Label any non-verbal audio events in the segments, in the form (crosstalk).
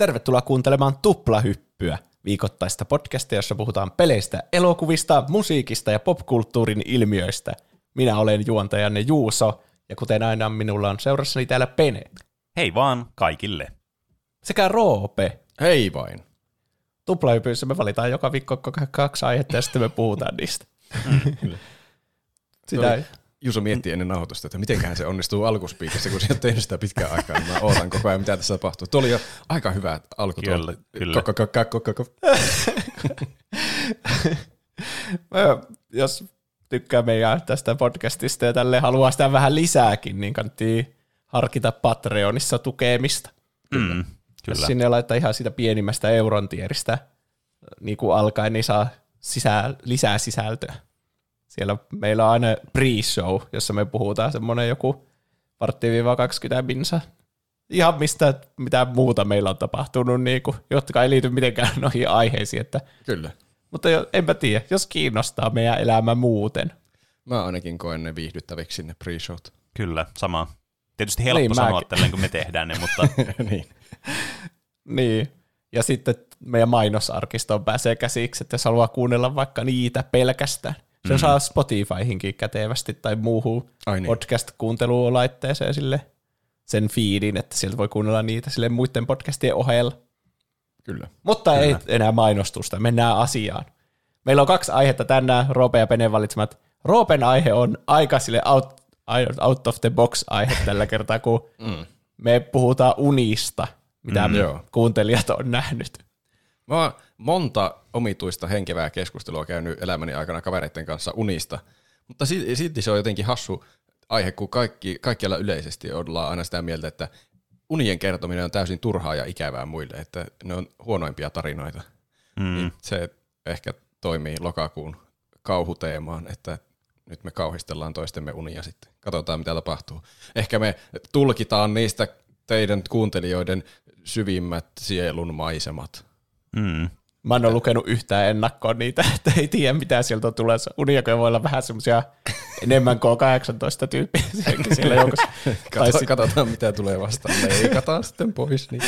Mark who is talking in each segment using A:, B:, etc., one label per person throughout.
A: Tervetuloa kuuntelemaan Tuplahyppyä, viikoittaista podcastia, jossa puhutaan peleistä, elokuvista, musiikista ja popkulttuurin ilmiöistä. Minä olen juontajanne Juuso, ja kuten aina minulla on seurassani täällä Pene.
B: Hei vaan kaikille.
A: Sekä Roope.
C: Hei vain.
A: Tuplahypyissä me valitaan joka viikko kaksi aihetta ja sitten me puhutaan niistä. Sitä ei.
C: Juso miettii ennen nauhoitusta, että mitenköhän se onnistuu alkuspiikissä, kun se on tehnyt sitä pitkään aikaa, niin mä ootan koko ajan, mitä tässä tapahtuu. Tuo oli jo aika hyvä alku.
B: Kyllä, kyllä. (laughs)
A: Jos tykkää meidän tästä podcastista ja tälle haluaa sitä vähän lisääkin, niin kannattaa harkita Patreonissa tukemista.
B: Mm,
A: Jos
B: kyllä.
A: sinne laittaa ihan siitä pienimmästä euron tieristä niin kuin alkaen, niin saa sisää, lisää sisältöä. Siellä meillä on aina pre-show, jossa me puhutaan semmoinen joku vartti-20 minsa. Ihan mistä, mitä muuta meillä on tapahtunut, niin kuin, jotka ei liity mitenkään (laughs) noihin aiheisiin. Että,
C: Kyllä.
A: mutta jo, enpä tiedä, jos kiinnostaa meidän elämä muuten.
C: Mä ainakin koen ne viihdyttäviksi ne pre-showt.
B: Kyllä, sama. Tietysti helppo
A: Niin,
B: niin, sanoa
A: mäkin.
B: tälleen, kun me tehdään ne, mutta (laughs)
C: niin.
A: Niin. Ja sitten meidän mainosarkistoon pääsee käsiksi, että jos haluaa kuunnella vaikka niitä pelkästään. Se mm. saa Spotifyhinkin kätevästi tai muuhun
C: Ai niin.
A: podcast-kuuntelulaitteeseen sille sen feedin, että sieltä voi kuunnella niitä sille muiden podcastien ohella.
C: Kyllä.
A: Mutta ei enää mainostusta, mennään asiaan. Meillä on kaksi aihetta tänään, Roope ja Pene valitsemat. Roopen aihe on aika sille out, out of the box aihe tällä kertaa, kun (laughs)
C: Mm.
A: me puhutaan unista, mitä
C: Mm,
A: mm,
C: joo.
A: kuuntelijat on nähnyt.
C: Mä oon monta omituista henkevää keskustelua käynyt elämäni aikana kavereiden kanssa unista, mutta si- silti se on jotenkin hassu aihe, kun kaikki, kaikkialla yleisesti ollaan aina sitä mieltä, että unien kertominen on täysin turhaa ja ikävää muille, että ne on huonoimpia tarinoita.
B: mm,
C: Niin se ehkä toimii lokakuun kauhuteemaan, että nyt me kauhistellaan toistemme unia sitten. Katsotaan, mitä tapahtuu. Ehkä me tulkitaan niistä teidän kuuntelijoiden syvimmät sielun maisemat.
B: mm.
A: Mä en ole lukenut yhtään ennakkoon niitä, (laughs) että ei tiedä mitä sieltä on tulossa. Uniakoja voi olla vähän semmoisia enemmän K18 tyyppiä (laughs) (laughs) siellä joukossa. Tai
C: Kato,
A: sit-
C: katsotaan, mitä tulee vastaan. Leikataan sitten pois. Niin.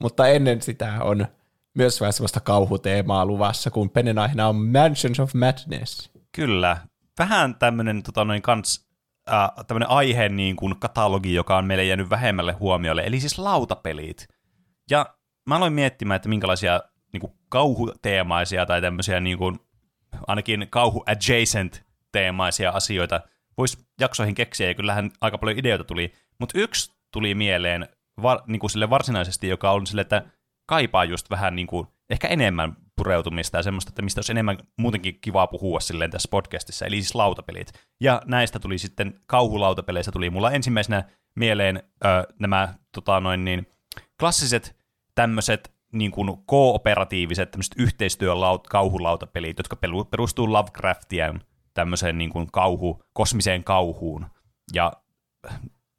A: Mutta ennen sitä on myös vähän semmoista kauhuteemaa luvassa, kun Penen aiheena on Mansions of Madness.
B: Kyllä. Vähän tämmöinen tota, noin kans, äh, tämmönen aihe niin kuin katalogi, joka on meille jäänyt vähemmälle huomiolle, eli siis lautapelit. Ja mä aloin miettimään, että minkälaisia niin kuin kauhuteemaisia tai tämmöisiä niin kuin, ainakin kauhu-adjacent teemaisia asioita voisi jaksoihin keksiä, ja kyllähän aika paljon ideoita tuli. Mutta yksi tuli mieleen var, niin kuin sille varsinaisesti, joka on sille, että kaipaa just vähän niin kuin, ehkä enemmän pureutumista ja semmoista, että mistä olisi enemmän muutenkin kivaa puhua silleen tässä podcastissa, eli siis lautapelit. Ja näistä tuli sitten, kauhulautapeleissä tuli mulla ensimmäisenä mieleen ö, nämä tota noin niin, klassiset tämmöiset niin kuin kooperatiiviset tämmöiset yhteistyölaut, kauhulautapelit, jotka perustuu Lovecraftian tämmöiseen niin kuin kauhu, kosmiseen kauhuun. Ja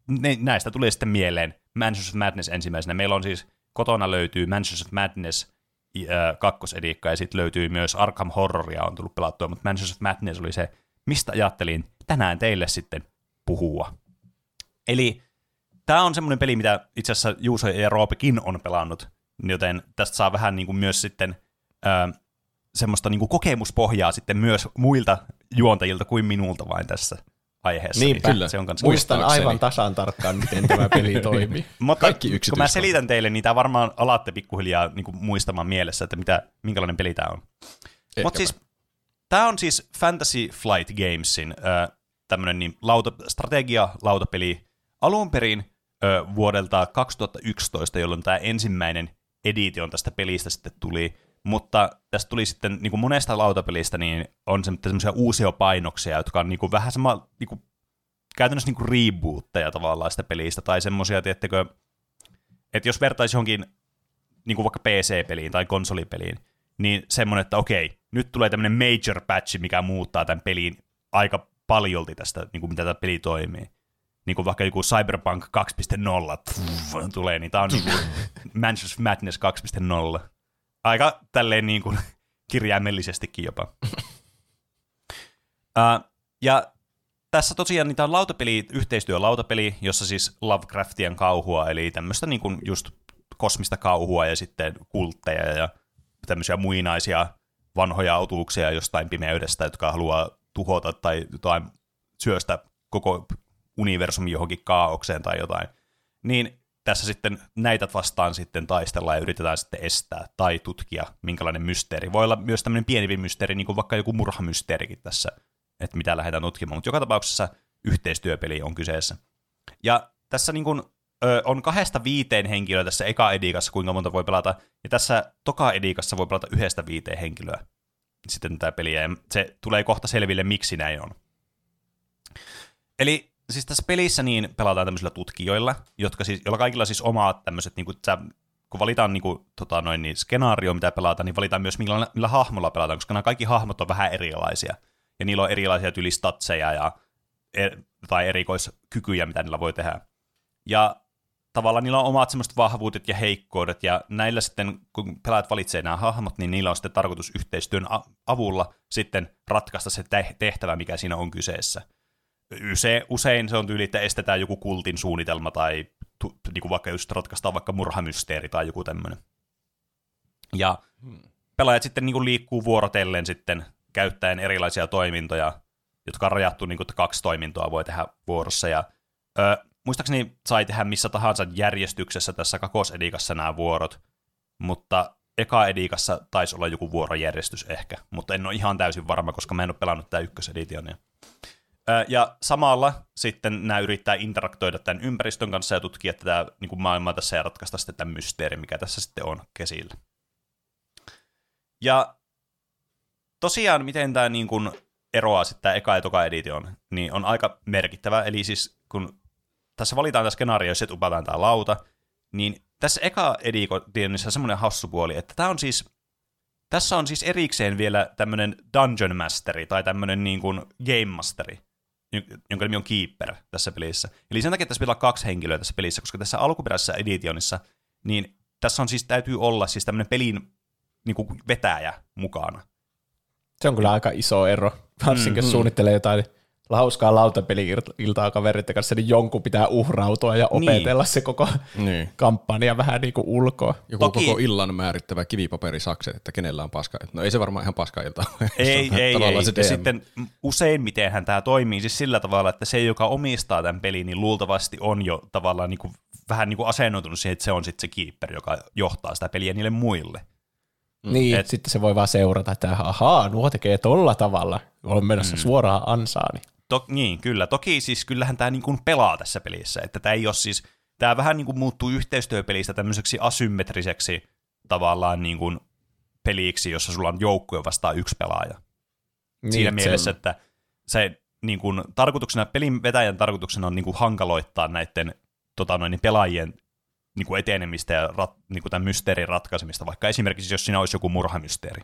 B: ne, näistä tulee sitten mieleen Mansions of Madness ensimmäisenä. Meillä on siis, kotona löytyy Mansions of Madness äh, kakkosedikka, ja sitten löytyy myös Arkham Horroria on tullut pelattua, mutta Mansions of Madness oli se, mistä ajattelin tänään teille sitten puhua. Eli tämä on semmoinen peli, mitä itse asiassa Juuso ja Roopekin on pelannut, joten tästä saa vähän niin kuin myös sitten ö, semmoista niin kuin kokemuspohjaa sitten myös muilta juontajilta kuin minulta vain tässä aiheessa.
A: Niinpä.
B: Niin
C: Kyllä.
B: Se on kans
A: Muistan aivan tasan tarkkaan, miten tämä peli toimii. (laughs)
B: Mutta
C: Kaikki
B: kun mä selitän teille, niin tämä varmaan alatte pikkuhiljaa niin kuin muistamaan mielessä, että mitä, minkälainen peli tämä on. Mutta siis, tämä on siis Fantasy Flight Gamesin äh, tämmöinen niin lauta, strategia-lautapeli alun perin vuodelta 2011, jolloin tämä ensimmäinen edition tästä pelistä sitten tuli, mutta tästä tuli sitten niin kuin monesta lautapelistä, niin on semmoisia uusia painoksia, jotka on niin kuin vähän sama, niin kuin, käytännössä niin kuin rebootteja tavallaan sitä pelistä, tai semmoisia, tiettekö, että jos vertaisi johonkin niin kuin vaikka PC-peliin tai konsolipeliin, niin semmoinen, että okei, nyt tulee tämmöinen major patch, mikä muuttaa tämän pelin aika paljolti tästä, niin kuin mitä tämä peli toimii. Niin kuin vaikka joku Cyberpunk 2.0 pff, tulee, niin tämä on (laughs) niin kuin Mansions of Madness 2.0. Aika tälleen niin kuin kirjaimellisestikin jopa. uh, (laughs) ja tässä tosiaan niitä on lautapeli, yhteistyölautapeli, jossa siis Lovecraftian kauhua, eli tämmöistä niin kuin just kosmista kauhua ja sitten kultteja ja tämmöisiä muinaisia vanhoja autuuksia jostain pimeydestä, jotka haluaa tuhota tai jotain syöstä koko universumi johonkin kaaukseen tai jotain. Niin tässä sitten näitä vastaan sitten taistellaan ja yritetään sitten estää tai tutkia, minkälainen mysteeri. Voi olla myös tämmöinen pieni mysteeri, niin kuin vaikka joku murhamysteerikin tässä, että mitä lähdetään tutkimaan. Mutta joka tapauksessa yhteistyöpeli on kyseessä. Ja tässä niin kuin, ö, on kahdesta viiteen henkilöä tässä eka edikassa, kuinka monta voi pelata, ja tässä toka edikassa voi pelata yhdestä viiteen henkilöä sitten tämä peliä, ja se tulee kohta selville, miksi näin on. Eli siis tässä pelissä niin pelataan tämmöisillä tutkijoilla, jotka siis, joilla kaikilla siis omat tämmöiset, niin kuin, sä, kun valitaan niin kuin, tota, noin, niin skenaario, mitä pelataan, niin valitaan myös millä, millä hahmolla pelataan, koska nämä kaikki hahmot on vähän erilaisia. Ja niillä on erilaisia tylistatseja ja er, tai erikoiskykyjä, mitä niillä voi tehdä. Ja tavallaan niillä on omat semmoiset vahvuudet ja heikkoudet, ja näillä sitten, kun pelaajat valitsee nämä hahmot, niin niillä on sitten tarkoitus yhteistyön avulla sitten ratkaista se tehtävä, mikä siinä on kyseessä. Use, usein se on tyyli, että estetään joku kultin suunnitelma, tai tu, niin kuin vaikka just ratkaistaan vaikka murhamysteeri tai joku tämmöinen. Ja hmm. pelaajat sitten niin kuin liikkuu vuorotellen sitten käyttäen erilaisia toimintoja, jotka on rajattu, niin kuin, että kaksi toimintoa voi tehdä vuorossa, ja ö, muistaakseni sai tehdä missä tahansa järjestyksessä tässä kakosedikassa nämä vuorot, mutta eka edikassa taisi olla joku vuorojärjestys ehkä, mutta en ole ihan täysin varma, koska mä en ole pelannut tämä ykköseditionia. Ja samalla sitten nämä yrittää interaktoida tämän ympäristön kanssa ja tutkia tätä niin kuin maailmaa tässä ja ratkaista sitten tämän mysteeri, mikä tässä sitten on kesillä. Ja tosiaan, miten tämä niin kuin eroaa sitten tämä eka ja toka edition, niin on aika merkittävä. Eli siis kun tässä valitaan tämä skenaario, jos upataan tämä lauta, niin tässä eka editionissa on semmoinen hassu puoli, että tämä on siis, tässä on siis erikseen vielä tämmöinen Dungeon Masteri tai tämmöinen niin kuin Game Masteri, jonka nimi on Keeper tässä pelissä. Eli sen takia tässä pitää olla kaksi henkilöä tässä pelissä, koska tässä alkuperäisessä editionissa, niin tässä on siis, täytyy olla siis tämmöinen pelin niin kuin vetäjä mukana.
A: Se on kyllä aika iso ero, varsinkin mm, jos suunnittelee jotain hauskaa lautapeli-iltaa kaveritten kanssa, niin jonkun pitää uhrautua ja niin. opetella niin. se koko niin. kampanja vähän niin kuin ulkoa.
C: Joku Toki... koko illan määrittävä kivipaperisakset, että kenellä on paska. No ei se varmaan ihan paska ilta. (laughs)
B: Ei, ei, ei. Se sitten useimmitenhän tämä toimii siis sillä tavalla, että se, joka omistaa tämän pelin, niin luultavasti on jo tavallaan niin kuin, vähän niin kuin asennoitunut siihen, että se on sitten se keeper, joka johtaa sitä peliä niille muille.
A: Mm. Niin, Et, sitten se voi vaan seurata, että ahaa, nuo tekee tolla tavalla, on menossa mm. suoraan ansaani.
B: To, niin, kyllä. Toki siis kyllähän tämä niin kuin pelaa tässä pelissä, että tämä ei ole siis, tämä vähän niin kuin muuttuu yhteistyöpelistä tämmöiseksi asymmetriseksi tavallaan niin kuin peliksi, jossa sulla on joukkue vastaan yksi pelaaja. Niin, Siinä mielessä, että se niin kuin, tarkoituksena, pelin vetäjän tarkoituksena on niin kuin, hankaloittaa näiden tota noin, niin pelaajien niin kuin etenemistä ja rat, niin kuin tämän mysteerin ratkaisemista, vaikka esimerkiksi jos siinä olisi joku murhamysteeri.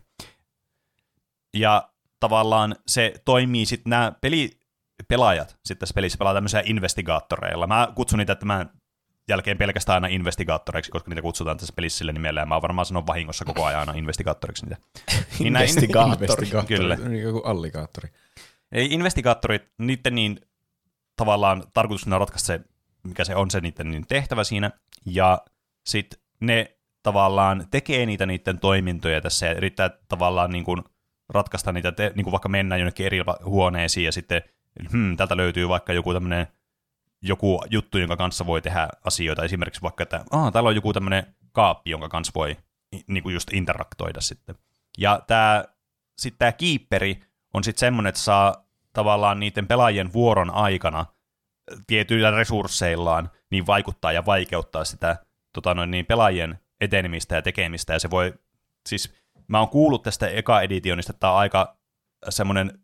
B: Ja tavallaan se toimii sitten nämä peli, pelaajat sitten tässä pelissä pelaa tämmöisiä investigaattoreilla. Mä kutsun niitä tämän jälkeen pelkästään aina investigaattoreiksi, koska niitä kutsutaan tässä pelissä sillä nimellä, ja mä varmaan sanon vahingossa koko ajan aina investigaattoriksi niitä. (laughs)
A: niin investigaattori.
C: Kyllä. Niin joku alligaattori.
B: Eli investigaattorit, niiden niin tavallaan tarkoituksena ratkaista se, mikä se on se niiden niin tehtävä siinä, ja sitten ne tavallaan tekee niitä niiden toimintoja tässä ja yrittää tavallaan niin kuin ratkaista niitä, te, niin kuin vaikka mennä jonnekin eri huoneisiin ja sitten hmm, täältä löytyy vaikka joku tämmöinen joku juttu, jonka kanssa voi tehdä asioita. Esimerkiksi vaikka, että ah, täällä on joku tämmöinen kaappi, jonka kanssa voi niin kuin just interaktoida sitten. Ja tämä, sitten tämä kiipperi on sitten semmoinen, että saa tavallaan niiden pelaajien vuoron aikana tietyillä resursseillaan niin vaikuttaa ja vaikeuttaa sitä tota noin, niin pelaajien etenemistä ja tekemistä. Ja se voi, siis mä oon kuullut tästä eka-editionista, että tämä on aika semmoinen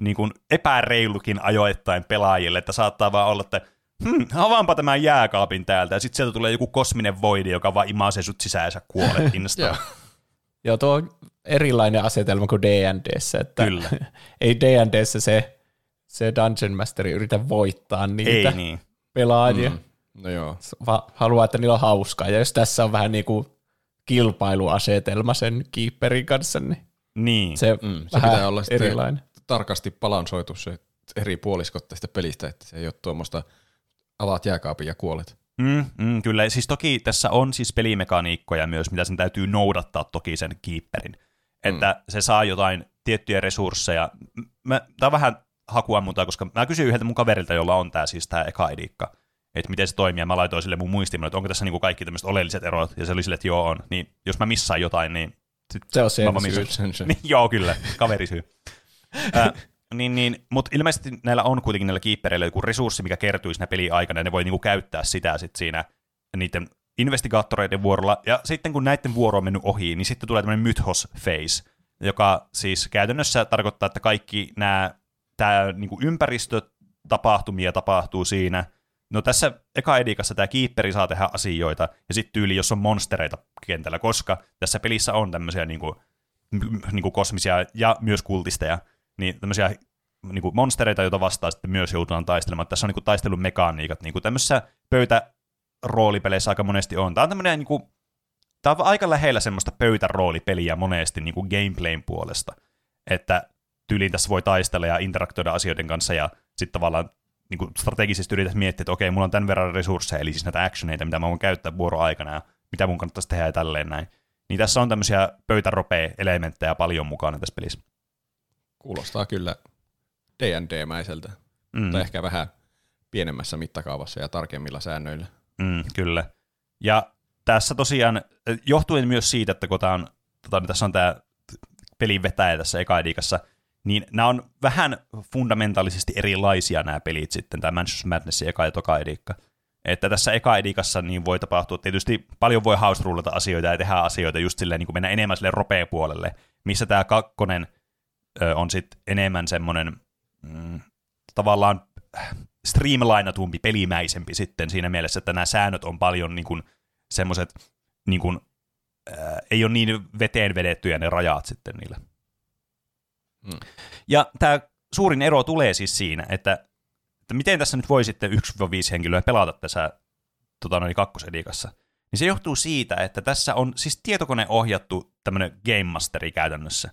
B: niin kuin epäreilukin ajoittain pelaajille, että saattaa vaan olla, että hmm, avaanpa tämän jääkaapin täältä, ja sitten sieltä tulee joku kosminen voidi, joka vaan imaisee sut sisään ja sä kuolet (laughs) insta.
A: Joo, tuo on erilainen asetelma kuin D&Dssä, että
B: Kyllä. (laughs)
A: ei D&Dssä se, se Dungeon Masteri yritä voittaa niitä ei niin. pelaajia. Mm.
C: No joo.
A: Va- haluaa, että niillä on hauskaa, ja jos tässä on vähän niin kuin kilpailuasetelma sen keeperin kanssa, niin,
B: niin.
A: se, mm, se pitää olla erilainen
C: tarkasti balansoitu se eri puoliskot tästä pelistä, että se ei ole tuommoista avaat jääkaapin ja kuolet.
B: Mm, mm, kyllä, siis toki tässä on siis pelimekaniikkoja myös, mitä sen täytyy noudattaa toki sen keeperin. Että mm. se saa jotain tiettyjä resursseja. Tämä on vähän hakuammuntaa, koska mä kysyin yhdeltä mun kaverilta, jolla on tämä siis tämä eka edikka, että miten se toimii, ja mä laitoin sille mun muistimen, että onko tässä niinku kaikki tämmöiset oleelliset erot, ja se oli sille, että joo on. Niin jos mä missaan jotain, niin... Sit
A: Se on sen
B: vaan
A: syy.
B: missasin. (laughs) niin, joo, kyllä, kaverisyy. Niin, niin, mutta ilmeisesti näillä on kuitenkin näillä kiippereillä joku resurssi, mikä kertyy siinä pelin aikana, ja ne voi niinku käyttää sitä sit siinä niiden investigaattoreiden vuorolla. Ja sitten kun näiden vuoro on mennyt ohi, niin sitten tulee tämmöinen mythos phase, joka siis käytännössä tarkoittaa, että kaikki nämä tämä niinku ympäristötapahtumia tapahtuu siinä. No tässä eka edikassa tämä kiipperi saa tehdä asioita, ja sitten tyyli, jos on monstereita kentällä, koska tässä pelissä on tämmöisiä niinku, niinku kosmisia ja myös kultisteja, niin tämmöisiä niinku monstereita, joita vastaan sitten myös joudutaan taistelemaan. Tässä on niinku taistelun mekaniikat, niinku tämmöisissä pöytäroolipeleissä aika monesti on. Tämä on tämmöinen niinku, tämä on aika lähellä semmoista pöytäroolipeliä monesti niinku gameplayn puolesta, että tyyliin tässä voi taistella ja interaktoida asioiden kanssa ja sitten tavallaan niin kuin strategisesti yrität miettiä, että okei, mulla on tämän verran resursseja, eli siis näitä actioneita, mitä mä voin käyttää vuoroaikana ja mitä mun kannattaisi tehdä ja tälleen näin. Niin tässä on tämmöisiä pöytäropea-elementtejä paljon mukana tässä pelissä.
C: Kuulostaa kyllä D&D-mäiseltä,
B: Mm.
C: tai ehkä vähän pienemmässä mittakaavassa ja tarkemmilla säännöillä.
B: Mm, kyllä. Ja tässä tosiaan, eh, johtuen myös siitä, että kun tää on, tota, niin tässä on tämä pelin vetäjä tässä eka edikassa, niin nämä on vähän fundamentaalisesti erilaisia nämä pelit sitten, tämä Manchester Madness eka ja toka edikka. Että tässä eka edikassa niin voi tapahtua, tietysti paljon voi house rulata asioita ja tehdä asioita just silleen, niin kuin mennä enemmän sille ropea puolelle, missä tämä kakkonen on sitten enemmän semmoinen mm, tavallaan streamlinatumpi, pelimäisempi sitten siinä mielessä, että nämä säännöt on paljon niin kuin, semmoiset, niin kuin, ää, ei ole niin veteen vedettyjä ne rajat sitten niillä.
C: Mm.
B: Ja tämä suurin ero tulee siis siinä, että, että miten tässä nyt voi sitten 1-5 henkilöä pelata tässä tota, noin kakkosedikassa. Niin se johtuu siitä, että tässä on siis tietokone ohjattu tämmöinen Game Masteri käytännössä.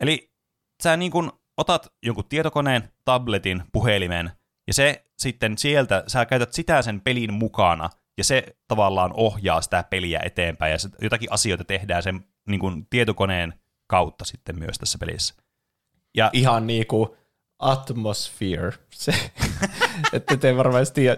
B: Eli sä niin kun otat jonkun tietokoneen, tabletin, puhelimen, ja se sitten sieltä, sä käytät sitä sen pelin mukana, ja se tavallaan ohjaa sitä peliä eteenpäin, ja se, jotakin asioita tehdään sen niin kun, tietokoneen kautta sitten myös tässä pelissä. Ja
A: Ihan niinku Atmosphere. Se, (laughs) että te varmasti tiedä.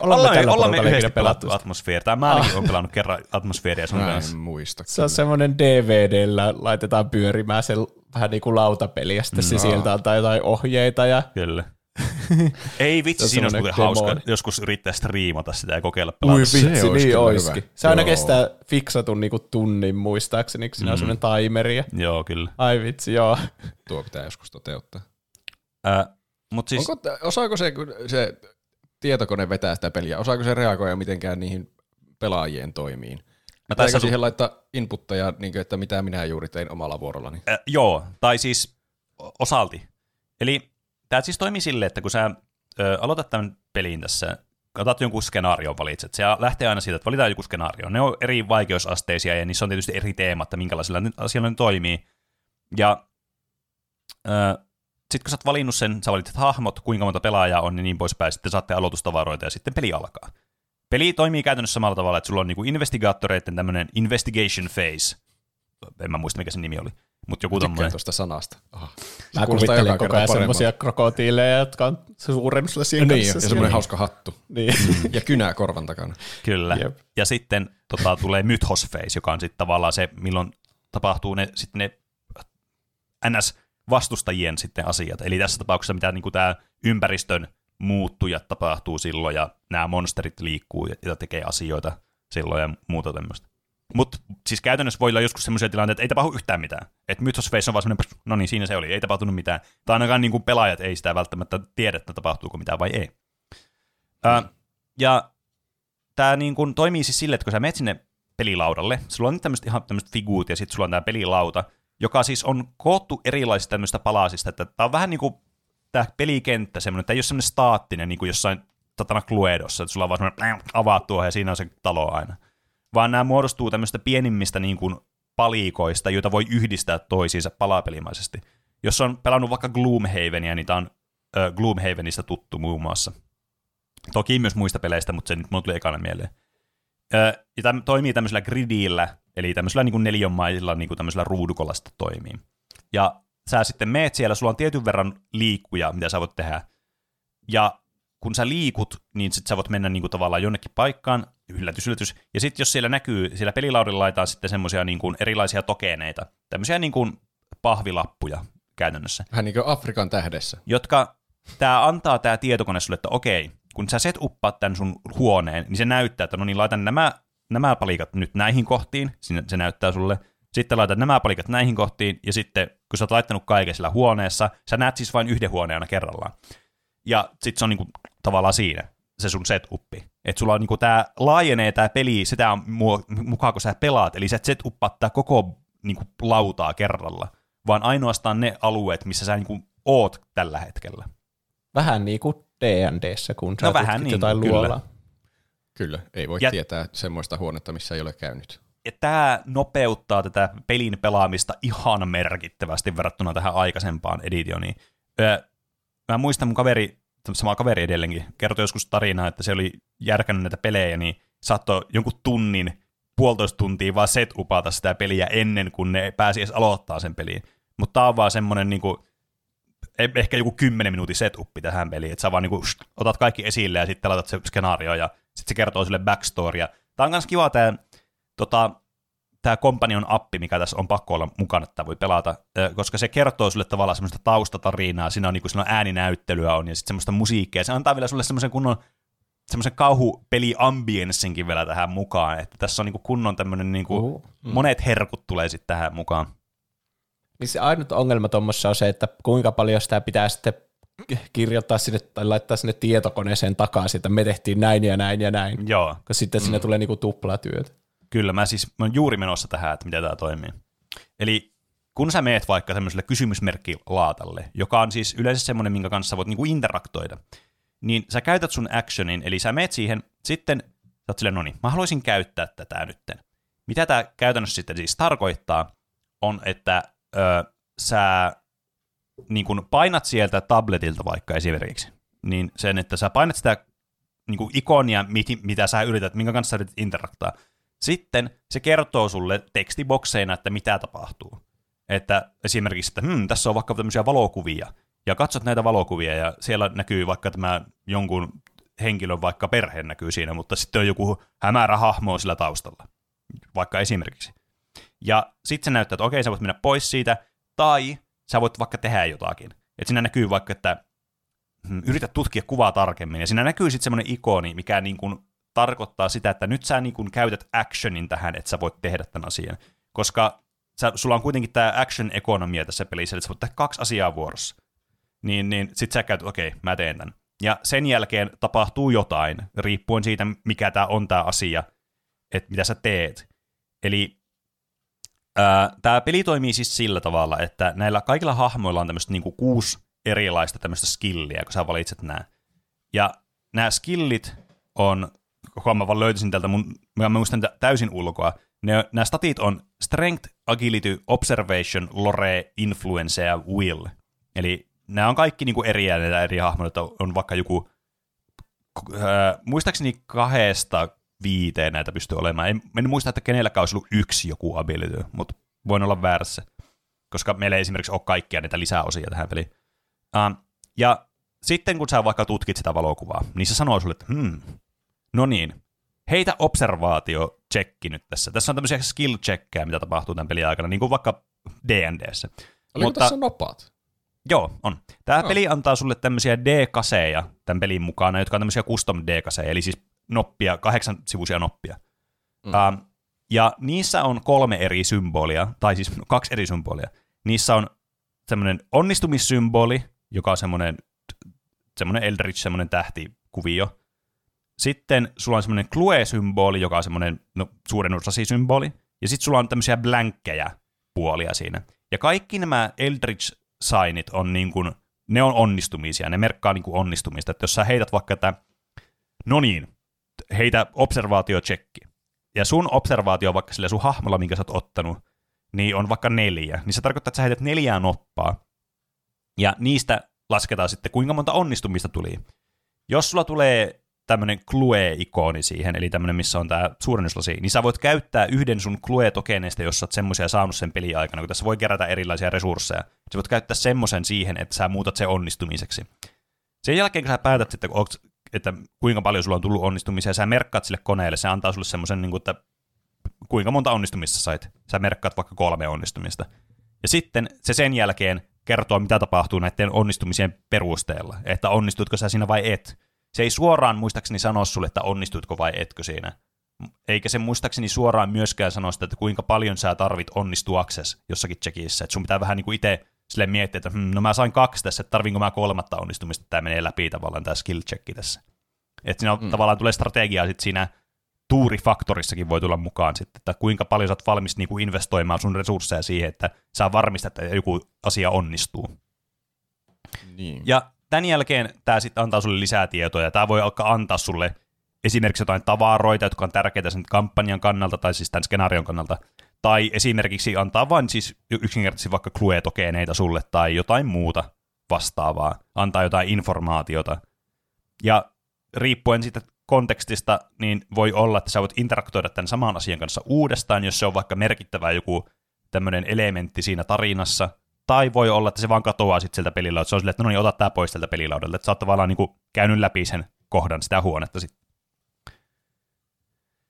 A: Ollaan me
B: ollaan, me yhdessä pelattu. Atmosfeer, tai mä ainakin olen pelannut kerran Atmosfeeria sun
C: Mä
B: kanssa.
C: en muista.
A: Se on semmoinen DVDllä, laitetaan pyörimään se vähän niin kuin lautapeli, ja sitten se
C: No.
A: sieltä antaa jotain ohjeita, ja
B: Kyllä. (laughs) Ei vitsi,
A: Se on
B: siinä olisi muuten hauska joskus yrittää striimata sitä ja kokeilla
A: Ui
B: pelata.
C: se
A: vitsi,
C: olisi
A: niin
C: hyvä.
A: Se aina
C: Joo.
A: kestää fiksatun niinku tunnin muistaakseni, kun siinä on
B: Mm.
A: semmoinen timeri. Ja...
B: Joo, kyllä.
A: Ai vitsi, joo. (laughs)
C: Tuo pitää joskus toteuttaa.
B: Äh, Mutta siis,
C: Siis... Onko, osaako se, kun se tietokone vetää sitä peliä, osaako se reagoida mitenkään niihin pelaajien toimiin?
B: No tässä
C: siihen laittaa inputteja, niin kuin, että mitä minä juuri tein omalla vuorollani?
B: äh, joo, tai siis osalti. Eli tämä siis toimii silleen, että kun sä ö, aloitat tämän pelin tässä, otat jonkun skenaarion valitset, se lähtee aina siitä, että valitaan joku skenaario. Ne on eri vaikeusasteisia ja niissä on tietysti eri teemat, että minkälaisilla asioilla ne toimii. Ja sitten kun sä oot valinnut sen, sä valitset hahmot, kuinka monta pelaajaa on ja niin poispäin, sitten saatte aloitustavaroita ja sitten peli alkaa. Peli toimii käytännössä samalla tavalla, että sulla on niinku investigaattoreiden tämmöinen investigation phase. En mä muista, mikä sen nimi oli. Mutta joku tommoinen.
C: tuosta sanasta. Aha. Se
A: Mä kuvittelen
C: joka
A: koko ajan semmoisia krokotiileja, jotka on suurennut sulle siinä
C: Niin, ja
A: kanssa.
C: semmoinen hauska hattu.
A: Niin.
C: Ja kynää korvan takana.
B: Kyllä.
A: Jep.
B: Ja sitten tota, tulee mythos phase, joka on sitten tavallaan se, milloin tapahtuu ne, sitten ne NS-vastustajien sitten asiat. Eli tässä tapauksessa mitä niin tämä ympäristön muuttujat tapahtuu silloin, ja nämä monsterit liikkuu ja, tekee asioita silloin ja muuta tämmöistä. Mutta siis käytännössä voi olla joskus semmoisia tilanteita, että ei tapahdu yhtään mitään. Että Mythos Face on vaan semmoinen, no niin, siinä se oli, ei tapahtunut mitään. Tai ainakaan niin kuin pelaajat ei sitä välttämättä tiedä, että tapahtuuko mitään vai ei. Ää, ja tämä niin kuin toimii siis silleen, että kun sä menet sinne pelilaudalle, sulla on tämmöiset ihan tämmöiset figuut ja sitten sulla on tämä pelilauta, joka siis on koottu erilaisista tämmöistä palasista, että tämä on vähän niin kuin tämä pelikenttä semmoinen, että ei ole semmoinen staattinen niin kuin jossain Tatana Cluedossa, että sulla on vaan semmoinen avaat tuohon ja siinä on se talo aina. Vaan nämä muodostuu tämmöistä pienimmistä niin kuin palikoista, joita voi yhdistää toisiinsa palapelimaisesti. Jos on pelannut vaikka Gloomhavenia, niin tämä on äh, Gloomhavenista tuttu muun muassa. Toki myös muista peleistä, mutta se nyt mulle tuli ekana mieleen. Äh, ja tämä toimii tämmöisellä gridillä, eli tämmöisellä niin neljänmaisilla niin tämmöisellä ruudukolla sitten toimii. Ja sä sitten meet siellä, sulla on tietyn verran liikkuja, mitä sä voit tehdä. Ja kun sä liikut, niin sit sä voit mennä niinku tavallaan jonnekin paikkaan, yllätys, yllätys. Ja sitten jos siellä näkyy, siellä pelilaudilla laitetaan sitten semmoisia niinku erilaisia tokeneita, tämmöisiä niinku pahvilappuja käytännössä.
C: Vähän niin kuin Afrikan tähdessä.
B: Jotka tämä antaa tämä tietokone sulle, että okei, kun sä set uppaat tämän sun huoneen, niin se näyttää, että no niin, laitan nämä, nämä palikat nyt näihin kohtiin, se näyttää sulle. Sitten laitat nämä palikat näihin kohtiin, ja sitten kun sä oot laittanut kaiken sillä huoneessa, sä näet siis vain yhden huoneen kerrallaan. Ja sitten se on niinku tavallaan siinä, se sun setuppi. Että sulla on niinku tää laajenee tää peli sitä mukaan, kun sä pelaat, eli sä et setuppaat tää koko niinku lautaa kerralla, vaan ainoastaan ne alueet, missä sä niinku oot tällä hetkellä.
A: Vähän niin kuin D&Dssä, kun sä no vähän niin, jotain kyllä. luolaa.
C: Kyllä, ei voi ja, tietää semmoista huonetta, missä ei ole käynyt.
B: Ja tämä nopeuttaa tätä pelin pelaamista ihan merkittävästi verrattuna tähän aikaisempaan editioniin. Öö, mä muistan mun kaveri, sama kaveri edelleenkin, kertoi joskus tarinaa, että se oli järkännyt näitä pelejä, niin saattoi jonkun tunnin, puolitoista tuntia vaan set upata sitä peliä ennen kuin ne pääsi edes aloittaa sen peliin. Mutta tää on vaan semmonen niinku, e- ehkä joku 10 minuutin setuppi tähän peliin, että sä vaan niinku, otat kaikki esille ja sitten laitat se skenaario ja sitten se kertoo sille backstorya. Tää on myös kiva tää, tota, tämä Companion appi, mikä tässä on pakko olla mukana, että voi pelata, koska se kertoo sulle tavallaan semmoista taustatarinaa, siinä on, niin kuin, siinä on ääninäyttelyä on ja sitten semmoista musiikkia, se antaa vielä sulle semmoisen kunnon semmoisen kauhupeli ambienssinkin vielä tähän mukaan, että tässä on niin kuin kunnon tämmöinen, niin kuin, uh, mm. monet herkut tulee sitten tähän mukaan.
A: Niin se ainut ongelma tuommoissa on se, että kuinka paljon sitä pitää sitten kirjoittaa sinne tai laittaa sinne tietokoneeseen takaisin, että me tehtiin näin ja näin ja näin.
B: Joo.
A: Koska sitten mm. sinne tulee niinku tuplatyöt.
B: Kyllä, mä siis mä oon juuri menossa tähän, että miten tämä toimii. Eli kun sä meet vaikka tämmöiselle kysymysmerkkilaatalle, joka on siis yleensä semmoinen, minkä kanssa voit niinku interaktoida, niin sä käytät sun actionin, eli sä meet siihen, sitten sä oot silleen, no niin, mä haluaisin käyttää tätä nytten. Mitä tämä käytännössä sitten siis tarkoittaa, on, että ö, sä niin kun painat sieltä tabletilta vaikka esimerkiksi, niin sen, että sä painat sitä niin ikonia, mit, mitä sä yrität, minkä kanssa sä yrität interaktaa, sitten se kertoo sulle tekstibokseina, että mitä tapahtuu. Että esimerkiksi, että hmm, tässä on vaikka tämmöisiä valokuvia, ja katsot näitä valokuvia, ja siellä näkyy vaikka tämä jonkun henkilön vaikka perhe näkyy siinä, mutta sitten on joku hämärä hahmo sillä taustalla, vaikka esimerkiksi. Ja sitten se näyttää, että okei, sä voit mennä pois siitä, tai sä voit vaikka tehdä jotakin. Että siinä näkyy vaikka, että hmm, yritä tutkia kuvaa tarkemmin, ja siinä näkyy sitten semmoinen ikoni, mikä niin kuin tarkoittaa sitä, että nyt sä niin kuin käytät actionin tähän, että sä voit tehdä tämän asian. Koska sä, sulla on kuitenkin tämä action-ekonomia tässä pelissä, että sä voit tehdä kaksi asiaa vuorossa. Niin, niin sit sä käytät, okei, okay, mä teen tämän. Ja sen jälkeen tapahtuu jotain, riippuen siitä, mikä tämä on tämä asia, että mitä sä teet. Eli tämä peli toimii siis sillä tavalla, että näillä kaikilla hahmoilla on tämmöistä niinku kuusi erilaista tämmöistä skilliä, kun sä valitset nämä. Ja nämä skillit on koko mä vaan löytäisin täältä mun, mä muistan täysin ulkoa. Ne, nämä statit on Strength, Agility, Observation, Lore, Influence ja Will. Eli nämä on kaikki niinku eri näitä eri hahmoja, on vaikka joku, äh, muistaakseni kahdesta viiteen näitä pystyy olemaan. En, en muista, että kenelläkään olisi ollut yksi joku ability, mutta voin olla väärässä, koska meillä ei esimerkiksi ole kaikkia näitä lisäosia tähän peliin. Uh, ja sitten kun sä vaikka tutkit sitä valokuvaa, niin se sanoo sulle, että hmm, No niin, heitä observaatio checki nyt tässä. Tässä on tämmöisiä skill checkkejä, mitä tapahtuu tämän pelin aikana, niin kuin vaikka D&Dssä.
C: Oliko Mutta, tässä nopat?
B: Joo, on. Tämä oh. peli antaa sulle tämmöisiä D-kaseja tämän pelin mukana, jotka on tämmöisiä custom D-kaseja, eli siis noppia, kahdeksan sivuisia noppia. Mm. Uh, ja niissä on kolme eri symbolia, tai siis kaksi eri symbolia. Niissä on semmoinen onnistumissymboli, joka on semmoinen, semmoinen Eldritch, semmoinen tähtikuvio. Sitten sulla on semmoinen Clue-symboli, joka on semmoinen no, suuren symboli. Ja sitten sulla on tämmöisiä blänkkejä puolia siinä. Ja kaikki nämä Eldritch-signit on niin kuin, ne on onnistumisia, ne merkkaa niin kuin onnistumista. Että jos sä heität vaikka, että no niin, heitä observaatio-tsekki. Ja sun observaatio vaikka sillä sun hahmolla, minkä sä oot ottanut, niin on vaikka neljä. Niin se tarkoittaa, että sä heität neljää noppaa. Ja niistä lasketaan sitten, kuinka monta onnistumista tuli. Jos sulla tulee tämmöinen Clue-ikoni siihen, eli tämmöinen, missä on tämä suurennuslasi, niin sä voit käyttää yhden sun Clue-tokeneista, jos sä oot semmoisia saanut sen peli aikana, kun tässä voi kerätä erilaisia resursseja. Sä voit käyttää semmoisen siihen, että sä muutat sen onnistumiseksi. Sen jälkeen, kun sä päätät, että, että kuinka paljon sulla on tullut onnistumisia, sä merkkaat sille koneelle, se antaa sulle semmoisen, niin kuin, että kuinka monta onnistumista sait. Sä merkkaat vaikka kolme onnistumista. Ja sitten se sen jälkeen kertoo, mitä tapahtuu näiden onnistumisien perusteella, että onnistutko sä siinä vai et. Se ei suoraan muistaakseni sano sulle, että onnistutko vai etkö siinä. Eikä se muistaakseni suoraan myöskään sano sitä, että kuinka paljon sä tarvit onnistuaksesi jossakin checkissä. Että sun pitää vähän niin kuin itse sille miettiä, että hm, no mä sain kaksi tässä, että tarvinko mä kolmatta onnistumista, että tämä menee läpi tavallaan tämä skill checki tässä. Että siinä mm. tavallaan tulee strategiaa sitten siinä tuurifaktorissakin voi tulla mukaan sitten, että kuinka paljon sä oot valmis niin kuin investoimaan sun resursseja siihen, että sä varmistat, että joku asia onnistuu.
C: Niin.
B: Ja tämän jälkeen tämä sitten antaa sulle lisää tietoja. Tämä voi alkaa antaa sulle esimerkiksi jotain tavaroita, jotka on tärkeitä sen kampanjan kannalta tai siis tämän skenaarion kannalta. Tai esimerkiksi antaa vain siis yksinkertaisesti vaikka clue-tokeneita sulle tai jotain muuta vastaavaa. Antaa jotain informaatiota. Ja riippuen siitä kontekstista, niin voi olla, että sä voit interaktoida tämän saman asian kanssa uudestaan, jos se on vaikka merkittävä joku tämmöinen elementti siinä tarinassa, tai voi olla, että se vaan katoaa sitten sieltä pelilaudalta. Se on silleen, että no niin, ota tämä pois sieltä pelilaudalta. Että sä oot tavallaan niin kuin käynyt läpi sen kohdan, sitä huonetta sitten.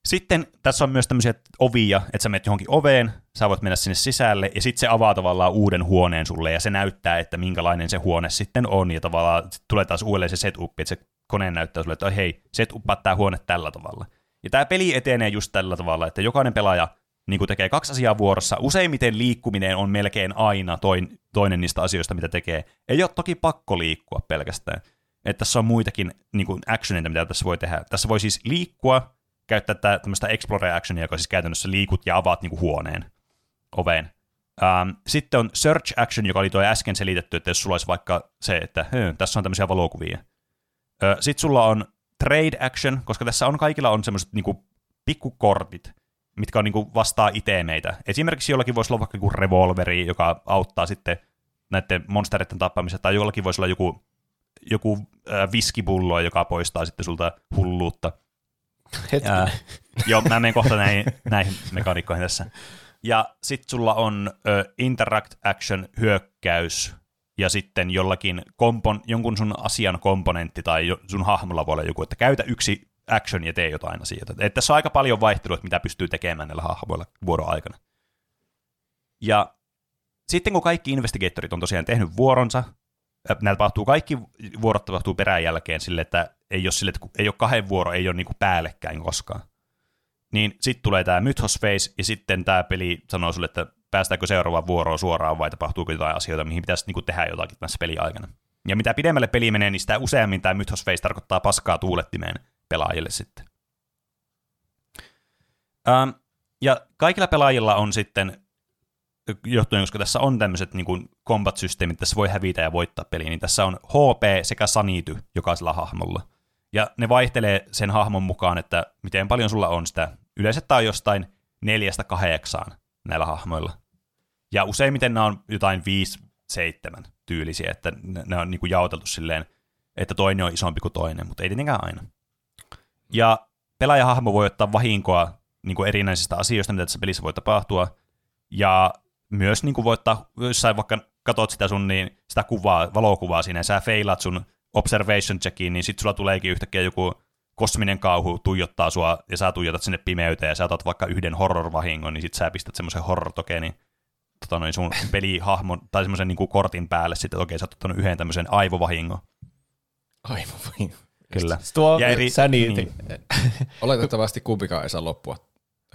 B: Sitten tässä on myös tämmöisiä ovia, että sä menet johonkin oveen, sä voit mennä sinne sisälle, ja sitten se avaa tavallaan uuden huoneen sulle, ja se näyttää, että minkälainen se huone sitten on, ja tavallaan tulee taas uudelleen se setup, että se kone näyttää sulle, että hei, setupaa tämä huone tällä tavalla. Ja tämä peli etenee just tällä tavalla, että jokainen pelaaja niin kuin tekee kaksi asiaa vuorossa. Useimmiten liikkuminen on melkein aina toin, toinen niistä asioista, mitä tekee. Ei ole toki pakko liikkua pelkästään. Että tässä on muitakin niin kuin actioneita, mitä tässä voi tehdä. Tässä voi siis liikkua, käyttää tämmöistä explore actionia, joka siis käytännössä liikut ja avaat niin kuin huoneen, oveen. Um, sitten on search action, joka oli tuo äsken selitetty, että jos sulla olisi vaikka se, että tässä on tämmöisiä valokuvia. Sitten sulla on trade action, koska tässä on kaikilla on semmoiset niin pikkukortit, mitkä on niin kuin vastaa itemeitä. Esimerkiksi jollakin voisi olla vaikka joku revolveri, joka auttaa sitten näiden monstereiden tappamisessa, tai jollakin voisi olla joku, joku äh, viskipullo, joka poistaa sitten sulta hulluutta. Äh, joo, mä menen kohta näihin, näihin mekaniikkoihin tässä. Ja sitten sulla on äh, interact action hyökkäys, ja sitten jollakin kompon, jonkun sun asian komponentti tai sun hahmolla voi olla joku, että käytä yksi action ja tee jotain asioita. Että tässä on aika paljon vaihtelua, mitä pystyy tekemään näillä hahmoilla vuoron aikana. Ja sitten kun kaikki investigatorit on tosiaan tehnyt vuoronsa, näillä tapahtuu kaikki vuorot tapahtuu perään jälkeen sille, että ei ole, sille, että ei ole kahden vuoro, ei ole niin kuin päällekkäin koskaan. Niin sitten tulee tämä Mythos Phase, ja sitten tämä peli sanoo sulle, että päästäänkö seuraavaan vuoroon suoraan, vai tapahtuuko jotain asioita, mihin pitäisi niin kuin tehdä jotakin tässä peliaikana. Ja mitä pidemmälle peli menee, niin sitä useammin tämä Mythos Phase tarkoittaa paskaa tuulettimeen pelaajille sitten. Ähm, ja kaikilla pelaajilla on sitten, johtuen, koska tässä on tämmöiset niin combat-systeemit, tässä voi hävitä ja voittaa peliä, niin tässä on HP sekä sanity jokaisella hahmolla. Ja ne vaihtelee sen hahmon mukaan, että miten paljon sulla on sitä. Yleensä tämä on jostain neljästä kahdeksaan näillä hahmoilla. Ja useimmiten nämä on jotain 5-7 tyylisiä, että ne on niin kuin jaoteltu silleen, että toinen on isompi kuin toinen, mutta ei tietenkään aina. Ja pelaajahahmo voi ottaa vahinkoa niin kuin erinäisistä asioista, mitä tässä pelissä voi tapahtua. Ja myös niin kuin voi ottaa, jos sä vaikka katot sitä sun niin, sitä kuvaa, valokuvaa siinä, ja sä feilat sun observation checkiin, niin sit sulla tuleekin yhtäkkiä joku kosminen kauhu tuijottaa sua, ja sä tuijotat sinne pimeyteen, ja sä otat vaikka yhden horror-vahingon, niin sit sä pistät semmoisen horror-tokenin tota noin sun (laughs) pelihahmon, tai semmoisen niin kortin päälle sitten, että okei, sä oot ottanut yhden tämmöisen aivovahingon.
C: Aivovahingon.
B: Kyllä.
A: Tuo ja eri, sanity. Niin. (laughs)
C: Oletettavasti kumpikaan ei saa loppua.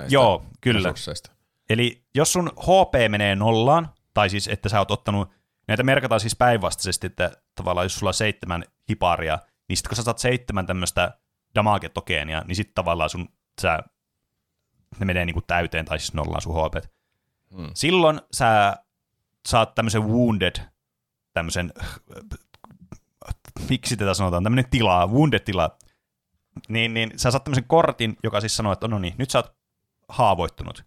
B: Joo, kyllä. Resursseista. Eli jos sun HP menee nollaan, tai siis että sä oot ottanut, näitä merkataan siis päinvastaisesti, että tavallaan jos sulla on seitsemän hiparia, niin sitten kun sä saat seitsemän tämmöistä damage-tokeenia, niin sitten tavallaan sun, sä, ne menee niinku täyteen, tai siis nollaan sun HP. Hmm. Silloin sä saat tämmöisen wounded, tämmöisen miksi tätä sanotaan, tämmöinen tila, wounded-tila, niin, niin sä saat tämmöisen kortin, joka siis sanoo, että no niin, nyt sä oot haavoittunut.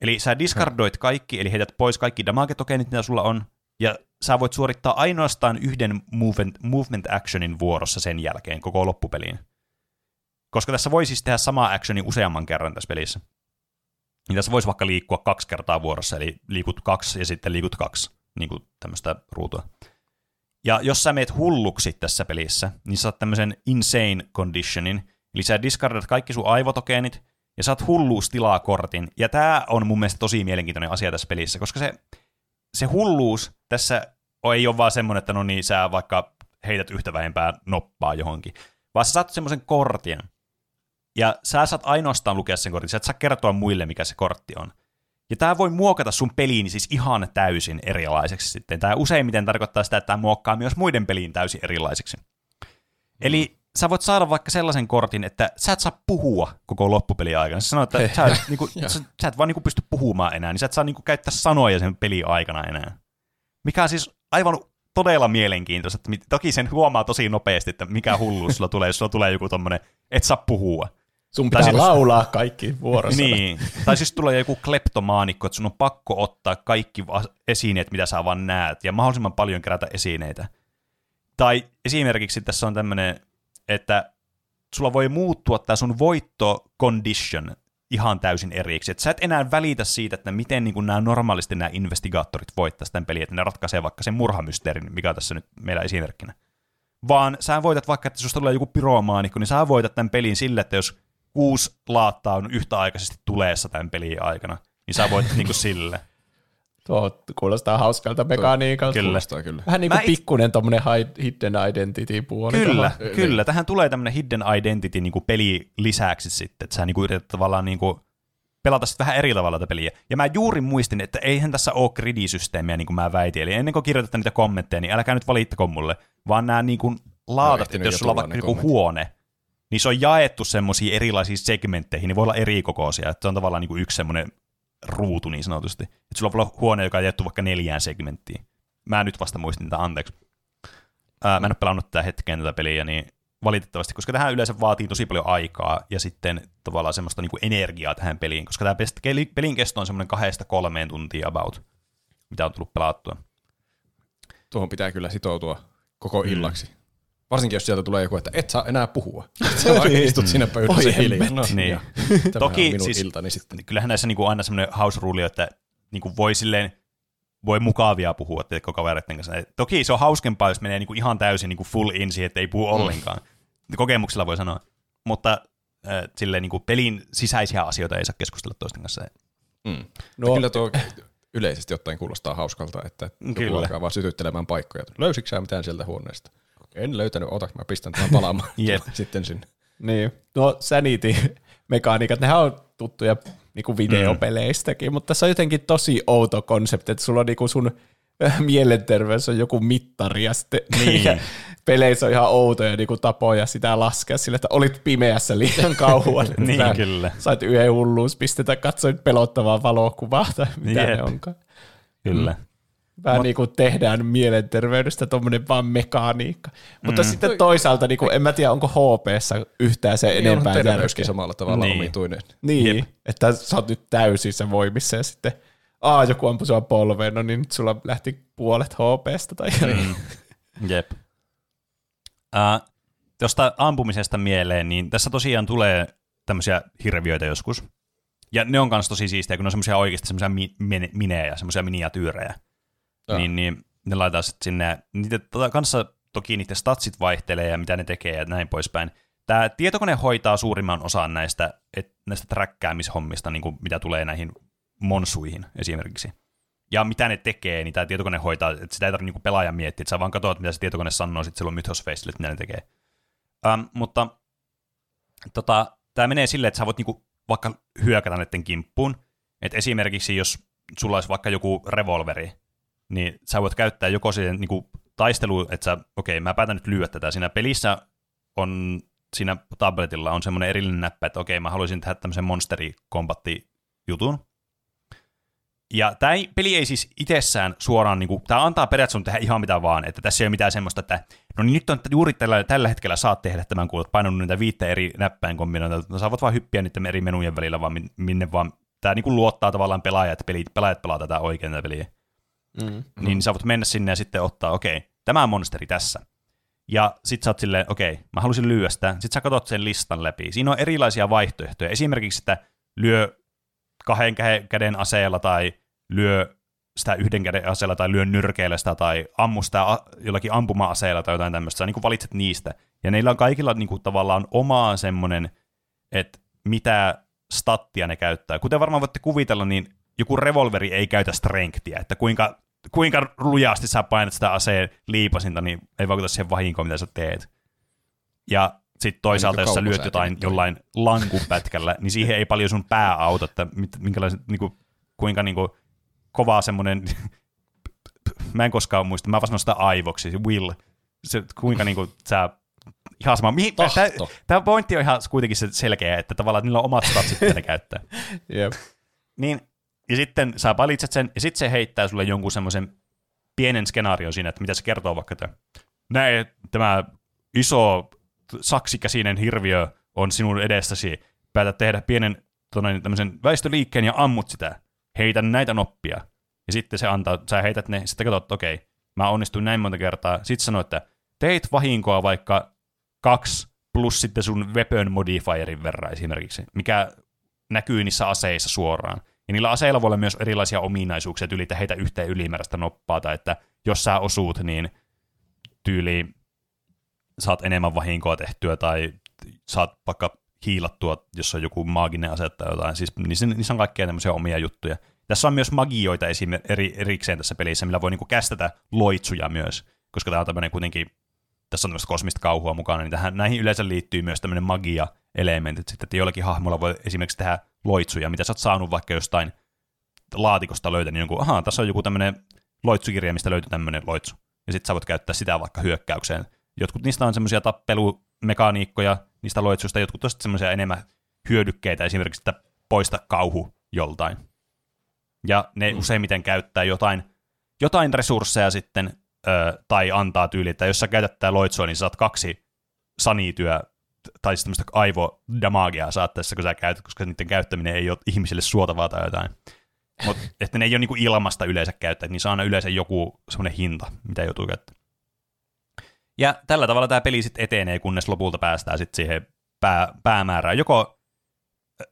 B: Eli sä discardoit kaikki, eli heität pois kaikki damage-tokenit, mitä sulla on, ja sä voit suorittaa ainoastaan yhden movement, movement actionin vuorossa sen jälkeen koko loppupeliin. Koska tässä voi siis tehdä sama actioni useamman kerran tässä pelissä. Niin tässä voisi vaikka liikkua kaksi kertaa vuorossa, eli liikut kaksi ja sitten liikut kaksi, niin kuin tämmöistä ruutua. Ja jos sä meet hulluksi tässä pelissä, niin saat tämmöisen insane conditionin, eli sä discardat kaikki sun aivotokeenit, ja saat hulluustilaa kortin. Ja tämä on mun mielestä tosi mielenkiintoinen asia tässä pelissä, koska se, se hulluus tässä ei ole vaan semmoinen, että no niin, sä vaikka heität yhtä vähempää noppaa johonkin, vaan sä saat semmoisen kortin, ja sä saat ainoastaan lukea sen kortin, sä et saa kertoa muille, mikä se kortti on. Ja tämä voi muokata sun peliin siis ihan täysin erilaiseksi sitten. Tämä useimmiten tarkoittaa sitä, että tämä muokkaa myös muiden peliin täysin erilaiseksi. Eli sä voit saada vaikka sellaisen kortin, että sä et saa puhua koko loppupeli aikana. Sä sanoit, että sä et, (laughs) niinku, sä, sä et vaan niinku pysty puhumaan enää, niin sä et saa niinku käyttää sanoja sen peli aikana enää. Mikä on siis aivan todella mielenkiintoista. Että toki sen huomaa tosi nopeasti, että mikä hulluus sulla tulee, jos sulla tulee joku tommonen, et saa puhua.
A: Sun pitää siis, laulaa kaikki vuorossa.
B: Niin. Tai siis tulee joku kleptomaanikko, että sun on pakko ottaa kaikki esineet, mitä sä vaan näet, ja mahdollisimman paljon kerätä esineitä. Tai esimerkiksi tässä on tämmöinen, että sulla voi muuttua tämä sun voitto condition ihan täysin eriksi. Et sä et enää välitä siitä, että miten niin nämä normaalisti nämä investigaattorit voittaa tämän peliä, että ne ratkaisee vaikka sen murhamysteerin, mikä on tässä nyt meillä esimerkkinä. Vaan sä voitat vaikka, että susta tulee joku pyromaanikko, niin sä voitat tämän pelin sille, että jos kuusi laattaa on yhtäaikaisesti tuleessa tämän pelin aikana, niin sä voit niin kuin sille. (laughs)
A: Tuo kuulostaa hauskalta mekaniikalta.
B: Kyllä.
A: kyllä. Vähän niin kuin Mä pikkuinen tommonen hidden identity puoli.
B: Kyllä, tähän. kyllä. Tähän tulee tämmöinen hidden identity niin kuin peli lisäksi sitten, että sä niin kuin yrität tavallaan niin kuin pelata sitten vähän eri tavalla tätä peliä. Ja mä juuri muistin, että eihän tässä ole gridisysteemiä, niin kuin mä väitin. Eli ennen kuin kirjoitatte niitä kommentteja, niin älkää nyt valittako mulle, vaan nämä niin kuin laatat, että jos sulla on vaikka joku huone, niin se on jaettu semmoisiin erilaisiin segmentteihin, niin voi olla eri kokoisia, että se on tavallaan niin kuin yksi semmoinen ruutu niin sanotusti. Että sulla voi olla huone, joka on jaettu vaikka neljään segmenttiin. Mä nyt vasta muistin tätä, anteeksi. Ää, mä en ole pelannut tätä hetkeen tätä peliä, niin valitettavasti, koska tähän yleensä vaatii tosi paljon aikaa ja sitten tavallaan semmoista niin kuin energiaa tähän peliin, koska tämä pelin kesto on semmoinen kahdesta kolmeen tuntia about, mitä on tullut pelattua.
C: Tuohon pitää kyllä sitoutua koko illaksi. Mm. Varsinkin jos sieltä tulee joku, että et saa enää puhua. (laughs) Sä vaan niin. istut siinä pöydässä hiljaa. No,
B: niin. Toki minun siis, iltani sitten. kyllähän näissä niinku aina semmoinen house rule, että niinku voi silleen, voi mukavia puhua teikö kavereiden kanssa. Et toki se on hauskempaa, jos menee niinku ihan täysin niinku full in siihen, että ei puhu mm. ollenkaan. Kokemuksella voi sanoa. Mutta äh, silleen niinku pelin sisäisiä asioita ei saa keskustella toisten kanssa.
C: Mm. No, kyllä tuo yleisesti ottaen kuulostaa hauskalta, että joku alkaa vaan sytyttelemään paikkoja. Löysitkö sä mitään sieltä huoneesta? En löytänyt, ota, mä pistän tämän palaamaan (laughs) yep. (laughs) sitten sinne.
A: Niin, no sanity-mekaniikat, (laughs) nehän on tuttuja niinku videopeleistäkin, mm. mutta tässä on jotenkin tosi outo konsepti, että sulla on niinku sun äh, mielenterveys on joku mittari ja sitten niin. peleissä on ihan outoja niinku tapoja sitä laskea sille, että olit pimeässä liian kauan.
B: niin, kyllä.
A: Sait yhden hulluuspistetä, katsoit pelottavaa valokuvaa tai mitä Jep. ne onkaan.
B: Kyllä. Mm.
A: Vähän Mut, niin kuin tehdään mielenterveydestä tuommoinen vaan mekaniikka. Mm. Mutta sitten toisaalta, niin kuin, en mä tiedä, onko hp yhtään se niin enempää järkeä.
C: samalla tavalla niin. omituinen.
A: Niin, Jep. että sä oot nyt täysissä voimissa ja sitten aa, joku ampui sua polveen, no niin nyt sulla lähti puolet HPstä tai mm. (laughs)
B: Jep. Uh, tuosta ampumisesta mieleen, niin tässä tosiaan tulee tämmöisiä hirviöitä joskus. Ja ne on myös tosi siistejä, kun ne on semmoisia oikeasti semmoisia mi- minejä, semmoisia miniatyyrejä. Niin, niin ne laitetaan sitten sinne. Niitä tota, kanssa toki niiden statsit vaihtelee ja mitä ne tekee ja näin poispäin. Tämä tietokone hoitaa suurimman osan näistä, et, näistä träkkäämishommista, niin kuin mitä tulee näihin monsuihin esimerkiksi. Ja mitä ne tekee, niin tämä tietokone hoitaa, että sitä ei tarvitse niinku pelaajan miettiä, että sä vaan katsoit, mitä se tietokone sanoo sitten silloin Mythos Facelle, että mitä ne tekee. Ähm, mutta tota, tämä menee silleen, että sä voit niinku vaikka hyökätä näiden kimppuun. että esimerkiksi jos sulla olisi vaikka joku revolveri, niin sä voit käyttää joko siihen niin kuin taistelu, että sä, okei, mä päätän nyt lyödä tätä. Siinä pelissä on, siinä tabletilla on semmoinen erillinen näppä, että okei, mä haluaisin tehdä tämmöisen monsterikombatti-jutun. Ja tämä peli ei siis itsessään suoraan, niin tämä antaa periaatteessa tehdä ihan mitä vaan, että tässä ei ole mitään semmoista, että no niin nyt on juuri tällä, tällä hetkellä saat tehdä tämän, kun olet painanut niitä viittä eri näppäin kombinoita, no, saavat vaan hyppiä niiden eri menujen välillä, vaan minne vaan, tämä niin luottaa tavallaan pelaajat, että pelaajat pelaa tätä oikein tätä peliä.
A: Mm.
B: niin sä voit mennä sinne ja sitten ottaa, okei, okay, tämä on monsteri tässä. Ja sit sä oot silleen, okei, okay, mä halusin lyödä sitä. Sit sä katsot sen listan läpi. Siinä on erilaisia vaihtoehtoja. Esimerkiksi, että lyö kahden kä- käden aseella tai lyö sitä yhden käden aseella tai lyö nyrkeillä sitä tai ammu sitä jollakin ampuma-aseella tai jotain tämmöistä. Sä niin valitset niistä. Ja neillä on kaikilla niin kuin, tavallaan omaa semmoinen, että mitä stattia ne käyttää. Kuten varmaan voitte kuvitella, niin joku revolveri ei käytä strengthia, että kuinka, kuinka lujasti sä painat sitä aseen liipasinta, niin ei vaikuta siihen vahinkoon, mitä sä teet. Ja sitten toisaalta,
C: Niin
B: jos sä
C: kuin
B: lyöt jotain jollain lankupätkällä, niin siihen ei paljon sun pää auta, että minkälaiset, niinku, kuinka niinku, kovaa semmoinen, (laughs) mä en koskaan muista, mä vaan sanon sitä aivoksi, se will, se, kuinka niinku, sä ihan sama. Mihin, tää, tämä pointti on ihan kuitenkin se selkeä, että tavallaan että niillä on omat statsit, mitä ne käyttää. (laughs)
A: Jep.
B: Niin, ja sitten sä valitset sen, ja sitten se heittää sulle jonkun semmoisen pienen skenaarion siinä, että mitä se kertoo vaikka, että näin, tämä iso saksikäsinen hirviö on sinun edessäsi, päätät tehdä pienen tämmöisen väistöliikkeen ja ammut sitä, heitä näitä noppia. Ja sitten se antaa, sä heität ne, sitten katsot, okei, mä onnistuin näin monta kertaa. Sitten sanoo, että teit vahinkoa vaikka kaksi plus sitten sun weapon modifierin verran esimerkiksi, mikä näkyy niissä aseissa suoraan. Ja niillä aseilla voi olla myös erilaisia ominaisuuksia, tyyli, että heitä yhteen ylimääräistä noppaa, tai että jos sä osuut, niin tyyli saat enemmän vahinkoa tehtyä, tai saat vaikka hiilattua, jos on joku maaginen ase tai jotain. Siis niissä, niissä on kaikkia tämmöisiä omia juttuja. Tässä on myös magioita esim. Eri, erikseen tässä pelissä, millä voi niinku kästetä loitsuja myös, koska tämä on tämmöinen kuitenkin, tässä on tämmöistä kosmista kauhua mukana, niin tähän, näihin yleensä liittyy myös tämmöinen magia-elementit, sitten, että jollakin hahmolla voi esimerkiksi tehdä loitsuja, mitä sä oot saanut vaikka jostain laatikosta löytänyt jonkun, ahaa, tässä on joku tämmöinen loitsukirja, mistä löytyy tämmöinen loitsu. Ja sitten sä voit käyttää sitä vaikka hyökkäykseen. Jotkut niistä on semmoisia tappelumekaniikkoja niistä loitsuista, jotkut on sitten semmoisia enemmän hyödykkeitä, esimerkiksi että poista kauhu joltain. Ja ne mm. useimmiten käyttää jotain, jotain resursseja sitten, ö, tai antaa tyyli, että jos sä käytät tää loitsua, niin sä saat kaksi sanityö tai siis tämmöistä aivodamagea saat tässä, kun sä käytät, koska niiden käyttäminen ei ole ihmisille suotavaa tai jotain. Mutta (laughs) että ne ei ole niinku ilmasta yleensä käyttää, niin saa aina yleensä joku semmoinen hinta, mitä joutuu käyttämään. Ja tällä tavalla tämä peli sitten etenee, kunnes lopulta päästään sitten siihen pää, päämäärään. Joko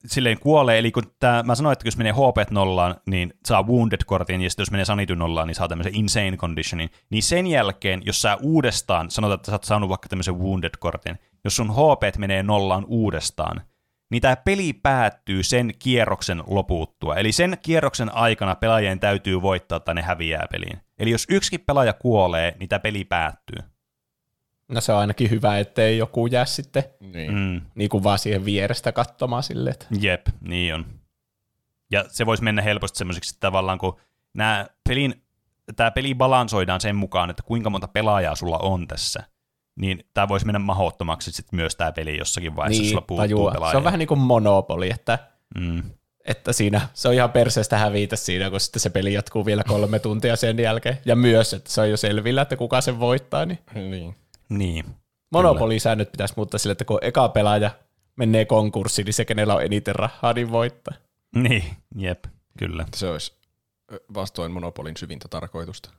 B: silleen kuolee, eli kun tää, mä sanoin, että jos menee HP nollaan, niin saa Wounded-kortin, ja sitten jos menee Sanity nollaan, niin saa tämmöisen Insane Conditionin. Niin sen jälkeen, jos sä uudestaan, sanotaan, että sä oot saanut vaikka tämmöisen Wounded-kortin, jos sun HP menee nollaan uudestaan, niin tämä peli päättyy sen kierroksen loputtua. Eli sen kierroksen aikana pelaajien täytyy voittaa, että ne häviää peliin. Eli jos yksikin pelaaja kuolee, niin tämä peli päättyy.
A: No se on ainakin hyvä, ettei joku jää sitten
C: Niin.
B: Mm.
A: niin kuin vaan siihen vierestä katsomaan silleen, että
B: Jep, niin on. Ja se voisi mennä helposti semmoiseksi tavallaan, kun nämä pelin, tämä peli balansoidaan sen mukaan, että kuinka monta pelaajaa sulla on tässä. Niin tämä voisi mennä mahdottomaksi sitten myös tämä peli jossakin vaiheessa, jos sulla
A: niin,
B: puuttuu
A: tajua.
B: pelaajia.
A: Se on vähän niin kuin monopoli, että,
B: Mm.
A: että siinä se on ihan perseestä hävitä siinä, kun sitten se peli jatkuu vielä kolme tuntia sen jälkeen. Ja myös, että se on jo selvillä, että kuka sen voittaa. Niin
C: niin.
B: Niin.
A: monopolisäännöt pitäisi muuttaa sille, että kun eka pelaaja menee konkurssiin, niin se, kenellä on eniten rahaa, niin voittaa.
B: Niin, jep, kyllä.
C: Se olisi vastoin monopolin syvintä tarkoitusta.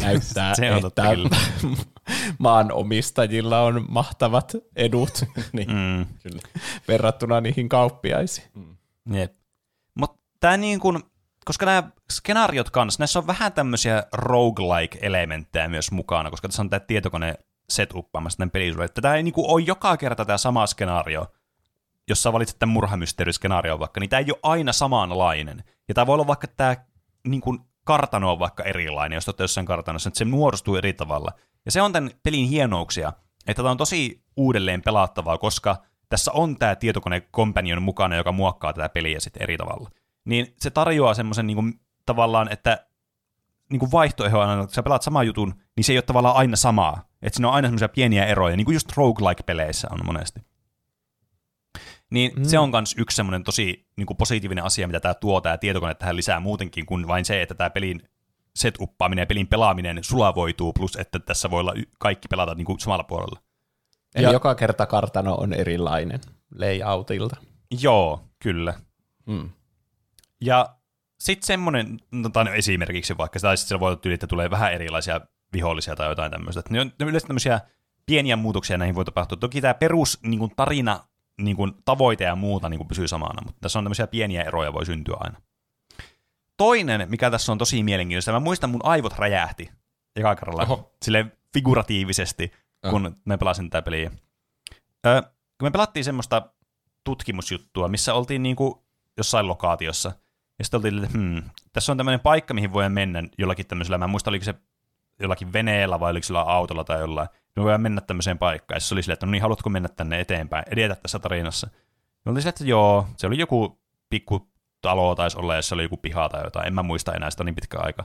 A: Näyttää, (laughs)
B: Se on
A: että
B: totta kyllä. (laughs)
A: maanomistajilla on mahtavat edut (laughs)
C: niin.
B: Mm.
C: Kyllä.
A: verrattuna niihin kauppiaisiin.
B: Jep. Mutta tämä niin kuin, koska nämä skenaariot kanssa, näissä on vähän tämmöisiä roguelike-elementtejä myös mukana, koska tässä on tämä tietokone setuppaamassa tämän pelisuuden. Että tämä ei niin kuin ole joka kerta tämä sama skenaario, jos sä valitset tämän murhamysteeriskenaarion vaikka, niin tämä ei ole aina samanlainen. Ja tämä voi olla vaikka tämä niin kuin kartano on vaikka erilainen, jos olette jossain kartanossa, että se muodostuu eri tavalla. Ja se on tämän pelin hienouksia, että tämä on tosi uudelleen pelattavaa, koska tässä on tämä tietokone companion mukana, joka muokkaa tätä peliä sitten eri tavalla. Niin se tarjoaa semmoisen niin tavallaan, että niin kuin vaihtoehto aina, että sä pelaat saman jutun, niin se ei ole tavallaan aina samaa. Että siinä on aina semmoisia pieniä eroja, niin kuin just roguelike-peleissä on monesti. Niin mm. se on myös yksi semmoinen tosi niin kuin positiivinen asia, mitä tämä tuo tämä tietokone tähän lisää muutenkin kuin vain se, että tämä pelin setuppaaminen ja pelin pelaaminen sulavoituu, plus että tässä voi olla kaikki pelata niin kuin samalla puolella.
A: Eli
B: Ja-
A: joka kerta kartano on erilainen layoutilta.
B: Joo, kyllä.
C: Mm.
B: Ja sitten semmoinen, no, no esimerkiksi vaikka, tai sitten siellä voi olla tyyli, että tulee vähän erilaisia vihollisia tai jotain tämmöistä. Ne on ne on yleensä tämmöisiä pieniä muutoksia näihin voi tapahtua. Toki tämä perus niin kuin tarina, niin kuin tavoite ja muuta niin kuin pysyy samana, mutta tässä on tämmöisiä pieniä eroja voi syntyä aina. Toinen, mikä tässä on tosi mielenkiintoista, mä muistan mun aivot räjähti eka kerralla,
C: Oho.
B: silleen figuratiivisesti, kun me pelasin tätä peliä. Ö, kun me pelattiin semmoista tutkimusjuttua, missä oltiin niinku jossain lokaatiossa, ja sitten oltiin, että hmm, tässä on tämmöinen paikka, mihin voi mennä jollakin tämmöisellä, mä en muista, oliko se jollakin veneellä vai oliko sillä autolla tai jollain, me voidaan mennä tämmöiseen paikkaan, ja se oli silleen, että no niin, haluatko mennä tänne eteenpäin, edetä tässä tarinassa. Me oltiin silleen, että joo, se oli joku pikku talo taisi olla, ja se oli joku piha tai jotain, en mä muista enää, sitä niin pitkä aika.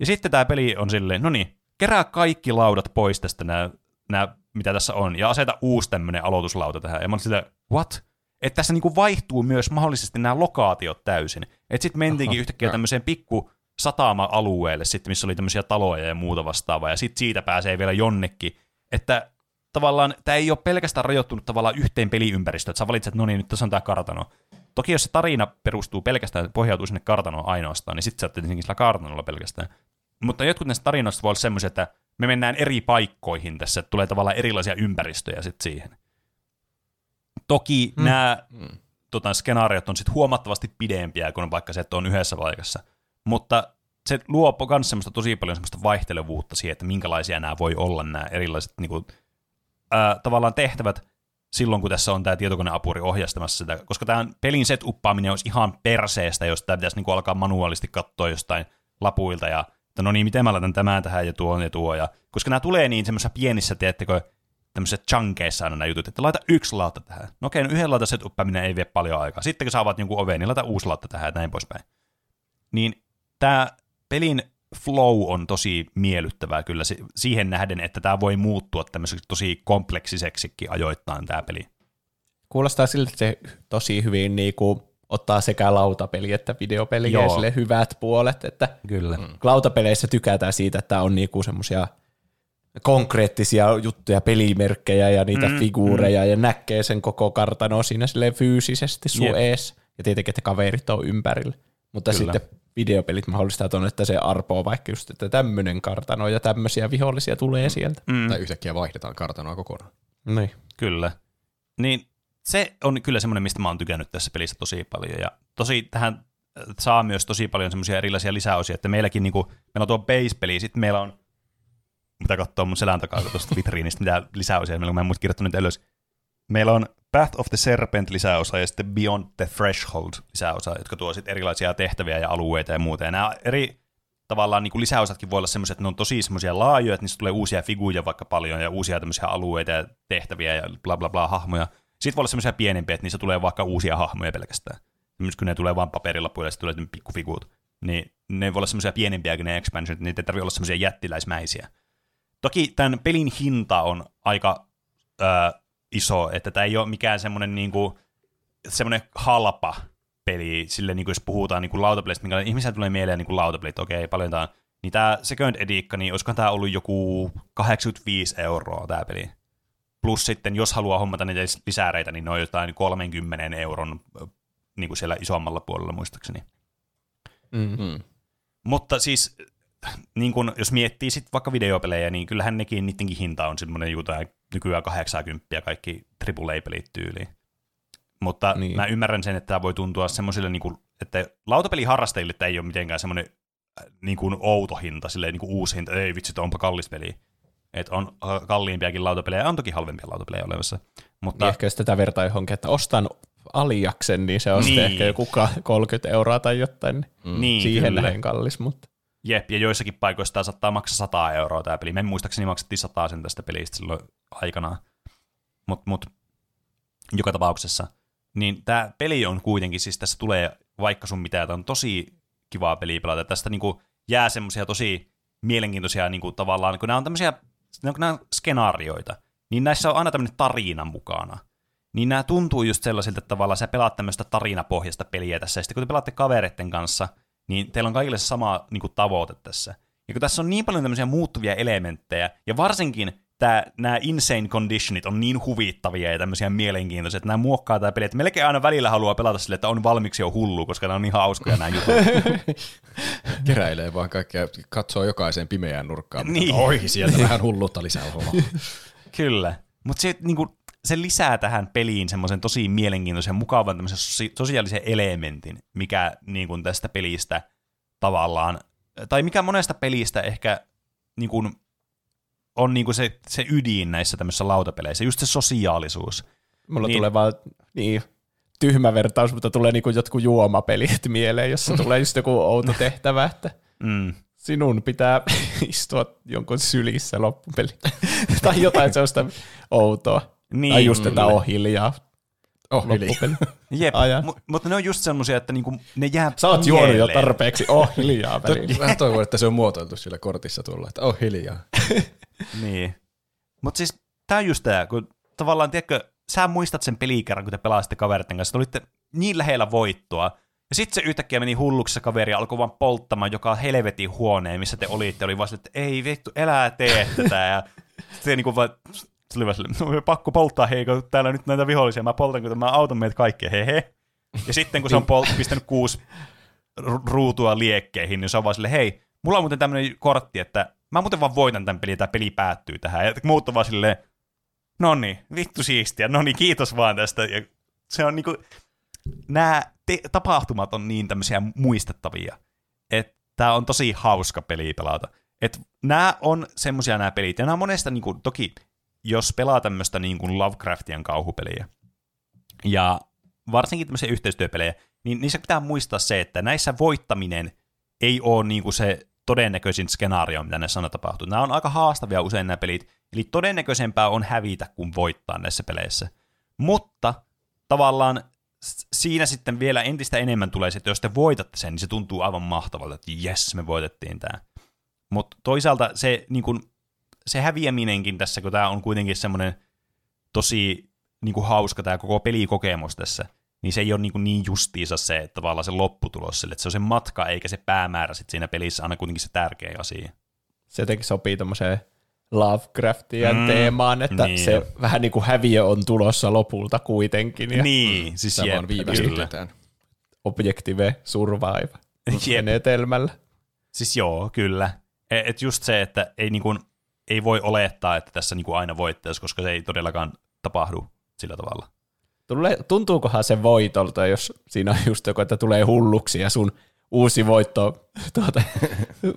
B: Ja sitten tämä peli on silleen, no niin, kerää kaikki laudat pois tästä, nää, nää, mitä tässä on, ja aseta uusi tämmöinen aloituslauta tähän. Ja mä olin what? Että tässä niinku vaihtuu myös mahdollisesti nämä lokaatiot täysin. Että sitten mentiinkin
C: Aha,
B: yhtäkkiä tämmöiseen pikku satama-alueelle, sitten, missä oli tämmöisiä taloja ja muuta vastaavaa, ja sitten siitä pääsee vielä jonnekin. Että tavallaan tämä ei ole pelkästään rajoittunut tavallaan yhteen peliympäristöön, että sä valitset, no niin, nyt tässä on tämä kartano. Toki jos se tarina perustuu pelkästään, pohjautuu sinne kartanoon ainoastaan, niin sitten sä oot tietenkin sillä kartanolla pelkästään. Mutta jotkut näistä tarinoista voi olla semmoisia, että me mennään eri paikkoihin tässä, että tulee tavallaan erilaisia ympäristöjä sitten siihen. Toki mm. nämä
C: Mm.
B: tota, skenaariot on sitten huomattavasti pidempiä kuin vaikka se, että on yhdessä paikassa. Mutta se luo myös semmoista tosi paljon semmoista vaihtelevuutta siihen, että minkälaisia nämä voi olla nämä erilaiset niin kuin, ää, tavallaan tehtävät silloin, kun tässä on tämä tietokoneapuri ohjastamassa sitä, koska tämän pelin set-uppaaminen olisi ihan perseestä, jos tämä pitäisi niin kuin alkaa manuaalisti katsoa jostain lapuilta ja että no niin, miten mä laitan tämän tähän ja tuon ja tuo. Ja, koska nämä tulee niin semmoisissa pienissä, teettekö, tämmöisissä chunkeissa aina nämä jutut, että laita yksi lautta tähän. No okei, no yhden lautan set-uppaaminen ei vie paljon aikaa. Sitten kun sä avaat jonkun oven, niin laita uusi lautta tähän ja näin poispäin. Niin tämä pelin flow on tosi miellyttävää kyllä si- siihen nähden, että tämä voi muuttua tämmöiseksi tosi kompleksiseksikin ajoittain tämä peli.
A: Kuulostaa siltä, että se tosi hyvin niinku ottaa sekä lautapeli että videopeli ja sille hyvät puolet, että
B: Kyllä.
A: Mm. lautapeleissä tykätään siitä, että on niinku semmoisia konkreettisia juttuja, pelimerkkejä ja niitä
B: Mm,
A: figuureja mm. ja näkee sen koko kartano siinä fyysisesti sun
B: Jep.
A: ees. Ja tietenkin, että kaverit on ympärillä. Mutta
B: Kyllä.
A: sitten videopelit mahdollistaa ton, että se arpoo vaikka just, että tämmöinen kartano ja tämmöisiä vihollisia tulee sieltä.
B: Mm.
C: Tai yhtäkkiä vaihdetaan kartanoa kokonaan.
A: Niin.
B: Kyllä. Niin se on kyllä semmoinen, mistä mä oon tykännyt tässä pelissä tosi paljon. Ja tosi tähän äh, saa myös tosi paljon semmoisia erilaisia lisäosia, että meilläkin niinku, meillä on tuo base-peli, sitten meillä on, mitä katsoa mun selän takaa tuosta vitriinistä, mitä lisäosia, meillä on, mä en muista kirjoittanut ylös. Meillä on Path of the Serpent lisäosa ja sitten Beyond the Threshold lisäosa, jotka tuo sitten erilaisia tehtäviä ja alueita ja muuta. Ja nämä eri tavallaan niin kuin lisäosatkin voi olla semmoisia, että ne on tosi semmoisia laajoja, että niistä tulee uusia figuja vaikka paljon ja uusia tämmöisiä alueita ja tehtäviä ja bla bla bla hahmoja. Sitten voi olla semmoisia pienempiä, että niissä tulee vaikka uusia hahmoja pelkästään. Myös kun ne tulee vain paperilapuille ja sitten tulee pikkufiguut. Niin ne voi olla semmoisia pienempiäkin ne expansionit, niitä ei tarvitse olla semmoisia jättiläismäisiä. Toki tämän pelin hinta on aika ö, iso, että tämä ei ole mikään semmoinen niinku, semmoinen halpa peli, sille niin kuin jos puhutaan niin kuin lautapeleistä, minkä ihmisellä tulee mieleen niin kuin lautapelit, okei, paljon tämä on. Niin tämä Second Edition, niin olisikohan tämä ollut joku 85 euroa tämä peli. Plus sitten, jos haluaa hommata niitä lisäreitä, niin ne on jotain 30 euron niin kuin siellä isommalla puolella muistaakseni.
A: Mm.
C: Mm.
B: Mutta siis, niin kun, jos miettii sitten vaikka videopelejä, niin kyllähän nekin, niidenkin hinta on semmoinen jotain nykyään 80 kaikki AAA-pelit tyyliin. Mutta niin. Mä ymmärrän sen, että tämä voi tuntua semmoisille, niin kuin, että lautapeliharrastajille tämä ei ole mitenkään semmoinen äh, niin kuin outo hinta, silleen niin kuin uusi hinta, ei vitsi, onpa kallis peli. Että on äh, kalliimpiakin lautapelejä, on toki halvempia lautapelejä olemassa. Mutta
A: Niin ehkä jos tätä vertaa johonkin, että ostan aliaksen, niin se on
B: Niin.
A: ehkä joku ka- 30 euroa tai jotain. Niin
B: mm, niin,
A: siihen
B: kyllä.
A: nähden kallis, mutta
B: Jep, ja joissakin paikoissa tämä saattaa maksaa 100 euroa tämä peli. Me muistaakseni maksettiin 100 sen tästä pelistä silloin aikanaan. Mutta mut, joka tapauksessa, niin tämä peli on kuitenkin, siis tässä tulee vaikka sun mitä, tämä on tosi kivaa peliä pelata. Tästä niinku jää semmoisia tosi mielenkiintoisia niinku tavallaan, kun nämä on tämmöisiä, nämä on skenaarioita, niin näissä on aina tämmöinen tarina mukana. Niin nämä tuntuu just sellaisilta, että tavallaan sä pelaat tämmöistä tarinapohjasta peliä tässä, ja sitten kun te pelaatte kavereiden kanssa, niin teillä on kaikille sama niin kuin, tavoite tässä. Ja kun tässä on niin paljon tämmöisiä muuttuvia elementtejä, ja varsinkin nämä insane conditionit on niin huvittavia ja tämmöisiä mielenkiintoisia, että nämä muokkaa tämä peli, että melkein aina välillä haluaa pelata sille, että on valmiiksi jo hullu, koska nämä on niin hauskoja nämä jutut. (laughs)
C: Keräilee vaan kaikkea, katsoo jokaiseen pimeään nurkkaan.
B: Niin.
C: Oi, sieltä vähän hulluutta lisää. (laughs)
B: Kyllä. Mutta se, niinku, se lisää tähän peliin semmoisen tosi mielenkiintoisen, mukavan tämmöisen sosi- sosiaalisen elementin, mikä niinku, tästä pelistä tavallaan, tai mikä monesta pelistä ehkä niinku, on niinku se, se ydin näissä tämmöisissä lautapeleissä, just se sosiaalisuus.
A: Mulla
B: Niin.
A: niin. tulee vaan niin, tyhmä vertaus, mutta tulee niinku jotkut juomapelit (laughs) mieleen, jossa tulee just joku outo tehtävä, että
B: Mm.
A: sinun pitää (laughs) istua jonkun sylissä loppupeli. (laughs) tai jotain sellaista outoa.
B: Niin,
A: tai just, että
B: kyllä.
A: on hiljaa
C: Oh,
A: loppupeli. (laughs)
B: Jep, mu- mutta ne on just semmoisia, että niinku, ne jää
A: Sä oot juonut jo tarpeeksi, oh hiljaa (laughs) välillä.
C: Vähän toivon, että se on muotoiltu sillä kortissa tuolla, että oh hiljaa. (laughs)
B: Niin. Mutta siis tää on just tää, kun tavallaan, tiedätkö, sä muistat sen pelikerran, kun te pelasitte kaveritten kanssa, te olitte niin lähellä voittoa, ja sitten se yhtäkkiä meni hulluksi se kaveri ja alkoi vaan polttamaan joka helvetin huoneen, missä te olitte, oli vaan sille, että ei vittu, elää tee tätä, ja se niinku vaan, se oli vaan no pakko polttaa, hei, kun täällä nyt näitä vihollisia, mä poltan, kun mä autan meitä kaikkia, he he. Ja sitten kun se on pol- pistänyt kuusi ru- ruutua liekkeihin, niin se on vaan sille, hei, mulla on muuten tämmöinen kortti, että mä muuten vaan voitan tämän pelin, ja tämä peli päättyy tähän. Ja muut on vaan silleen, no niin, vittu siistiä, no niin, kiitos vaan tästä. Ja se on niinku, nämä te- tapahtumat on niin tämmöisiä muistettavia, että tämä on tosi hauska peli pelata. Et nämä on semmoisia nämä pelit, ja nämä on monesta, niinku, toki jos pelaa tämmöistä niinku Lovecraftian kauhupeliä, ja varsinkin tämmöisiä yhteistyöpelejä, niin niissä pitää muistaa se, että näissä voittaminen ei ole niinku se todennäköisin skenaario, mitä näissä on tapahtuu. Nämä on aika haastavia usein nämä pelit, eli todennäköisempää on hävitä kuin voittaa näissä peleissä. Mutta tavallaan siinä sitten vielä entistä enemmän tulee se, että jos te voitatte sen, niin se tuntuu aivan mahtavalta, että jes, me voitettiin tämä. Mutta toisaalta se, niin kun, se häviäminenkin tässä, kun tämä on kuitenkin semmoinen tosi niin kuin hauska tämä koko pelikokemus tässä, niin se ei ole niin, kuin niin justiinsa se, että tavallaan se lopputulos sille, että se on se matka eikä se päämäärä sit siinä pelissä aina kuitenkin se tärkeä asia.
A: Se jotenkin sopii tommoseen Lovecraftian
B: Mm,
A: teemaan, että
B: niin.
A: se vähän niin kuin häviö on tulossa lopulta kuitenkin. Ja
B: niin, siis jep,
C: vaan
B: kyllä.
C: viivästytetään.
A: Objective survive
B: Jep.
A: menetelmällä.
B: Siis joo, kyllä. E- Et just se, että ei, niin kuin, ei voi olettaa, että tässä niin kuin aina voittaisi, koska se ei todellakaan tapahdu sillä tavalla.
A: Tulee, tuntuukohan se voitolta, jos siinä on just joku, että tulee hulluksi ja sun uusi voitto, (laughs) tuota,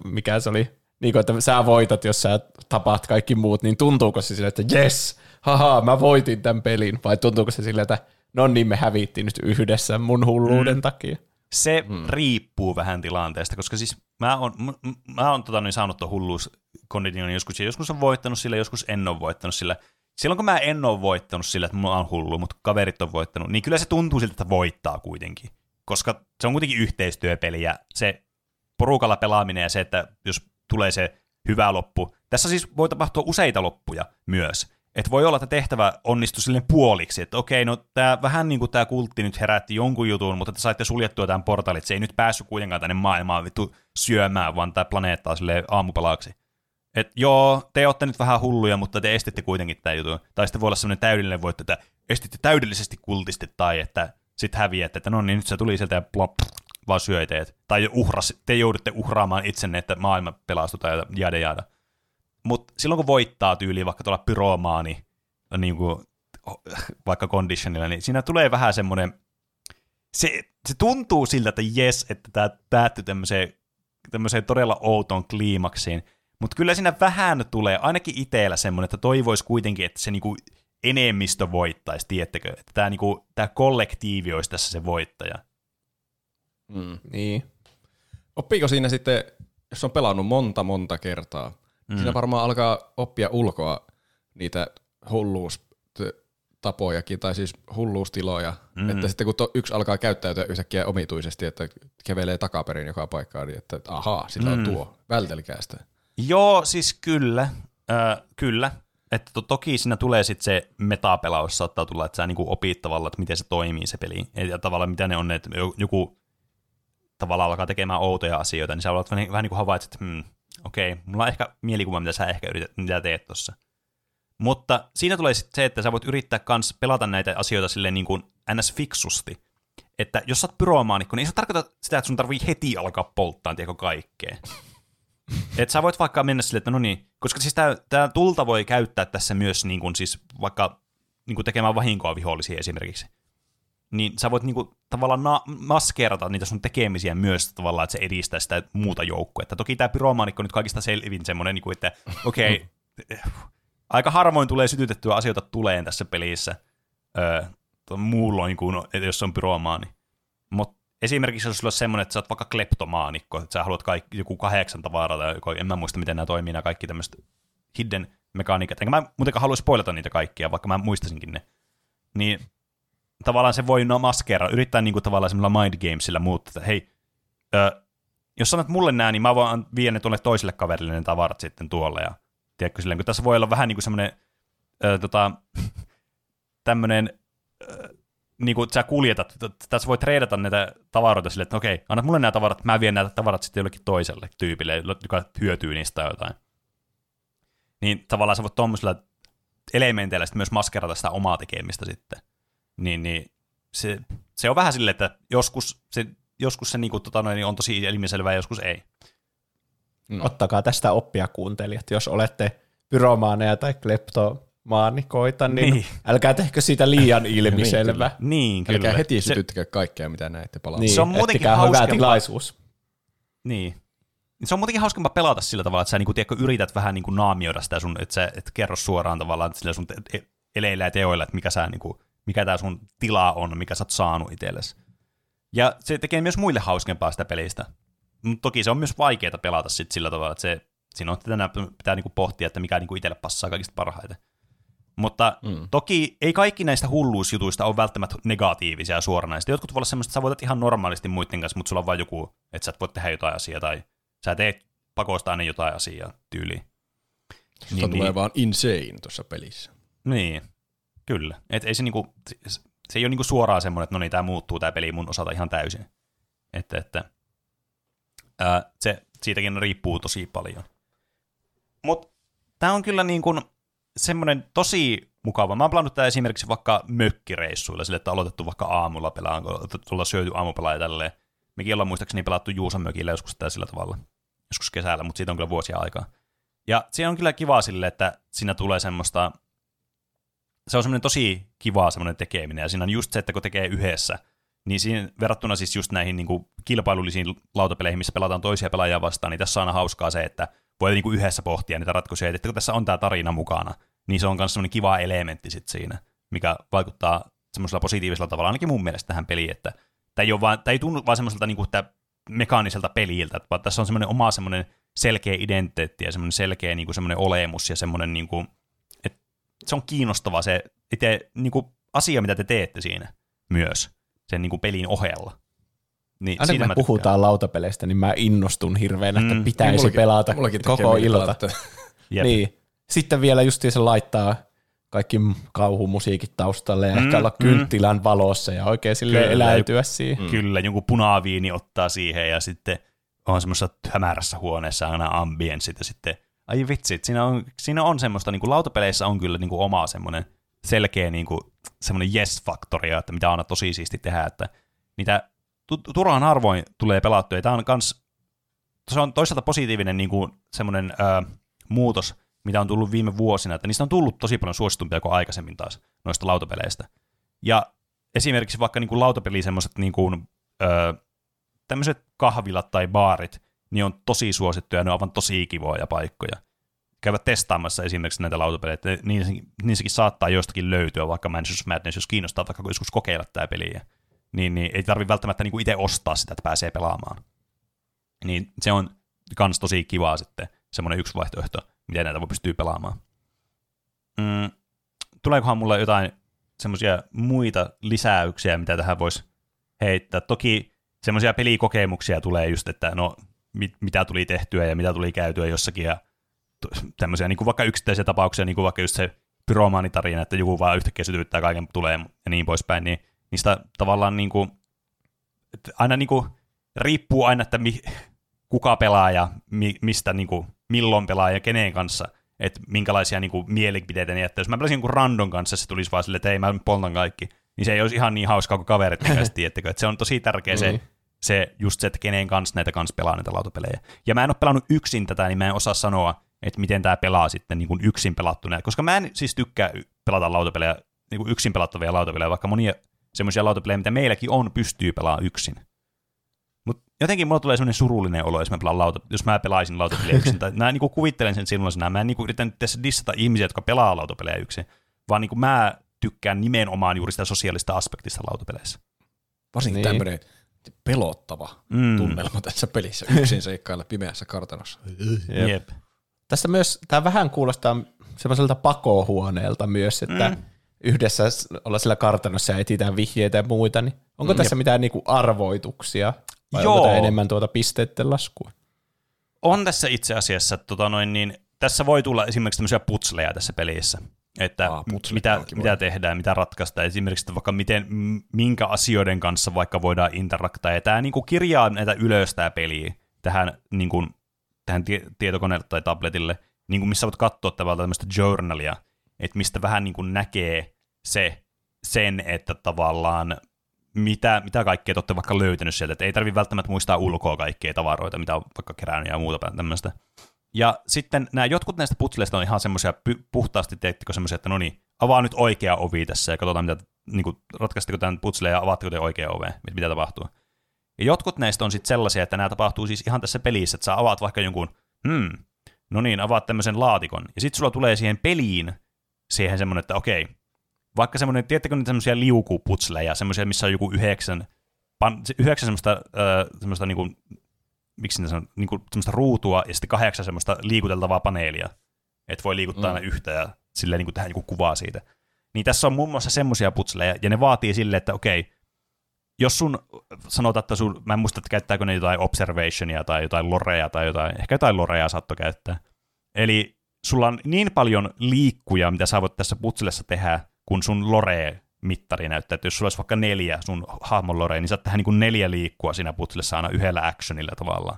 A: mikä se oli, niin kuin, että sä voitat, jos sä tapaat kaikki muut, niin tuntuuko se sille, että jes, haha, mä voitin tämän pelin, vai tuntuuko se sille, että no niin, me hävittiin nyt yhdessä mun hulluuden mm. takia.
B: Se hmm. riippuu vähän tilanteesta, koska siis mä oon, m- m- mä oon tota, niin saanut tuon hulluuskonditionin joskus, ja joskus on voittanut sillä, joskus en ole voittanut sillä. Silloin kun mä en ole voittanut sillä, että mulla on hullu, mutta kaverit on voittanut, niin kyllä se tuntuu siltä, että voittaa kuitenkin. Koska se on kuitenkin yhteistyöpeli, ja se porukalla pelaaminen ja se, että jos tulee se hyvä loppu. Tässä siis voi tapahtua useita loppuja myös. Että voi olla, että tehtävä onnistui silleen puoliksi, että okei, no tää, vähän niin kuin tämä kultti nyt herätti jonkun jutun, mutta te saitte suljettua tämän portaalin, että se ei nyt päässyt kuitenkaan tänne maailmaan vittu syömään, vaan tämä planeetta on silleen aamupalaksi. Et joo, te olette nyt vähän hulluja, mutta te estitte kuitenkin tämän jutun. Tai sitten voi olla sellainen täydellinen voitto, että estitte täydellisesti kultisti, tai että sitten häviätte, että no niin, nyt se tuli sieltä ja plop, vaan syöi teet. Tai uhras, te joudutte uhraamaan itsenne, että maailma pelastutaan ja jada jada. Mutta silloin kun voittaa tyyliin vaikka tuolla pyromaani, niin kuin, (laughs) vaikka conditionilla, niin siinä tulee vähän semmoinen, se, se tuntuu siltä, että jes, että tämä päättyi tämmöiseen, tämmöiseen todella outoon kliimaksiin, mutta kyllä siinä vähän tulee, ainakin itsellä semmoinen, että toivoisi kuitenkin, että se niinku enemmistö voittaisi, tiedättekö? Että tämä niinku, tää kollektiivi olisi tässä se voittaja.
C: Mm.
A: Niin.
C: Oppiiko siinä sitten, jos on pelannut monta monta kertaa, mm. siinä varmaan alkaa oppia ulkoa niitä hulluustapojakin, tai siis hulluustiloja, mm. että sitten kun to, yksi alkaa käyttäytyä yhtäkkiä omituisesti, että kävelee takaperin joka paikkaan, niin että ahaa, sillä on
B: Mm.
C: tuo, vältelkää sitä.
B: Joo, siis kyllä, äh, kyllä. Että to, toki siinä tulee sitten se metapelaus, saattaa tulla, että sä niinku opit tavallaan, että miten se toimii se peli. Ja tavallaan mitä ne on, että jo- joku tavallaan alkaa tekemään outoja asioita, niin sä olet vähän, vähän niin kuin havaitset, että hmm, okei, mulla on ehkä mielikuva, mitä sä ehkä yrität, mitä teet tuossa. Mutta siinä tulee sitten se, että sä voit yrittää kans pelata näitä asioita silleen niin kuin ns. fiksusti. Että jos sä oot pyromaanikko, niin ei se tarkoita sitä, että sun tarvii heti alkaa polttaa, tiedätkö, kaikkea. (laughs) Et sä voit vaikka mennä silleen, että no niin, koska siis tämä tulta voi käyttää tässä myös niin kuin siis vaikka niin kuin tekemään vahinkoa vihollisiin esimerkiksi. Niin sä voit niin kuin, tavallaan na- maskeerata niitä sun tekemisiä myös tavallaan, että se edistää sitä muuta joukkoa. Toki tämä pyromaanikko on nyt kaikista selvin semmoinen, niin kuin, että okei, okay, aika harvoin tulee sytytettyä asioita tuleen tässä pelissä öö, muulloin kuin jos on pyromaani. Mutta esimerkiksi jos sulla on semmoinen, että sä oot vaikka kleptomaanikko, että sä haluat kaikki, joku kahdeksan tavaraa, tai en mä muista, miten nämä toimii, nämä kaikki tämmöiset hidden mekaniikat. Enkä mä muutenkaan halua spoilata niitä kaikkia, vaikka mä muistasinkin ne. Niin tavallaan se voi no maskeera, yrittää niinku tavallaan semmoilla mind gamesilla muuttaa, että hei, ö, jos sanot mulle nää, niin mä voin viedä ne tuolle toiselle kaverille ne tavarat sitten tuolle. Ja, tiedätkö, silleen, kun tässä voi olla vähän niin kuin semmoinen tota, (laughs) tämmöinen niin kuin sä kuljetat, tässä voi treidata näitä tavaroita sille, että okei, annat mulle nämä tavarat, mä vien näitä tavarat sitten jollekin toiselle tyypille, joka hyötyy niistä jotain. Niin tavallaan sä voit tuommoisilla elementeillä sitten myös maskerata sitä omaa tekemistä sitten. Niin, niin se, se on vähän silleen, että joskus se, joskus se niin kuin, tota noin, on tosi ilmiselvää, joskus ei.
A: No. Ottakaa tästä oppia kuuntelijat, jos olette pyromaaneja tai klepto maanikoita, niin, niin. älkää tehkö siitä liian ilmiselvä.
B: niin, niin, kyllä.
C: Älkää heti sytyttäkö kaikkea, mitä näette palaa.
A: Niin, se on muutenkin hyvä tilaisuus.
B: Niin. Se on muutenkin hauskempaa pelata sillä tavalla, että sä niinku, tiedätkö, yrität vähän niinku naamioida sitä sun, että sä et kerro suoraan tavallaan että sillä sun te- eleillä ja teoilla, että mikä, sä, niinku, mikä tää sun tila on, mikä sä oot saanut itsellesi. Ja se tekee myös muille hauskempaa sitä pelistä. Mutta toki se on myös vaikeaa pelata sit sillä tavalla, että se, siinä on tänään pitää niinku pohtia, että mikä niinku itselle passaa kaikista parhaiten. Mutta mm. toki ei kaikki näistä hulluusjutuista ole välttämättä negatiivisia suoranaisesti. Jotkut voi olla semmoista, että sä voitat ihan normaalisti muiden kanssa, mutta sulla on vain joku, että sä et voi tehdä jotain asiaa tai sä teet pakosta aina jotain asiaa tyyliin.
C: Niin, tulee niin, vaan insane tuossa pelissä.
B: Niin, kyllä. Et ei se, niinku, se ei ole niinku suoraan semmoinen, että no niin, tämä muuttuu tämä peli mun osalta ihan täysin. Että, että ää, se siitäkin riippuu tosi paljon. Mutta tämä on kyllä niin kuin, semmoinen tosi mukava. Mä oon pelannut tätä esimerkiksi vaikka mökkireissuilla, sille, että on aloitettu vaikka aamulla pelaan, tulla syöty aamupelaa ja tälleen. Mekin ollaan muistaakseni pelattu Juusan mökillä joskus tätä sillä tavalla, joskus kesällä, mutta siitä on kyllä vuosia aikaa. Ja se on kyllä kiva sille, että siinä tulee semmoista, se on semmoinen tosi kiva semmoinen tekeminen, ja siinä on just se, että kun tekee yhdessä, niin siinä verrattuna siis just näihin niin kuin kilpailullisiin lautapeleihin, missä pelataan toisia pelaajia vastaan, niin tässä on aina hauskaa se, että voi niin kuin yhdessä pohtia niitä ratkaisuja, että kun tässä on tämä tarina mukana, niin se on myös semmoinen kiva elementti sit siinä, mikä vaikuttaa semmoisella positiivisella tavalla, ainakin mun mielestä tähän peliin, että tämä ei, ole vaan, tämä ei tunnu vaan semmoiselta niin kuin, mekaaniselta peliltä, vaan tässä on semmoinen oma semmoinen selkeä identiteetti ja semmoinen selkeä niin kuin semmoinen olemus ja semmoinen, niin kuin, se on kiinnostava se itse niin kuin asia, mitä te teette siinä myös sen niin kuin pelin ohella.
A: Niin Aina kun me puhutaan lautapeleistä, niin mä innostun hirveän, että mm. pitäisi mullakin, pelata mullakin koko ilta. (laughs) niin. Sitten vielä justiin se laittaa kaikki kauhumusiikit taustalle ja mm, ehkä olla mm. kynttilän valossa ja oikein sille eläytyä siihen.
B: Mm. Kyllä, joku punaviini ottaa siihen ja sitten on semmoisessa hämärässä huoneessa aina ambienssit ja sitten, ai vitsi, siinä on, siinä on semmoista, niin kuin lautapeleissä on kyllä niin kuin oma semmoinen selkeä niin kuin, semmoinen yes-faktoria, että mitä on tosi siisti tehdä, että niitä turhaan harvoin tulee pelattua. Ja tämä on kans, se on toisaalta positiivinen niin kuin semmoinen ö, muutos, mitä on tullut viime vuosina, että niistä on tullut tosi paljon suositumpia kuin aikaisemmin taas noista lautapeleistä. Ja esimerkiksi vaikka niin kuin lautapeli semmoiset niin kuin, ö, tämmöiset kahvilat tai baarit, niin on tosi suosittuja ja ne on aivan tosi kivoja paikkoja. Käydä testaamassa esimerkiksi näitä lautapelejä, että niissäkin saattaa jostakin löytyä, vaikka Manchester Madness, jos kiinnostaa vaikka joskus kokeilla tämä peliä niin, niin ei tarvitse välttämättä niin itse ostaa sitä, että pääsee pelaamaan. Niin se on kans tosi kivaa sitten, semmoinen yksi vaihtoehto, miten näitä voi pystyä pelaamaan. Mm, tuleekohan mulle jotain semmoisia muita lisäyksiä, mitä tähän voisi heittää. Toki semmoisia pelikokemuksia tulee just, että no, mit, mitä tuli tehtyä ja mitä tuli käytyä jossakin ja tämmöisiä niin kuin vaikka yksittäisiä tapauksia, niin kuin vaikka just se pyromaanitarina, että joku vaan yhtäkkiä sytyttää kaiken tulee ja niin poispäin, niin niistä tavallaan niin kuin, aina niin kuin, riippuu aina, että mi, kuka pelaa ja mi, mistä niin kuin, milloin pelaa ja kenen kanssa. että minkälaisia niin kuin, mielipiteitä ne jättää. Jos mä pelasin jonkun randon kanssa, se tulisi vaan silleen, että ei mä poltan kaikki, niin se ei olisi ihan niin hauskaa kuin kaverit (laughs) tiettäkö? Että se on tosi tärkeä se,
A: Niin.
B: Se, just se, että kenen kanssa näitä kanssa pelaa näitä lautapelejä. Ja mä en ole pelannut yksin tätä, niin mä en osaa sanoa, että miten tämä pelaa sitten niin kuin yksin pelattuna. Koska mä en siis tykkää pelata lautapelejä, niin kuin yksin pelattavia lautapelejä, vaikka monia semmoisia lautapelejä, mitä meilläkin on, pystyy pelaamaan yksin. Mutta jotenkin mulla tulee semmoinen surullinen olo, jos mä, pelaan lauta, jos mä pelaisin lautapeliä yksin. Tai mä niin kuvittelen sen silloin, mä en niin yritän nyt tässä dissata ihmisiä, jotka pelaa lautapelejä yksin, vaan niin mä tykkään nimenomaan juuri sitä sosiaalista aspektista lautapeleissä.
C: Varsinkin
A: niin.
C: tämmöinen pelottava
B: Mm.
C: mm. tunnelma tässä pelissä yksin seikkailla pimeässä kartanossa.
A: Jep.
B: Jep.
A: Tässä myös, tämä vähän kuulostaa semmoiselta pakohuoneelta myös, että
B: Mm.
A: mm. yhdessä olla sillä kartanossa ja etsitään vihjeitä ja muita, niin onko tässä mitään niinku arvoituksia? Vai
B: Joo.
A: onko tämä enemmän tuota pisteiden laskua?
B: On tässä itse asiassa, tota noin, niin tässä voi tulla esimerkiksi tämmöisiä putsleja tässä pelissä. Että
C: Aa,
B: mitä, mitä tehdään, mitä ratkaistaan. Esimerkiksi että vaikka miten, minkä asioiden kanssa vaikka voidaan interaktaa. Ja tämä niin kirjaa näitä ylös tämä peli tähän, niin kuin, tähän tie- tietokoneelle tai tabletille, niin kuin missä voit katsoa tavallaan tämmöistä journalia, että mistä vähän niin kuin näkee se, sen, että tavallaan mitä, mitä kaikkea te olette vaikka löytänyt sieltä. Että ei tarvitse välttämättä muistaa ulkoa kaikkea tavaroita, mitä on vaikka kerännyt ja muuta tämmöistä. Ja sitten nämä jotkut näistä putsleista on ihan semmoisia puhtaasti, teettekö semmoisia, että no niin, avaa nyt oikea ovi tässä ja katsotaan, mitä, niin kuin, ratkaisteko tämän putsleen ja avaatteko te oikea ove, että mitä tapahtuu. Ja jotkut näistä on sitten sellaisia, että nämä tapahtuu siis ihan tässä pelissä, että sä avaat vaikka jonkun, hmm, no niin, avaat tämmöisen laatikon, ja sitten sulla tulee siihen peliin siihen semmoinen, että okei, vaikka semmoinen, tiedättekö niitä semmoisia liukuputsleja, semmoisia, missä on joku yhdeksän, pan, yhdeksän semmoista, äh, semmoista niinku, miksi ne sanoo, niinku, semmoista ruutua ja sitten kahdeksan semmoista liikuteltavaa paneelia, että voi liikuttaa mm. aina yhtä ja silleen niinku tehdä joku kuvaa siitä. Niin tässä on muun muassa semmoisia putsleja, ja ne vaatii silleen, että okei, jos sun, sanotaan, että sun, mä en muista, että käyttääkö ne jotain observationia tai jotain lorea tai jotain, ehkä jotain lorea saattoi käyttää. Eli sulla on niin paljon liikkuja, mitä sä voit tässä putselessa tehdä, kun sun lore-mittari näyttää. Että jos sulla olisi vaikka neljä sun hahmon niin saat tehdä niin neljä liikkua siinä putselessa aina yhdellä actionilla tavallaan.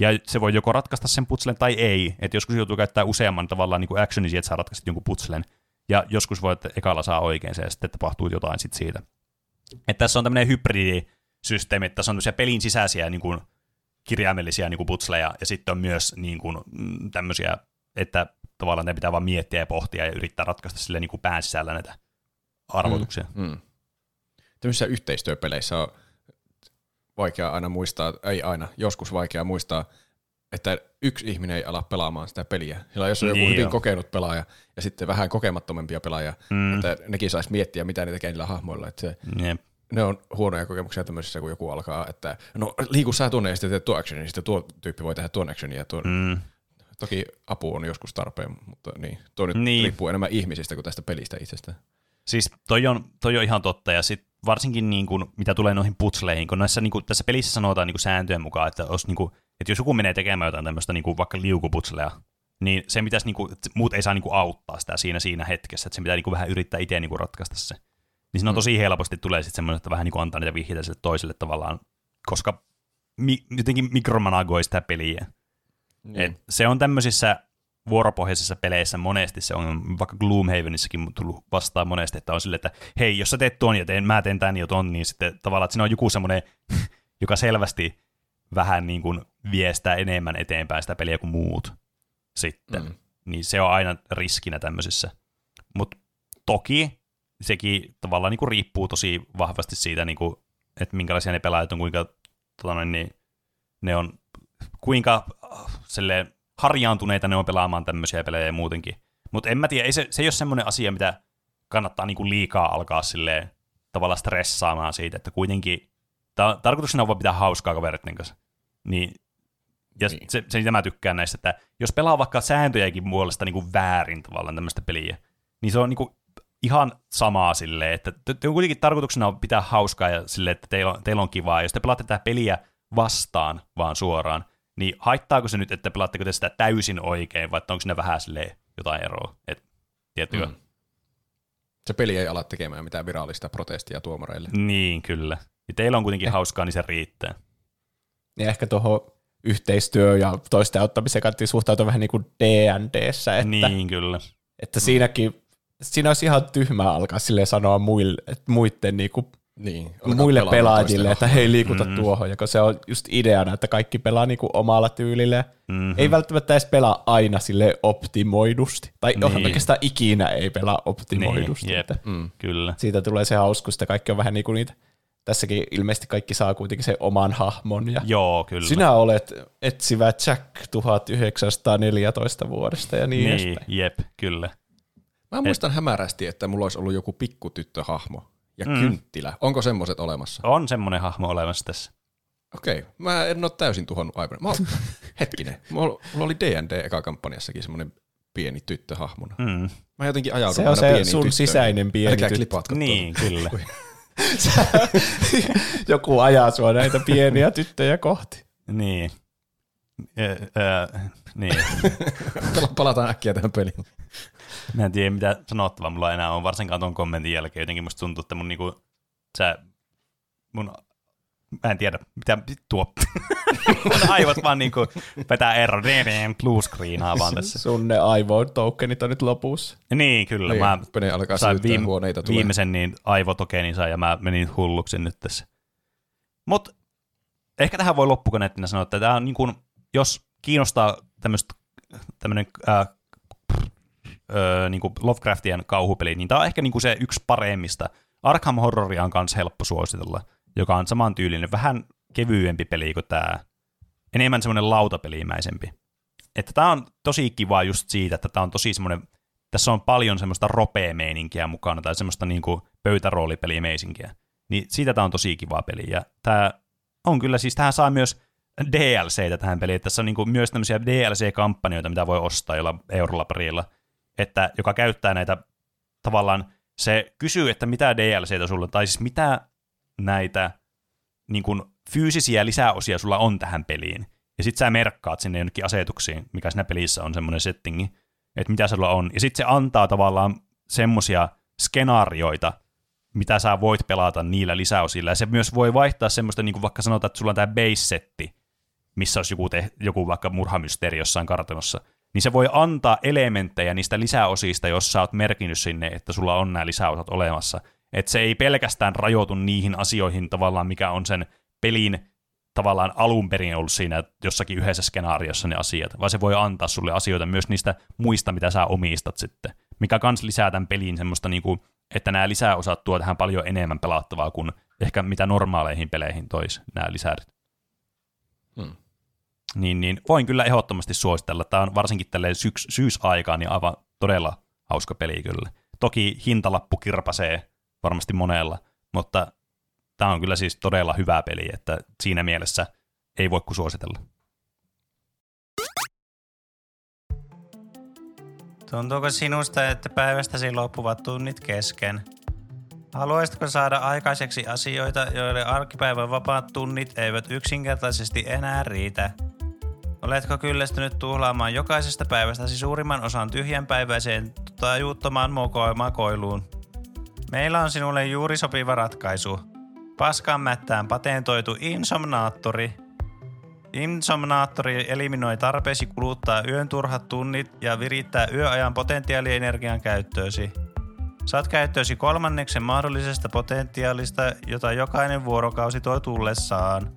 B: Ja se voi joko ratkaista sen putselen tai ei. Että joskus joutuu käyttää useamman tavallaan niin kuin actionisia, että sä ratkaisit jonkun putselen. Ja joskus voi, että ekalla saa oikein se, ja sitten tapahtuu jotain sit siitä. Että tässä on tämmöinen hybridisysteemi, että tässä on tämmöisiä pelin sisäisiä niin kuin, kirjaimellisia niin kuin putsleja, ja sitten on myös niin kuin, mm, tämmöisiä, että tavallaan ne pitää vaan miettiä ja pohtia ja yrittää ratkaista sille niin kuin pään sisällä näitä arvotuksia. Mm.
C: Mm. Tämmöisissä yhteistyöpeleissä on vaikea aina muistaa, ei aina, joskus vaikea muistaa, että yksi ihminen ei ala pelaamaan sitä peliä. Sillä jos on joku
B: Niin
C: hyvin
B: jo.
C: kokenut pelaaja ja sitten vähän kokemattomampia pelaajia,
B: Mm.
C: että nekin saisi miettiä, mitä ne tekee niillä hahmoilla. Että se,
B: Jep.
C: ne on huonoja kokemuksia tämmöisissä, kun joku alkaa, että no liiku sä tuonne ja sitten teet tuo actionin, niin sitten tuo tyyppi voi tehdä tuon actionin. Ja tuon. Mm. Toki apu on joskus tarpeen, mutta niin, tuo nyt
B: Niin.
C: niin. riippuu enemmän ihmisistä kuin tästä pelistä itsestään.
B: Siis toi on, toi on ihan totta, ja sit varsinkin niin kun, mitä tulee noihin putsleihin, kun näissä, niin kun, tässä pelissä sanotaan niin kun sääntöjen mukaan, että, jos, niin kun, että jos joku menee tekemään jotain tämmöistä niin vaikka liukuputsleja, niin se pitäisi, niin muut ei saa niin kun, auttaa sitä siinä, siinä hetkessä, että se pitää niin kun, vähän yrittää itse niin kun, ratkaista se. Niin siinä on tosi helposti tulee sitten semmoinen, että vähän niin kun, antaa niitä vihjeitä sille toiselle tavallaan, koska mi, jotenkin mikromanagoi sitä peliä.
C: Niin.
B: Et se on tämmöisissä vuoropohjaisissa peleissä monesti se on, vaikka Gloomhavenissakin on tullut vastaan monesti, että on silleen, että hei, jos sä teet tuon ja teen, mä teen tän ja ton, niin sitten tavallaan, että siinä on joku semmoinen, (laughs) joka selvästi vähän niin kuin viestää enemmän eteenpäin sitä peliä kuin muut sitten. Mm.
C: Mm.
B: Niin se on aina riskinä tämmöisissä. Mutta toki sekin tavallaan niin kuin riippuu tosi vahvasti siitä, niin kuin, että minkälaisia ne pelaajat on, kuinka tota noin, niin, ne on, kuinka äh, silleen, harjaantuneita ne on pelaamaan tämmöisiä pelejä ja muutenkin. Mutta en mä tiedä, ei se, se ei ole semmoinen asia, mitä kannattaa niinku liikaa alkaa silleen tavallaan stressaamaan siitä, että kuitenkin ta- tarkoituksena on vaan pitää hauskaa kavereiden kanssa. Niin, ja niin. Se, se, mitä mä tykkään näistä, että jos pelaa vaikka sääntöjäkin puolesta niinku väärin tavallaan tämmöistä peliä, niin se on niinku ihan samaa silleen, että te, te kuitenkin tarkoituksena on pitää hauskaa ja silleen, että teillä on, teillä on kivaa. Jos te pelaatte tätä peliä vastaan vaan suoraan, niin haittaako se nyt, että pelaatteko te sitä täysin oikein, vai onko siinä vähän silleen jotain eroa? Et? Mm.
C: Se peli ei ala tekemään mitään virallista protestia tuomareille.
B: Niin, kyllä. Ja teillä on kuitenkin
A: Eh.
B: hauskaa, niin se riittää.
A: Ja ehkä tuohon yhteistyö ja toisten auttamisen kanssa suhtautua vähän niin kuin D&Dssä, että,
B: Niin, kyllä.
A: että siinäkin, siinä olisi ihan tyhmää alkaa sille sanoa muille, että muiden niin kuin
C: Niin,
A: muille pelaajille, että hei liikuta
B: Mm.
A: tuohon, ja kun se on just ideana, että kaikki pelaa niinku omalla tyylillä.
B: Mhm.
A: Ei välttämättä edes pelaa aina sille optimoidusti, tai
B: Niin.
A: oikeastaan ikinä ei pelaa optimoidusti.
B: Niin,
A: että
C: Mm.
B: Kyllä.
A: siitä tulee se hauskuus, että kaikki on vähän niin kuin niitä, tässäkin ilmeisesti kaikki saa kuitenkin sen oman hahmon, ja
B: Joo, kyllä.
A: sinä olet etsivä Jack 1914 vuodesta ja niin,
B: niin,
A: edespäin.
B: jep, kyllä.
C: Mä muistan hämärästi, että mulla olisi ollut joku pikkutyttöhahmo ja
B: Mm.
C: kynttilä. Onko semmoiset olemassa?
B: On semmoinen hahmo olemassa tässä.
C: Okei, mä en ole täysin tuhonnut aikana. Mä, oon- (laughs) hetkinen, mulla, oli D&D eka kampanjassakin semmoinen pieni tyttöhahmona.
B: Mm.
C: Mä jotenkin ajaudun
A: Se on
C: aina
A: se
C: pieniin
A: sun
C: tyttöihin.
A: sisäinen pieni
C: Älkää
A: tyttö.
B: Niin, kyllä. (laughs) (laughs)
A: Joku ajaa sua näitä pieniä tyttöjä kohti.
B: niin. Ö, ö, niin.
C: tuota. Palataan äkkiä tähän peliin.
B: Mä en tiedä, mitä sanottavaa mulla enää on, varsinkaan tuon kommentin jälkeen. Jotenkin musta tuntuu, että mun niinku, sä, mun, mä en tiedä, mitä tuo, (laughs) mun aivot vaan niinku vetää ero, blue screenaa vaan tässä.
A: Sun ne aivotokenit on nyt lopussa.
B: Niin, kyllä.
C: Niin,
B: mä
C: Pene alkaa
B: sain viime,
C: huoneita tulee.
B: viimeisen niin aivotokenin sai ja mä menin hulluksi nyt tässä. Mut ehkä tähän voi loppukaneettina sanoa, että tämä on niin kuin, jos kiinnostaa tämmöistä tämmöinen äh, äh, niin kuin Lovecraftien kauhupeli, niin tämä on ehkä niin kuin se yksi paremmista. Arkham Horroria on myös helppo suositella, joka on samantyylinen, vähän kevyempi peli kuin tämä, enemmän semmoinen lautapelimäisempi. Että tämä on tosi kiva just siitä, että tämä on tosi semmoinen, tässä on paljon semmoista ropea-meininkiä mukana, tai semmoista niin kuin pöytäroolipelimeisinkiä. Niin siitä tämä on tosi kiva peli, ja tämä on kyllä siis, tähän saa myös DLCtä tähän peliin, tässä on niin kuin myös tämmöisiä DLC-kampanjoita, mitä voi ostaa jolla eurolla perillä, että joka käyttää näitä tavallaan, se kysyy, että mitä DLCtä sulla, tai siis mitä näitä niin kuin fyysisiä lisäosia sulla on tähän peliin. Ja sit sä merkkaat sinne jonnekin asetuksiin, mikä siinä pelissä on semmoinen settingi, että mitä sulla on. Ja sit se antaa tavallaan semmosia skenaarioita, mitä sä voit pelata niillä lisäosilla. Ja se myös voi vaihtaa semmoista, niin kuin vaikka sanotaan, että sulla on tämä base-setti, missä olisi joku, te- joku vaikka murhamysteeri jossain kartanossa, niin se voi antaa elementtejä niistä lisäosista, jos sä oot merkinnyt sinne, että sulla on nämä lisäosat olemassa. Että se ei pelkästään rajoitu niihin asioihin tavallaan, mikä on sen pelin tavallaan alun perin ollut siinä jossakin yhdessä skenaariossa ne asiat, vaan se voi antaa sulle asioita myös niistä muista, mitä sä omistat sitten, mikä kans lisää tämän pelin semmoista niinku, että nämä lisäosat tuo tähän paljon enemmän pelattavaa kuin ehkä mitä normaaleihin peleihin tois nämä lisärit.
C: Hmm.
B: Niin, niin voin kyllä ehdottomasti suositella. Tämä on varsinkin tälleen syks- syysaikaan niin aivan todella hauska peli kyllä. Toki hintalappu kirpasee varmasti monella, mutta tämä on kyllä siis todella hyvä peli, että siinä mielessä ei voi kuin suositella.
D: Tuntuuko sinusta, että päivästäsi loppuvat tunnit kesken? Haluaisitko saada aikaiseksi asioita, joille arkipäivän vapaat tunnit eivät yksinkertaisesti enää riitä? Oletko kyllästynyt tuhlaamaan jokaisesta päivästäsi suurimman osan tyhjänpäiväiseen tajuuttomaan makoiluun? Meillä on sinulle juuri sopiva ratkaisu. Paskan mättään patentoitu Insomnaattori. Insomnaattori eliminoi tarpeesi kuluttaa yön turhat tunnit ja virittää yöajan potentiaalienergian käyttöösi. Saat käyttöösi kolmanneksen mahdollisesta potentiaalista, jota jokainen vuorokausi tuo tullessaan.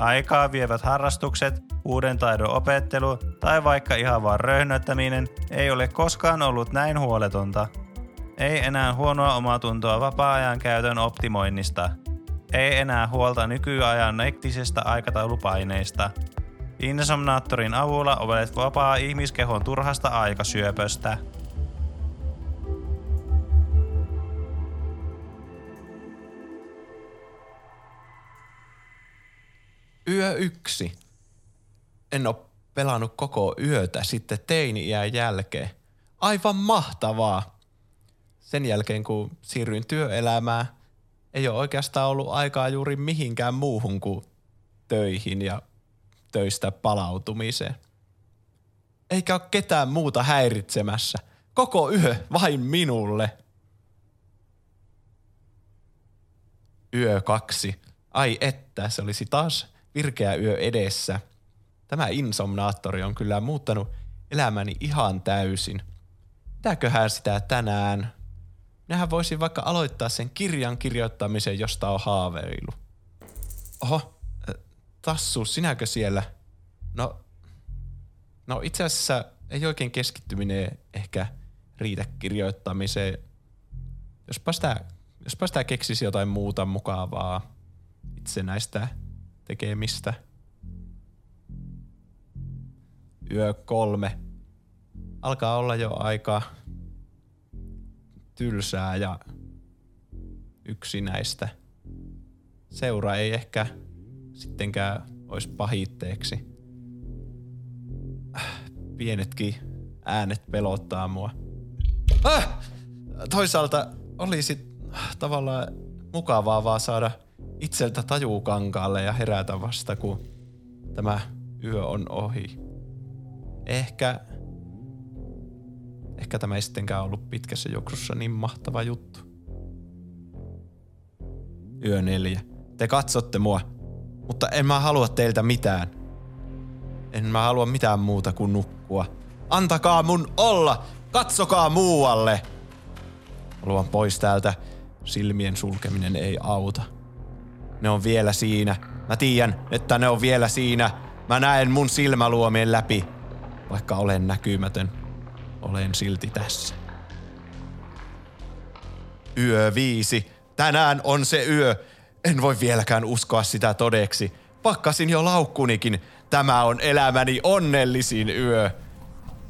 D: Aikaa vievät harrastukset, uuden taidon opettelu tai vaikka ihan vaan röhnöttäminen ei ole koskaan ollut näin huoletonta. Ei enää huonoa omatuntoa vapaa-ajan käytön optimoinnista. Ei enää huolta nykyajan nektisestä aikataulupaineista. Insomnaattorin avulla olet vapaa ihmiskehon turhasta aikasyöpöstä.
A: Yö yksi. En ole pelannut koko yötä sitten teini-iän jälkeen. Aivan mahtavaa. Sen jälkeen, kun siirryin työelämään, ei ole oikeastaan ollut aikaa juuri mihinkään muuhun kuin töihin ja töistä palautumiseen. Eikä ole ketään muuta häiritsemässä. Koko yö vain minulle. Yö kaksi. Ai että, se olisi taas virkeä yö edessä. tämä insomnaattori on kyllä muuttanut elämäni ihan täysin. Mitäköhän sitä tänään? Minähän voisin vaikka aloittaa sen kirjan kirjoittamisen, josta on haaveilu. Oho, Tassu, sinäkö siellä? No, no itse asiassa ei oikein keskittyminen ehkä riitä kirjoittamiseen. Jospa sitä, jospa sitä keksisi jotain muuta mukavaa itsenäistä tekemistä. Yö kolme. Alkaa olla jo aika tylsää ja yksinäistä. Seura ei ehkä sittenkään olisi pahitteeksi. Pienetkin äänet pelottaa mua. Ah! Toisaalta olisi tavallaan mukavaa vaan saada itseltä tajuu kankaalle ja herätä vasta, kun tämä yö on ohi. Ehkä, ehkä tämä ei sittenkään ollut pitkässä juoksussa niin mahtava juttu. Yö neljä. Te katsotte mua, mutta en mä halua teiltä mitään. En mä halua mitään muuta kuin nukkua. Antakaa mun olla! Katsokaa muualle! Haluan pois täältä. Silmien sulkeminen ei auta. Ne on vielä siinä. Mä tiedän, että ne on vielä siinä. Mä näen mun silmäluomien läpi. Vaikka olen näkymätön, olen silti tässä. Yö viisi. Tänään on se yö. En voi vieläkään uskoa sitä todeksi. Pakkasin jo laukkunikin. Tämä on elämäni onnellisin yö.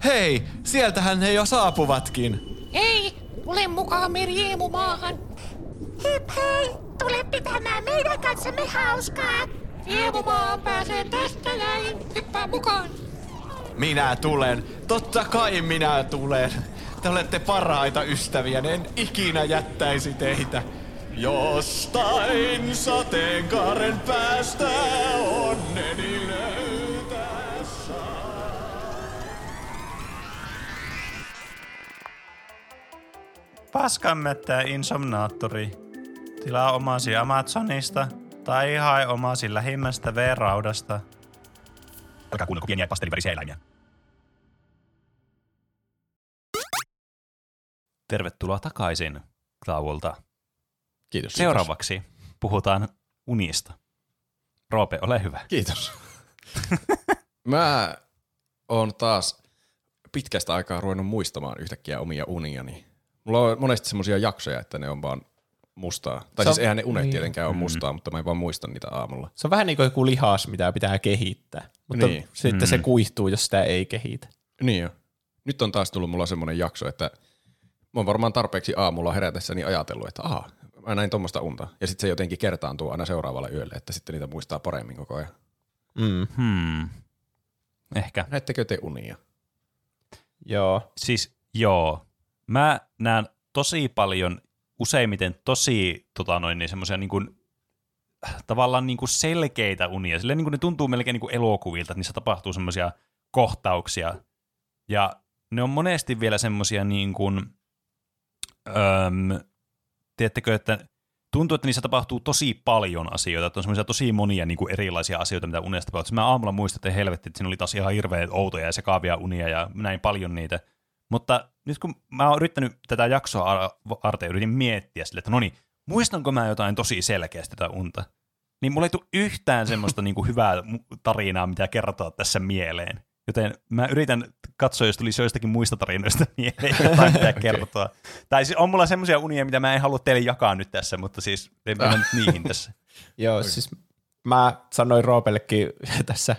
A: Hei, sieltähän he jo saapuvatkin.
E: Hei, tule mukaan Riemu-maahan. Hip hei, tule pitämään meidän kanssamme hauskaa. Riemumaan pääsee tästä näin. Hyppää mukaan.
A: Minä tulen. Totta kai minä tulen. Te olette parhaita ystäviä, en ikinä jättäisi teitä. Jostain sateenkaaren päästä onneni löytää
D: Paskanmättää insomnaattori. Tilaa omasi Amazonista tai hae omasi lähimmästä V-raudasta.
B: Älkää kuunnelko pieniä pastelivärisiä eläimiä. Tervetuloa takaisin tauolta.
C: Kiitos.
B: Seuraavaksi puhutaan unista. Roope, ole hyvä.
C: Kiitos. (laughs) Mä oon taas pitkästä aikaa ruvennut muistamaan yhtäkkiä omia uniani. Mulla on monesti semmoisia jaksoja, että ne on vaan mustaa. Tai
A: Se on-
C: siis eihän ne unet
A: niin.
C: tietenkään ole mustaa, mutta mä en vaan muista niitä aamulla.
A: Se on vähän niin kuin joku lihas, mitä pitää kehittää. Mutta
C: Niin.
A: sitten se kuihtuu, jos sitä ei kehitä.
C: Niin jo. Nyt on taas tullut mulla semmoinen jakso, että mä oon varmaan tarpeeksi aamulla herätessäni ajatellut, että aha, mä näin tuommoista unta. Ja sitten se jotenkin kertaantuu aina seuraavalle yölle, että sitten niitä muistaa paremmin koko ajan.
A: Mm.
B: Hmm. Ehkä.
C: Näettekö te unia?
A: Joo.
B: Siis joo. Mä näen tosi paljon, useimmiten tosi tota noin, niin semmoisia niin kuin, tavallaan niin kuin selkeitä unia. Silleen niin kuin ne tuntuu melkein niin kuin elokuvilta, että niissä tapahtuu semmoisia kohtauksia. Ja ne on monesti vielä semmoisia niin kuin, tiedättekö, että tuntuu, että niissä tapahtuu tosi paljon asioita, että on semmoisia tosi monia niin kuin erilaisia asioita, mitä unesta tapahtuu. Mä aamulla muistan, että helvetti, että siinä oli taas ihan hirveän outoja ja sekaavia unia ja näin paljon niitä. Mutta nyt kun mä oon yrittänyt tätä jaksoa ar- varten, yritin miettiä sille, että no niin, muistanko mä jotain tosi selkeästi tätä unta? Niin mulla ei tule yhtään semmoista (laughs) niin kuin hyvää tarinaa, mitä kertoa tässä mieleen. Joten mä yritän katsoa, jos tulisi joistakin muista tarinoista (laughs) mieleen jotain, mitä (laughs) kertoa. Tai siis on mulla semmoisia unia, mitä mä en halua teille jakaa nyt tässä, mutta siis en mennä nyt niihin tässä.
A: Joo, siis mä sanoin Roopellekin tässä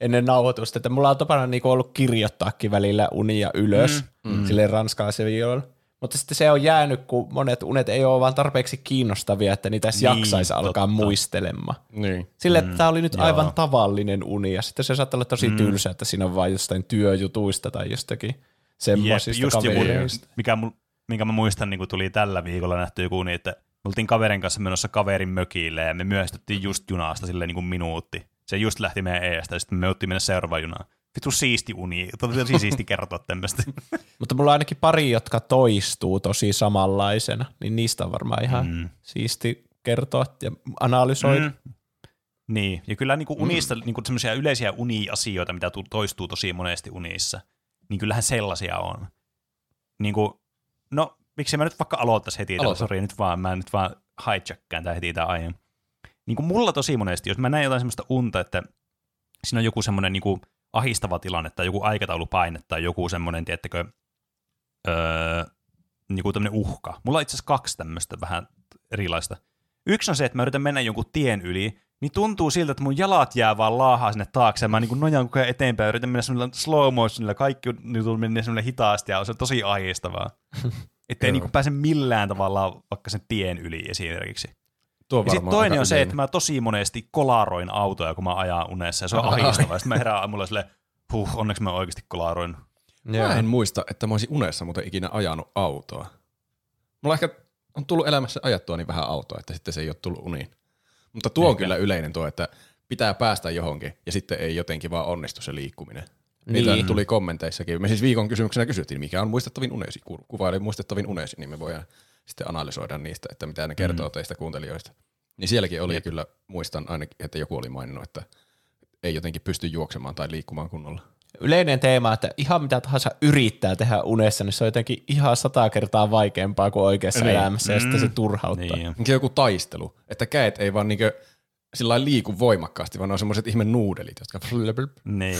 A: ennen nauhoitusta, että mulla on tapana niinku ollut kirjoittaakin välillä unia ylös, mm, mm. silleen ranskalaisella viikolla. Mutta sitten se on jäänyt, kun monet unet ei ole vaan tarpeeksi kiinnostavia, että niitä edes
B: Niin,
A: jaksaisi alkaa
B: totta.
A: muistelemaan.
C: Niin.
A: Sille, että tämä oli nyt
B: joo.
A: aivan tavallinen uni, ja sitten se saattaa olla tosi mm. tylsä, että siinä on vain jostain työjutuista tai jostakin
B: Jep,
A: semmoisista
B: just joku,
A: kavereista.
B: mikä, mul- minkä mä muistan, niin kun tuli tällä viikolla nähty joku niin, että me oltiin kaverin kanssa menossa kaverin mökille ja me myöhästyttiin just junasta silleen niin kuin minuutti. Se just lähti meidän eestä ja sitten me otti mennä seuraavaan junaan. Vittu siisti uni, tosi siisti kertoa tämmöistä. (laughs)
A: Mutta mulla on ainakin pari, jotka toistuu tosi samanlaisena, niin niistä on varmaan ihan mm. siisti kertoa ja analysoida. Mm.
B: Niin, ja kyllä niin kuin unista, mm. niin kuin semmoisia yleisiä uni-asioita, mitä tu- toistuu tosi monesti unissa, niin kyllähän sellaisia on. Niin kuin, no, miksi mä nyt vaikka aloittaisi heti,
C: Aloita.
B: sori, nyt vaan, mä nyt vaan hijackään tää heti tää aihe. Niin kuin mulla tosi monesti, jos mä näen jotain semmoista unta, että siinä on joku semmoinen niin kuin ahistava tilanne tai joku aikataulupaine tai joku semmoinen, tiettäkö, öö, niin kuin tämmöinen uhka. Mulla on itse asiassa kaksi tämmöistä vähän erilaista. Yksi on se, että mä yritän mennä jonkun tien yli, niin tuntuu siltä, että mun jalat jää vaan laahaa sinne taakse, ja mä niin nojaan koko ajan eteenpäin, ja yritän mennä semmoilla slow motionilla, kaikki niin menee semmoille hitaasti, ja on se tosi ahdistavaa. (laughs) Että ei niin pääse millään tavalla vaikka sen tien yli esimerkiksi.
C: Tuo
B: Ja sitten toinen on se, että mä tosi monesti kolaroin autoja, kun mä ajan unessa, ja se on ahdistavaa. Ja sitten mä herään aamulla silleen, huh, onneksi mä oikeasti kolaroin.
C: Mä en muista, että mä olisin unessa muuten ikinä ajanut autoa. Mulla ehkä on tullut elämässä ajattua niin vähän autoa, että sitten se ei ole tullut uniin. Mutta tuo on kyllä yleinen tuo, että pitää päästä johonkin ja sitten ei jotenkin vaan onnistu se liikkuminen. Niitä
A: Niin.
C: tuli kommenteissakin. Me siis viikon kysymyksenä kysyttiin, mikä on muistettavin unesi. Ku- Kuvaili muistettavin unesi, niin me voidaan sitten analysoida niistä, että mitä ne kertoo mm. teistä kuuntelijoista. Niin sielläkin oli kyllä, muistan ainakin, että joku oli maininnut, että ei jotenkin pysty juoksemaan tai liikkumaan kunnolla.
A: Yleinen teema, että ihan mitä tahansa yrittää tehdä unessa, niin se on jotenkin ihan sata kertaa vaikeampaa kuin oikeassa
C: Niin.
A: elämässä, ja sitten se turhauttaa.
B: Niin.
C: Onkin joku taistelu, että käet ei vaan niinkö sillä lailla liiku voimakkaasti, vaan ne on semmoiset ihme nuudelit, jotka
B: Niin.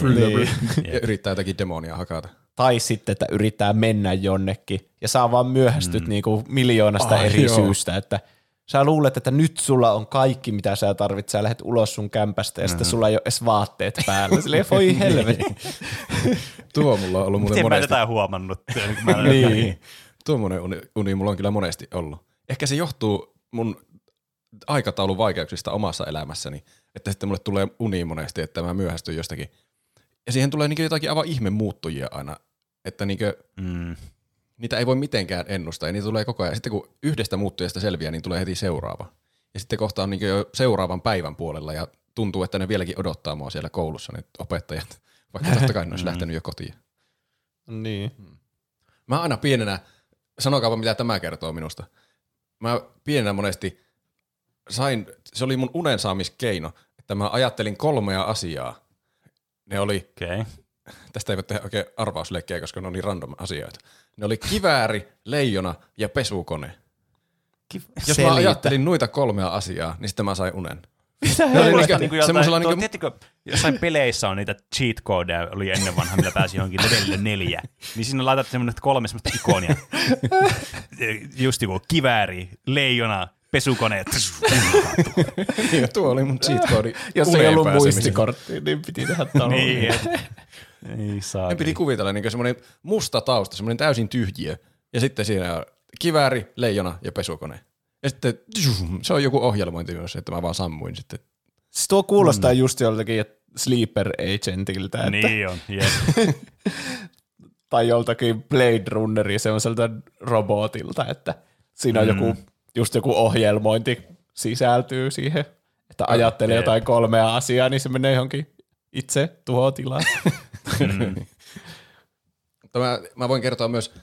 B: (laughs)
C: ja yrittää jotakin demonia hakata.
A: Tai sitten, että yrittää mennä jonnekin ja saa vaan myöhästyt mm. niinku miljoonasta
C: Ai,
A: eri
C: joo.
A: syystä, että sä luulet, että nyt sulla on kaikki, mitä sä tarvitset, sä lähdet ulos sun kämpästä ja sitten sulla ei ole edes vaatteet päällä. (laughs) Silleen, voi helvetti. (laughs)
C: Tuo mulla on ollut muuten
B: Miten mä
C: monesti.
B: tätä huomannut? Mä,
C: niin. Tuommoinen uni, uni mulla on kyllä monesti ollut. Ehkä se johtuu mun aikataulun vaikeuksista omassa elämässäni, että sitten mulle tulee uni monesti, että mä myöhästyn jostakin. Ja siihen tulee niin jotakin aivan ihme muuttujia aina, että niin
B: Mm.
C: niitä ei voi mitenkään ennustaa ja niitä tulee koko ajan. Sitten kun yhdestä muuttujasta selviää, niin tulee heti seuraava. Ja sitten kohta on niin jo seuraavan päivän puolella ja tuntuu, että ne vieläkin odottaa mua siellä koulussa, ne opettajat. (laughs) Vaikka totta kai ne olisi lähtenyt jo kotiin.
A: niin.
C: Mä aina pienenä, sanokaapa mitä tämä kertoo minusta. Mä pienenä monesti sain, se oli mun unen saamiskeino, että mä ajattelin kolmea asiaa. Ne oli,
B: Okei. Okay.
C: Tästä ei voi tehdä oikein arvausleikkejä, koska ne on niin random asioita. Ne oli kivääri, leijona ja pesukone. Jos
A: Selitä.
C: mä ajattelin noita kolmea asiaa, niin sitten mä sain unen.
A: Mitä
C: niinku-
B: Niin tuo,
C: niinku-
B: tiedättekö, jossain peleissä on niitä cheat codeja, oli ennen vanha, millä pääsi johonkin levelille neljä. Niin sinne laitat semmoinen kolme semmoista ikonia. Just joku kivääri, leijona, pesukone.
C: Niin, tuo oli mun cheat code
A: Jos ei ollut muistikortti, niin piti tehdä tuolla.
B: niin. Ei saa.
C: Ne piti kuvitella niin semmoinen musta tausta, semmoinen täysin tyhjiö. Ja sitten siinä on kivääri, leijona ja pesukone. Ja sitten se on joku ohjelmointi myös, että mä vaan sammuin sitten.
A: Siis tuo kuulostaa mm. just joltakin että Sleeper Agentiltä, että,
B: Niin on, jep. (laughs)
A: tai joltakin Blade Runneri semmoiselta robotilta, että siinä on
B: Mm.
A: joku, just joku ohjelmointi sisältyy siihen, että ajattelee
B: jep.
A: jotain kolmea asiaa, niin se menee johonkin itse tuhotilaan. (laughs)
B: Mm. (laughs)
C: Mä, mä voin kertoa myös,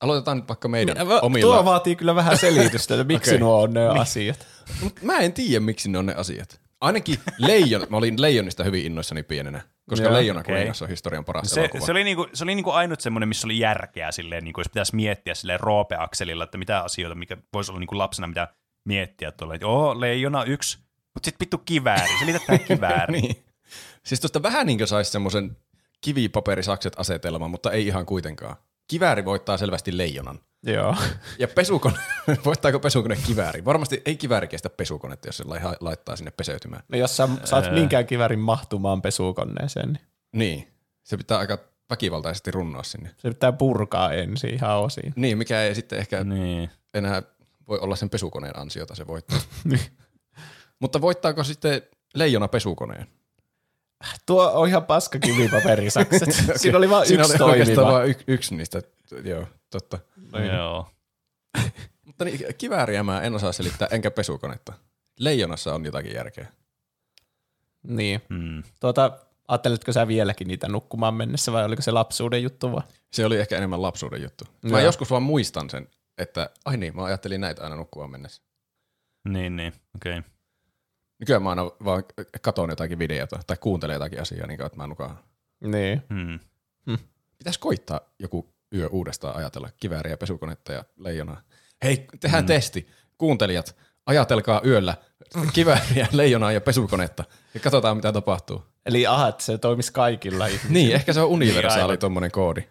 C: aloitetaan nyt vaikka meidän
A: Tuo
C: omilla.
A: vaatii kyllä vähän selitystä, että miksi (laughs)
C: Okei.
A: nuo on ne asiat.
C: Mut mä en tiedä, miksi ne on ne asiat. Ainakin leijon, mä olin leijonista hyvin innoissani pienenä, koska
A: Joo,
C: Leijona kuningas on historian paras
B: Se,
C: elokuva.
B: se, oli niinku, se oli niinku ainut semmoinen, missä oli järkeä silleen, niinku, jos pitäisi miettiä silleen roopeakselilla, että mitä asioita, mikä voisi olla niinku lapsena, mitä miettiä tuolla. Että oo, leijona yksi, mutta sitten vittu kivääri, se liitetään (laughs) kivääri.
C: niin. Siis tuosta vähän niin kuin saisi semmoisen kivipaperisakset asetelman, mutta ei ihan kuitenkaan. Kivääri voittaa selvästi leijonan.
A: Joo.
C: Ja pesukone, (laughs) voittaako pesukone kivääri? Varmasti ei kivääri kestä pesukonetta, jos se lai- laittaa sinne peseytymään.
A: No jos sä saat minkään kivärin mahtumaan pesukoneeseen, niin
C: Niin, se pitää aika väkivaltaisesti runnoa sinne.
A: se pitää purkaa ensin ihan osiin.
C: Niin, mikä ei sitten ehkä
B: Niin.
C: enää voi olla sen pesukoneen ansiota se voittaa. (laughs) Mutta voittaako sitten leijona pesukoneen?
A: Tuo on ihan paska kivipaperisakset. (laughs) Siinä oli vain yksi toimiva.
C: vain y- yksi niistä, joo, totta.
B: Joo. (laughs)
C: Mutta niin, kivääriä mä en osaa selittää, enkä pesukonetta. Leijonassa on jotakin järkeä.
A: Niin.
B: Mm.
A: Tuota, ajatteletko sä vieläkin niitä nukkumaan mennessä vai oliko se lapsuuden juttu vaan?
C: Se oli ehkä enemmän lapsuuden juttu. Mä
A: Joo.
C: joskus vaan muistan sen, että ai niin, mä ajattelin näitä aina nukkua mennessä.
B: Niin, niin, okei. Okay.
C: Nykyään mä aina vaan katon jotakin videota tai kuuntelen jotakin asiaa, niin kauan, että mä nukaan.
A: Niin.
B: Hmm.
C: Pitäisi koittaa joku yö uudestaan ajatella kivääriä, pesukonetta ja leijonaa. Hei, tehdään mm. testi. Kuuntelijat, ajatelkaa yöllä kivääriä, (laughs) leijonaa ja pesukonetta ja katsotaan mitä tapahtuu.
A: Eli aha, että se toimisi kaikilla. (laughs)
C: Niin, ehkä se on universaali
B: aivan.
C: tuommoinen koodi.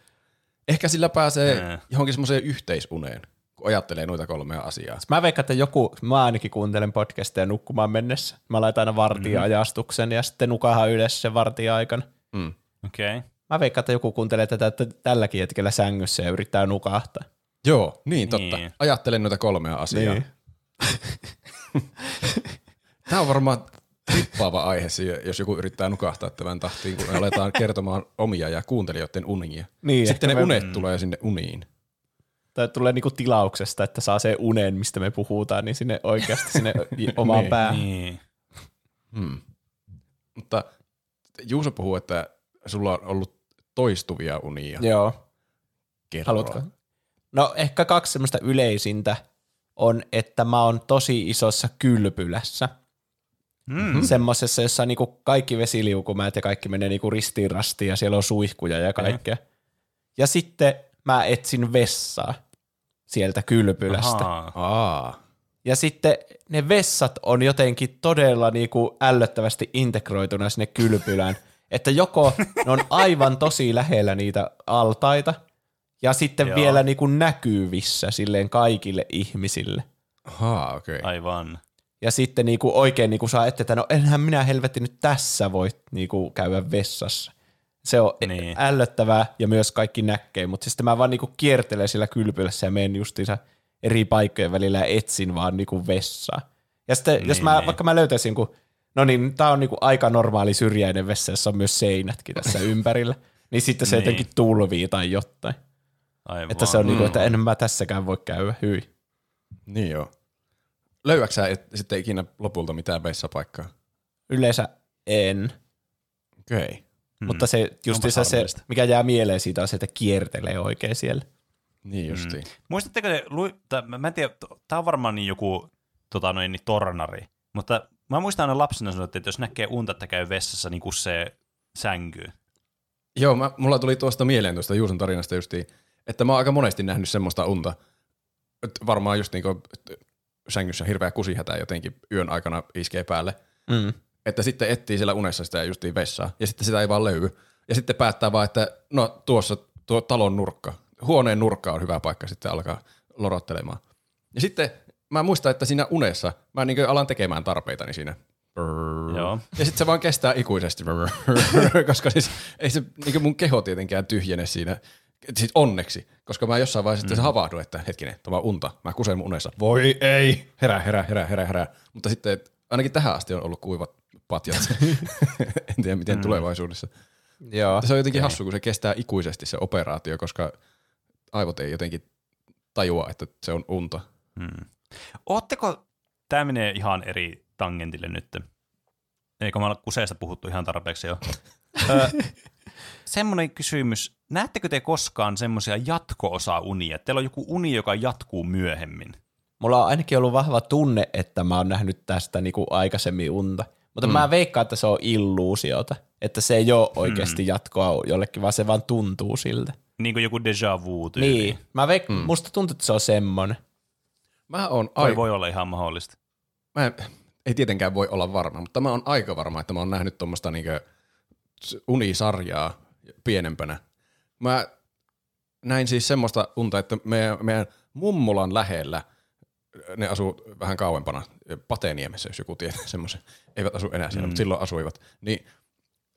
C: Ehkä sillä pääsee
B: Ää.
C: johonkin semmoiseen yhteisuneen, kun ajattelee noita kolmea asiaa.
A: Mä veikkaan, että joku, mä ainakin kuuntelen podcasteja nukkumaan mennessä. Mä laitan aina vartija-ajastuksen ja sitten nukahan yhdessä sen vartija-aikana.
C: Mm.
B: Okei. Okay.
A: Mä veikkaan, että joku kuuntelee tätä että tälläkin hetkellä sängyssä ja yrittää nukahtaa.
C: Joo, niin totta.
B: Niin.
C: Ajattelen noita kolmea asiaa.
A: Niin. (laughs)
C: Tämä on varmaan trippaava aihe, jos joku yrittää nukahtaa tämän tahtiin, kun me aletaan (laughs) kertomaan omia ja kuuntelijoiden unia.
A: Niin,
C: Sitten ne
A: ehkä me-
C: unet tulee sinne uniin.
A: Tai tulee niinku tilauksesta, että saa se unen, mistä me puhutaan, niin sinne oikeasti sinne (laughs) omaan
C: Niin.
A: päähän.
B: Niin.
C: Hmm. Mutta Juuso puhuu, että sulla on ollut toistuvia unia.
A: Joo.
C: Kerro.
A: Haluatko? No ehkä kaksi semmoista yleisintä on, että mä oon tosi isossa kylpylässä.
B: Mm.
A: Semmoisessa, jossa on niinku kaikki vesiliukumäät ja kaikki menee niinku ristiin rastiin ja siellä on suihkuja ja kaikkea. Ja sitten mä etsin vessaa sieltä kylpylästä.
B: Ahaa.
C: Aa.
A: Ja sitten ne vessat on jotenkin todella niinku ällöttävästi integroituna sinne kylpylään, (laughs) että joko ne on aivan tosi lähellä niitä altaita, ja sitten
B: Joo.
A: vielä niinku näkyvissä silleen kaikille ihmisille.
C: Ahaa, okei. Okay.
B: Aivan.
A: Ja sitten niinku oikein niinku saa että, että no enhän minä helvetti nyt tässä voi niinku käydä vessassa. Se on
B: Niin.
A: ällöttävää ja myös kaikki näkee, mutta sitten mä vaan niinku kiertelen sillä kylpylässä ja menen justiinsa eri paikkojen välillä ja etsin vaan niinku vessaa. Ja sitten niin, jos mä,
B: niin.
A: vaikka mä löytäisin jonkun, no niin, tää on niinku aika normaali syrjäinen vessa, jossa on myös seinätkin tässä (laughs) ympärillä, niin sitten se
B: Niin.
A: jotenkin tulvii tai jotain.
B: Aivan.
A: Että se on niinku, että en mä tässäkään voi käydä hyvin.
C: Niin joo. Löydätkö sä et, sitten ikinä lopulta mitään vessapaikkaa?
A: Yleensä en.
C: Okei. Okay.
A: Mm. Mutta se justiinsa se, mikä jää mieleen siitä on se, että kiertelee oikein siellä.
C: Niin justiin.
B: Muistatteko te, lu, tai, mä mä en tiedä, tämä on varmaan niin joku tota noin, niin tornari, mutta mä muistan aina lapsena sanoa, että jos näkee unta, että käy vessassa, niin kuin se sänkyy.
C: Joo, mä, mulla tuli tuosta mieleen tuosta Juuson tarinasta justiin, että mä oon aika monesti nähnyt semmoista unta, että varmaan just niinku sängyssä hirveä kusihätä jotenkin yön aikana iskee päälle,
A: Mm.
C: Että sitten etsii siellä unessa sitä justiin vessaa, ja sitten sitä ei vaan löydy. Ja sitten päättää vaan, että no tuossa tuo talon nurkka, huoneen nurkka on hyvä paikka sitten alkaa lorottelemaan. Ja sitten mä muistan, että siinä unessa mä niin alan tekemään tarpeitani siinä.
B: Joo.
C: Ja sitten se vaan kestää ikuisesti, (laughs) koska siis ei se niin mun keho tietenkään tyhjene siinä, siis onneksi, koska mä jossain vaiheessa sitten mm. havahdun, että hetkinen, tämä on unta, mä kusen mun unessa. Voi ei, herää, herää, herää, herää, herää. Mutta sitten ainakin tähän asti on ollut kuivat patjat. (laughs) en tiedä miten mm. tulevaisuudessa.
A: Joo.
C: Se on jotenkin hassu, kun se kestää ikuisesti se operaatio, koska aivot ei jotenkin tajua, että se on unta.
B: Hmm. Ootteko, tämä menee ihan eri tangentille nyt. Eikö me olla kuseesta puhuttu ihan tarpeeksi jo? (laughs) Ö, semmoinen kysymys, näettekö te koskaan semmoisia jatko-osa-unia? Teillä on joku uni, joka jatkuu myöhemmin.
A: Mulla on ainakin ollut vahva tunne, että mä oon nähnyt tästä niinku aikaisemmin unta. Mutta mm. mä veikkaan, että se on illuusiota. Että se ei ole oikeasti jatkoa jollekin, vaan se vaan tuntuu siltä.
B: Niin kuin joku déjà vu tyyli.
A: Niin. Mä veik- mm. Musta tuntuu, että se on semmonen.
C: Mä oon
B: Voi,
C: ai-
B: voi olla ihan mahdollista.
C: mä en, ei tietenkään voi olla varma, mutta mä oon aika varma, että mä oon nähnyt tuommoista niinku unisarjaa pienempänä. Mä näin siis semmoista unta, että meidän, meidän mummulan lähellä, ne asuu vähän kauempana, Pateniemessä, jos joku tietää semmoisen, eivät asu enää siellä, mm. mutta silloin asuivat, niin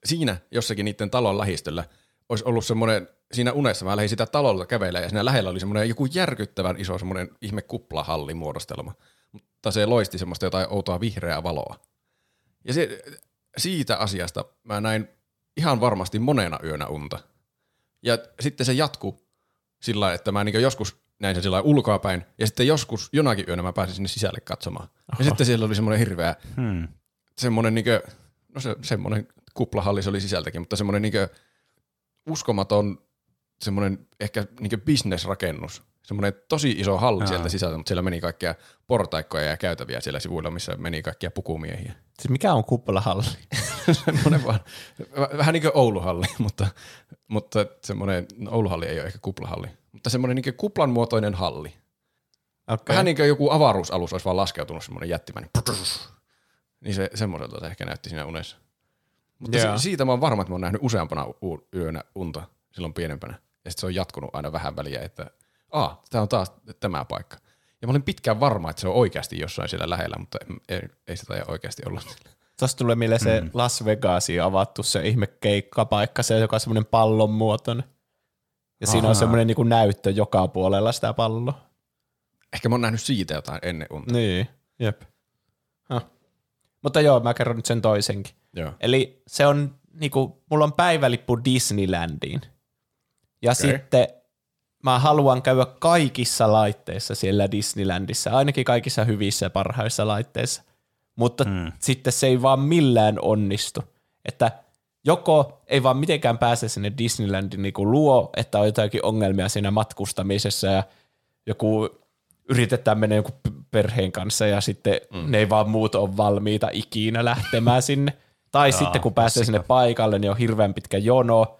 C: siinä jossakin niiden talon lähistöllä olisi ollut semmoinen, siinä unessa mä lähdin sitä talolta kävelemään ja siinä lähellä oli semmoinen joku järkyttävän iso semmoinen ihme kuplahalli muodostelma, mutta se loisti semmoista jotain outoa vihreää valoa. Ja se, siitä asiasta mä näin ihan varmasti monena yönä unta. Ja sitten se jatku sillä että mä niin joskus näin sillä ulkoapäin, ja sitten joskus jonakin yönä mä pääsin sinne sisälle katsomaan. Oho. Ja sitten siellä oli semmoinen hirveä,
B: Hmm.
C: semmoinen niin kuin, no se, semmoinen kuplahalli se oli sisältäkin, mutta semmoinen niin uskomaton semmoinen ehkä niin bisnesrakennus semmoinen tosi iso halli
B: Aa.
C: sieltä sisältä, mutta siellä meni kaikkia portaikkoja ja käytäviä siellä sivuilla, missä meni kaikkia pukumiehiä.
A: Siis mikä on kuppalahalli? (laughs)
C: semmoinen vaan, vä- vähän niin kuin Ouluhalli, (laughs) mutta, mutta semmoinen, no Ouluhalli ei ole ehkä kuplahalli, mutta semmoinen niin kuplan muotoinen halli.
A: Okay.
C: Vähän niin kuin joku avaruusalus olisi vaan laskeutunut semmoinen jättimäinen. Niin se semmoiselta se ehkä näytti siinä unessa. Mutta
A: Joo.
C: si- siitä mä oon varma, että mä oon nähnyt useampana u- yönä unta silloin pienempänä. Ja sitten se on jatkunut aina vähän väliä, että aa, tämä on taas tämä paikka. Ja mä olin pitkään varma, että se on oikeasti jossain siellä lähellä, mutta ei, ei sitä oikeasti olla.
A: Tuosta tulee mieleen se mm. Las Vegasiin avattu se ihme keikkapaikka, se joka on semmoinen pallon muotoinen. Ja siinä on semmoinen niin näyttö joka puolella sitä palloa.
C: Ehkä mä oon nähnyt siitä jotain ennen unta.
A: Niin, jep. Huh. Mutta joo, mä kerron nyt sen toisenkin.
C: Joo.
A: Eli se on, niinku, mulla on päivälippu Disneylandiin. Ja okay. sitten mä haluan käydä kaikissa laitteissa siellä Disneylandissa, ainakin kaikissa hyvissä ja parhaissa laitteissa. Mutta hmm. sitten se ei vaan millään onnistu. Että joko ei vaan mitenkään pääse sinne Disneylandin niinku luo, että on jotakin ongelmia siinä matkustamisessa ja joku yritetään mennä joku perheen kanssa ja sitten mm. ne ei vaan muut ole valmiita ikinä lähtemään sinne. Tai
B: Jaa,
A: sitten kun pääsee sinne paikalle, niin on hirveän pitkä jono.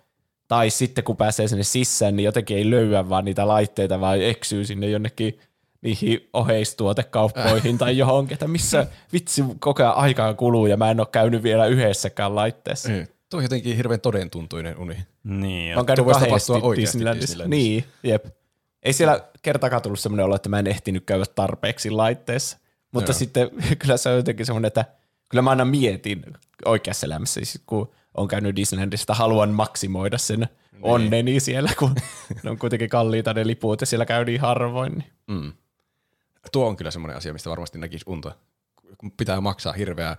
A: Tai sitten kun pääsee sinne sisään, niin jotenkin ei löyä vaan niitä laitteita, vaan eksyy sinne jonnekin niihin oheistuotekauppoihin tai johonkin, että missä (laughs) vitsi koko ajan aikaa kuluu ja mä en ole käynyt vielä yhdessäkään laitteessa.
C: Niin. Tuo on jotenkin hirveän todentuntuinen uni.
B: Niin,
A: Mä oon käynyt
C: voisi tapahtua oikeasti
A: Disneylandissa. Niin, jep. Ei siellä kertakaan tullut semmoinen olo, että mä en ehtinyt käydä tarpeeksi laitteessa. Mutta
C: Joo.
A: sitten (laughs) kyllä se on jotenkin semmoinen, että kyllä mä aina mietin oikeassa elämässä, siis kun on käynyt Disneylandista, haluan maksimoida sen niin. onneni siellä, kun (laughs) ne on kuitenkin kalliita ne liput ja siellä käy niin harvoin. Niin.
C: Mm. Tuo on kyllä semmoinen asia, mistä varmasti näkisi unta. Kun pitää maksaa hirveää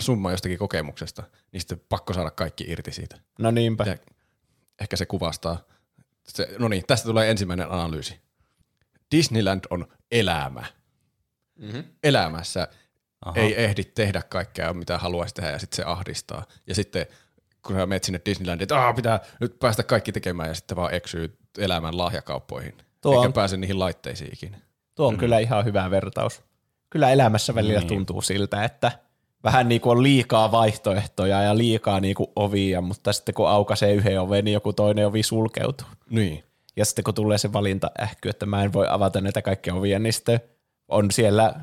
C: summa jostakin kokemuksesta, niin sitten pakko saada kaikki irti siitä.
A: No niinpä.
C: Ja ehkä se kuvastaa. Se, no niin, tästä tulee ensimmäinen analyysi. Disneyland on elämä. Mm-hmm. Elämässä Aha. ei ehdi tehdä kaikkea, mitä haluaisi tehdä, ja sitten se ahdistaa. Ja sitten kun sä menet sinne Disneylandiin, että "Aa, pitää nyt päästä kaikki tekemään, ja sitten vaan eksyy elämän lahjakauppoihin.
A: Tuo
C: Eikä
A: on-
C: pääse niihin laitteisiin ikinä.
A: Tuo on mm. kyllä ihan hyvä vertaus. Kyllä elämässä välillä niin. tuntuu siltä, että vähän niin kuin on liikaa vaihtoehtoja ja liikaa niin kuin ovia, mutta sitten kun aukaisee yhden oven, niin joku toinen ovi sulkeutuu.
C: Niin.
A: Ja sitten kun tulee se valinta ähky, että mä en voi avata näitä kaikkia ovia, niin sitten on siellä,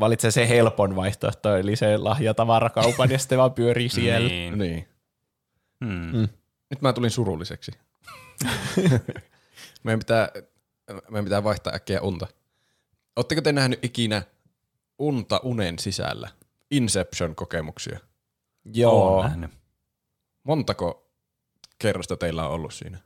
A: valitsee se helpon vaihtoehto, eli se lahjatavarakaupan, ja sitten vaan pyörii (laughs) siellä.
B: Niin.
C: niin.
B: Hmm.
A: Mm.
C: Nyt mä tulin surulliseksi. (laughs) meidän, pitää, meidän pitää vaihtaa äkkiä unta. Oletteko te nähnyt ikinä unta unen sisällä? Inception-kokemuksia.
A: Joo,
B: Oon nähnyt.
C: Montako kerrosta teillä on ollut siinä?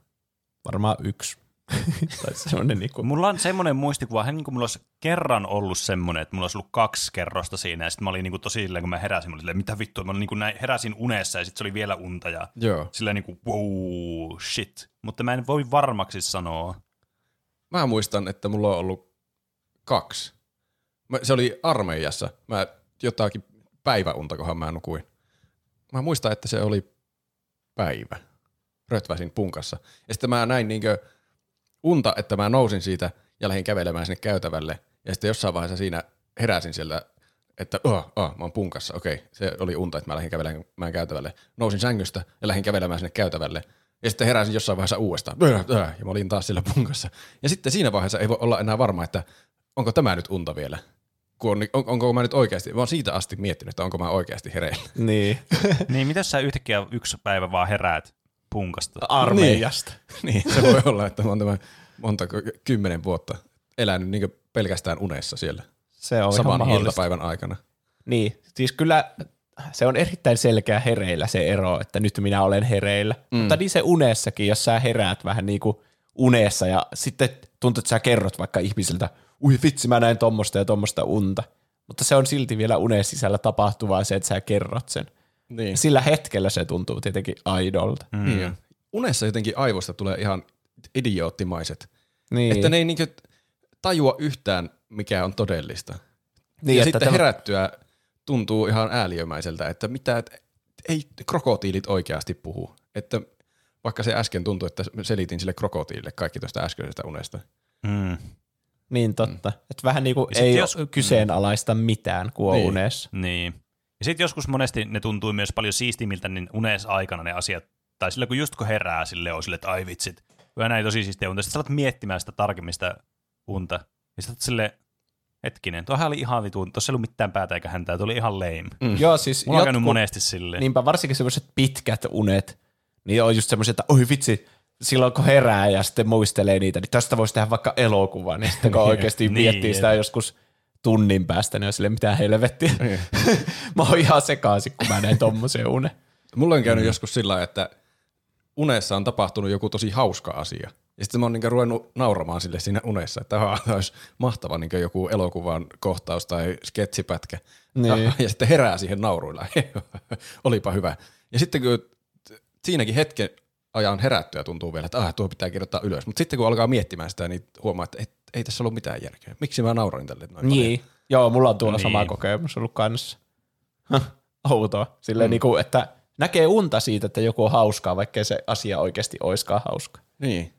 A: varmaan yksi. (laughs) tai semmoinen niin kuin,
B: Mulla on semmoinen muistikuva, hän niin kuin mulla olisi kerran ollut semmoinen, että mulla olisi ollut kaksi kerrosta siinä, ja sitten mä olin niin kuin tosi silleen, kun mä heräsin, mä olin silleen, mitä vittua, mä olin niin kuin näin, heräsin unessa, ja sitten se oli vielä unta, ja
C: Joo.
B: silleen niin kuin, wow, shit. Mutta mä en voi varmaksi sanoa.
C: Mä muistan, että mulla on ollut kaksi. Mä, se oli armeijassa. Mä jotakin päiväunta, kohan mä nukuin. Mä muistan, että se oli päivä. Rötväsin punkassa. Ja sitten mä näin niinkö unta, että mä nousin siitä ja lähdin kävelemään sinne käytävälle. Ja sitten jossain vaiheessa siinä heräsin siellä, että oh, oh, mä oon punkassa. Okei, se oli unta, että mä lähdin kävelemään käytävälle. Nousin sängystä ja lähdin kävelemään sinne käytävälle. Ja sitten heräsin jossain vaiheessa uudestaan. Äh, Ja mä olin taas siellä (laughs) punkassa. Ja sitten siinä vaiheessa ei voi olla enää varma, että onko tämä nyt unta vielä. Kun on, on, onko mä nyt oikeasti, mä oon siitä asti miettinyt, että onko mä oikeasti hereillä. (laughs)
A: niin, (laughs)
B: Niin, mitä sä yhtäkkiä yksi päivä vaan heräät punkasta?
A: armeijasta. (laughs)
C: niin, se voi olla, että mä oon tämän monta kymmenen vuotta elänyt niin pelkästään unessa siellä
A: Se on
C: saman iltapäivän aikana.
A: Niin, siis kyllä se on erittäin selkeä hereillä se ero, että nyt minä olen hereillä. Mm. Mutta niin se unessakin, jos sä heräät vähän niin kuin unessa ja sitten tuntuu, että sä kerrot vaikka ihmisiltä, ui vitsi mä näin tommosta ja tommosta unta. Mutta se on silti vielä unen sisällä tapahtuvaa se, että sä kerrot sen.
C: Niin.
A: Sillä hetkellä se tuntuu tietenkin aidolta.
C: Mm. Niin. Unessa jotenkin aivoista tulee ihan idioottimaiset.
A: Niin,
C: Että ne ei niinku tajua yhtään, mikä on todellista.
A: niin
C: ja
A: että
C: sitten
A: tämä-
C: herättyä tuntuu ihan ääliömäiseltä, että mitä, et, ei krokotiilit oikeasti puhu. Että vaikka se äsken tuntui, että selitin sille krokotiilille kaikki tuosta äskeisestä unesta,
B: Mm.
A: Niin totta. Mm. Että vähän niin kuin ei
B: jos-
A: jos... kyseenalaista mitään, kun on
C: Niin.
A: unessa.
B: Niin. Ja sitten joskus monesti ne tuntuu myös paljon siistimmiltä niin unes aikana ne asiat. Tai sillä kun just kun herää sille on sille, että ai vitsit, kyllä näin tosi siistiä unta. Sitten sä alat miettimään sitä tarkemmin sitä unta. Ja sitten sille hetkinen, tuohan oli ihan vitun, tuossa ei ollut mitään päätä eikä häntää, tuo oli ihan lame. Mm.
A: Mm. Joo, siis
B: Mulla on
A: jotkut,
B: monesti silleen.
A: niinpä varsinkin semmoiset pitkät unet, niin on just semmoiset, että oi vitsi, silloin kun herää ja sitten muistelee niitä, niin tästä voisi tehdä vaikka elokuvan. Ja sitten kun (laughs) oikeasti
B: Niin,
A: miettii sitä joskus tunnin päästä, niin on silleen, mitä helvettiä. (laughs) mä oon ihan sekaisin, kun mä näen tommosen unen.
C: Mulla on käynyt mm. joskus sillä että unessa on tapahtunut joku tosi hauska asia. Ja sitten mä oon niinku ruvennut nauramaan sille siinä unessa, että tämä olisi mahtava niinku joku elokuvan kohtaus tai sketsipätkä.
A: Niin.
C: Ja sitten herää siihen nauruilla. (laughs) Olipa hyvä. Ja sitten kun siinäkin hetken ajan herättyä tuntuu vielä, että ah, tuo pitää kirjoittaa ylös. Mutta sitten kun alkaa miettimään sitä, niin huomaa, että ei, ei tässä ollut mitään järkeä. Miksi mä nauroin tälle noin
A: Niin. Joo, mulla on tuolla
B: Niin.
A: niin. sama kokemus ollut kanssa. Outoa. Silleen
C: Mm.
A: niin kuin, että näkee unta siitä, että joku on hauskaa, vaikkei se asia oikeasti oiskaan hauska.
C: paljon? Niin.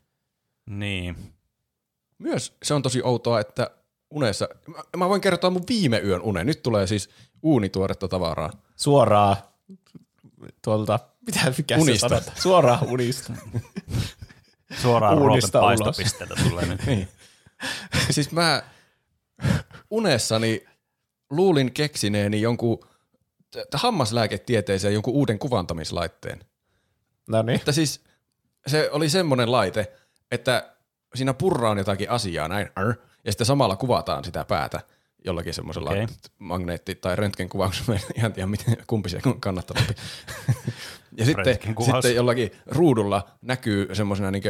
B: Niin.
C: Myös se on tosi outoa, että unessa, mä, mä voin kertoa mun viime yön unen. Nyt tulee siis uunituoretta tavaraa.
A: Suoraan tuolta, mitä mikä
C: Unista.
A: se sanotaan? Suoraan unista.
B: Suoraan
A: ulos.
B: paistopisteeltä tulee nyt.
C: Niin. siis mä unessani luulin keksineeni jonkun t- hammaslääketieteeseen jonkun uuden kuvantamislaitteen.
A: No niin.
C: Että siis se oli semmoinen laite, että siinä purraan jotakin asiaa näin, ja sitten samalla kuvataan sitä päätä jollakin semmoisella okay. magneetti- tai röntgenkuvauksella, Mä en ihan tiedä miten, kumpi se on kannattavampi. ja sitten, sitten jollakin ruudulla näkyy semmoisena niin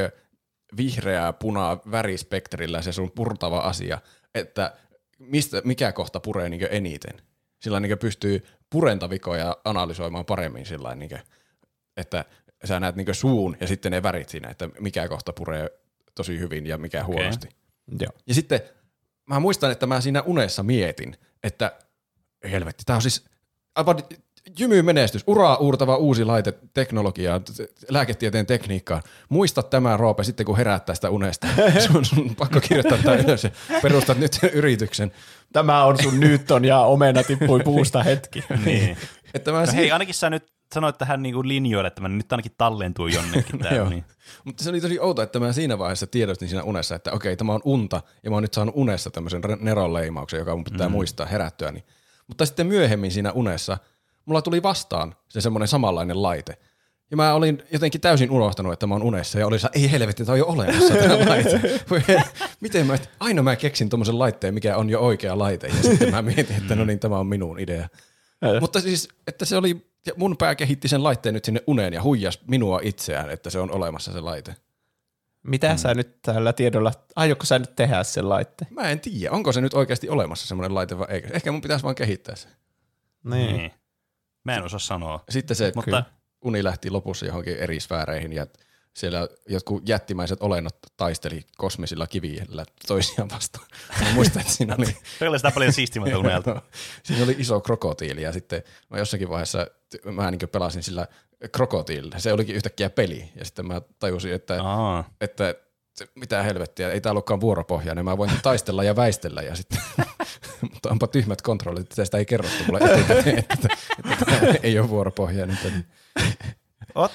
C: vihreää, punaa värispektrillä se sun purtava asia, että mistä, mikä kohta puree niin eniten. Sillä niin pystyy purentavikoja analysoimaan paremmin sillä niin että sä näet niin suun ja sitten ne värit siinä, että mikä kohta puree tosi hyvin ja mikä
B: Okei.
C: huonosti.
A: Joo.
C: Ja sitten mä muistan, että mä siinä unessa mietin, että helvetti, tää on siis aivan jymy menestys, uraa uurtava uusi laite teknologiaan, t- lääketieteen tekniikkaan. Muista tämä Roope sitten, kun heräät tästä unesta. (laughs) sun, sun pakko kirjoittaa tämä ylös ja perustat nyt sen yrityksen.
A: Tämä on sun Newton ja omena tippui puusta hetki.
B: Niin.
C: Että mä
B: No
C: si-
B: hei, ainakin sä nyt sanoit tähän niinku linjoille, että mä nyt ainakin tallentuu jonnekin (laughs) tää.
C: Joo.
B: niin.
C: Mutta se oli tosi outo, että mä siinä vaiheessa tiedostin siinä unessa, että okei, tämä on unta, ja mä oon nyt saanut unessa tämmöisen neronleimauksen, joka mun pitää mm. muistaa herättyäni. Mutta sitten myöhemmin siinä unessa mulla tuli vastaan se semmoinen samanlainen laite. Ja mä olin jotenkin täysin unohtanut, että mä oon unessa, ja oli se, ei helvetti, tämä on jo olemassa tämä (laughs) laite. Miten mä, aina mä keksin tommosen laitteen, mikä on jo oikea laite, ja sitten mä mietin, että no niin, tämä on minun idea. Mutta siis, että se oli, ja mun pää kehitti sen laitteen nyt sinne uneen ja huijas minua itseään, että se on olemassa se laite.
A: Mitä sä nyt tällä tiedolla, aiotko sä nyt tehdä sen laitteen?
C: Mä en tiedä, onko se nyt oikeasti olemassa semmoinen laite vai eikö. Ehkä mun pitäisi vaan kehittää se.
A: Niin.
B: niin. Mä en osaa sanoa.
C: Sitten se,
B: Mutta
C: Mutta... uni lähti lopussa johonkin eri sfääreihin ja siellä jotkut jättimäiset olennot taisteli kosmisilla kivillä toisiaan vastaan. Mä muistan, että siinä oli,
B: se oli sitä paljon siistimmältä (laughs) unelta.
C: siinä oli iso krokotiili ja sitten mä jossakin vaiheessa mä niin pelasin sillä krokotiililla. Se olikin yhtäkkiä peli ja sitten mä tajusin, että
B: Aa.
C: että mitä helvettiä, ei tää ollutkaan vuoropohjainen, mä voin taistella ja väistellä ja sitten, (laughs) mutta onpa tyhmät kontrollit, että tästä ei kerrottu mulle etukäteen, että, että, että tämä ei ole vuoropohjainen peli.
B: Oot,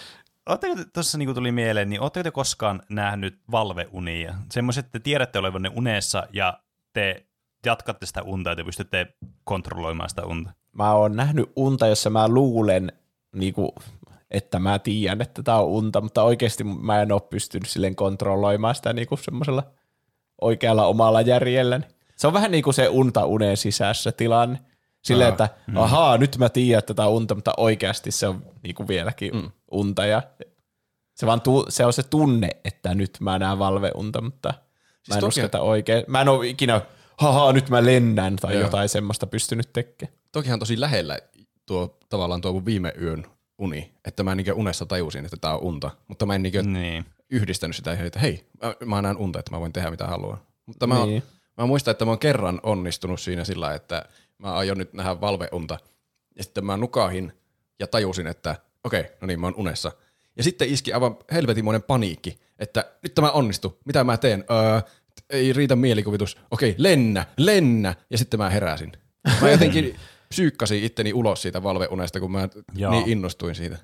B: ootteko te, tuossa niinku tuli mieleen, niin ootteko te koskaan nähnyt valveunia? Semmoiset, että te tiedätte olevanne unessa ja te jatkatte sitä unta ja te pystytte kontrolloimaan sitä unta.
A: Mä oon nähnyt unta, jossa mä luulen, niinku, että mä tiedän, että tää on unta, mutta oikeasti mä en ole pystynyt silleen kontrolloimaan sitä niinku semmoisella oikealla omalla järjellä. Se on vähän niin kuin se unta unen sisässä tilanne. Silleen,
C: Aa,
A: että ahaa, nyt mä tiedän, että tämä on unta, mutta oikeasti se on niinku vieläkin mm. unta. Ja se, vaan tu- se on se tunne, että nyt mä näen valveunta, mutta siis mä en
C: toki-
A: usko, että oikein. Mä en ole ikinä, haha, nyt mä lennän tai
C: Joo.
A: jotain semmoista pystynyt tekemään.
C: Tokihan tosi lähellä tuo tavallaan tuo mun viime yön uni, että mä niin unessa tajusin, että tää on unta, mutta mä en niin
B: Niin.
C: yhdistänyt sitä, että hei, mä, mä näen unta, että mä voin tehdä mitä haluan. Mutta mä,
A: Niin.
C: mä muistan, että mä oon kerran onnistunut siinä sillä, että mä aion nyt nähdä valveunta. Ja sitten mä nukahin ja tajusin, että okei, no niin, mä oon unessa. Ja sitten iski aivan helvetimoinen paniikki, että nyt tämä onnistu, mitä mä teen? Öö, ei riitä mielikuvitus. Okei, lennä, lennä. Ja sitten mä heräsin. Mä (laughs) jotenkin psyykkasin itteni ulos siitä valveunesta, kun mä
B: Joo.
C: niin innostuin siitä.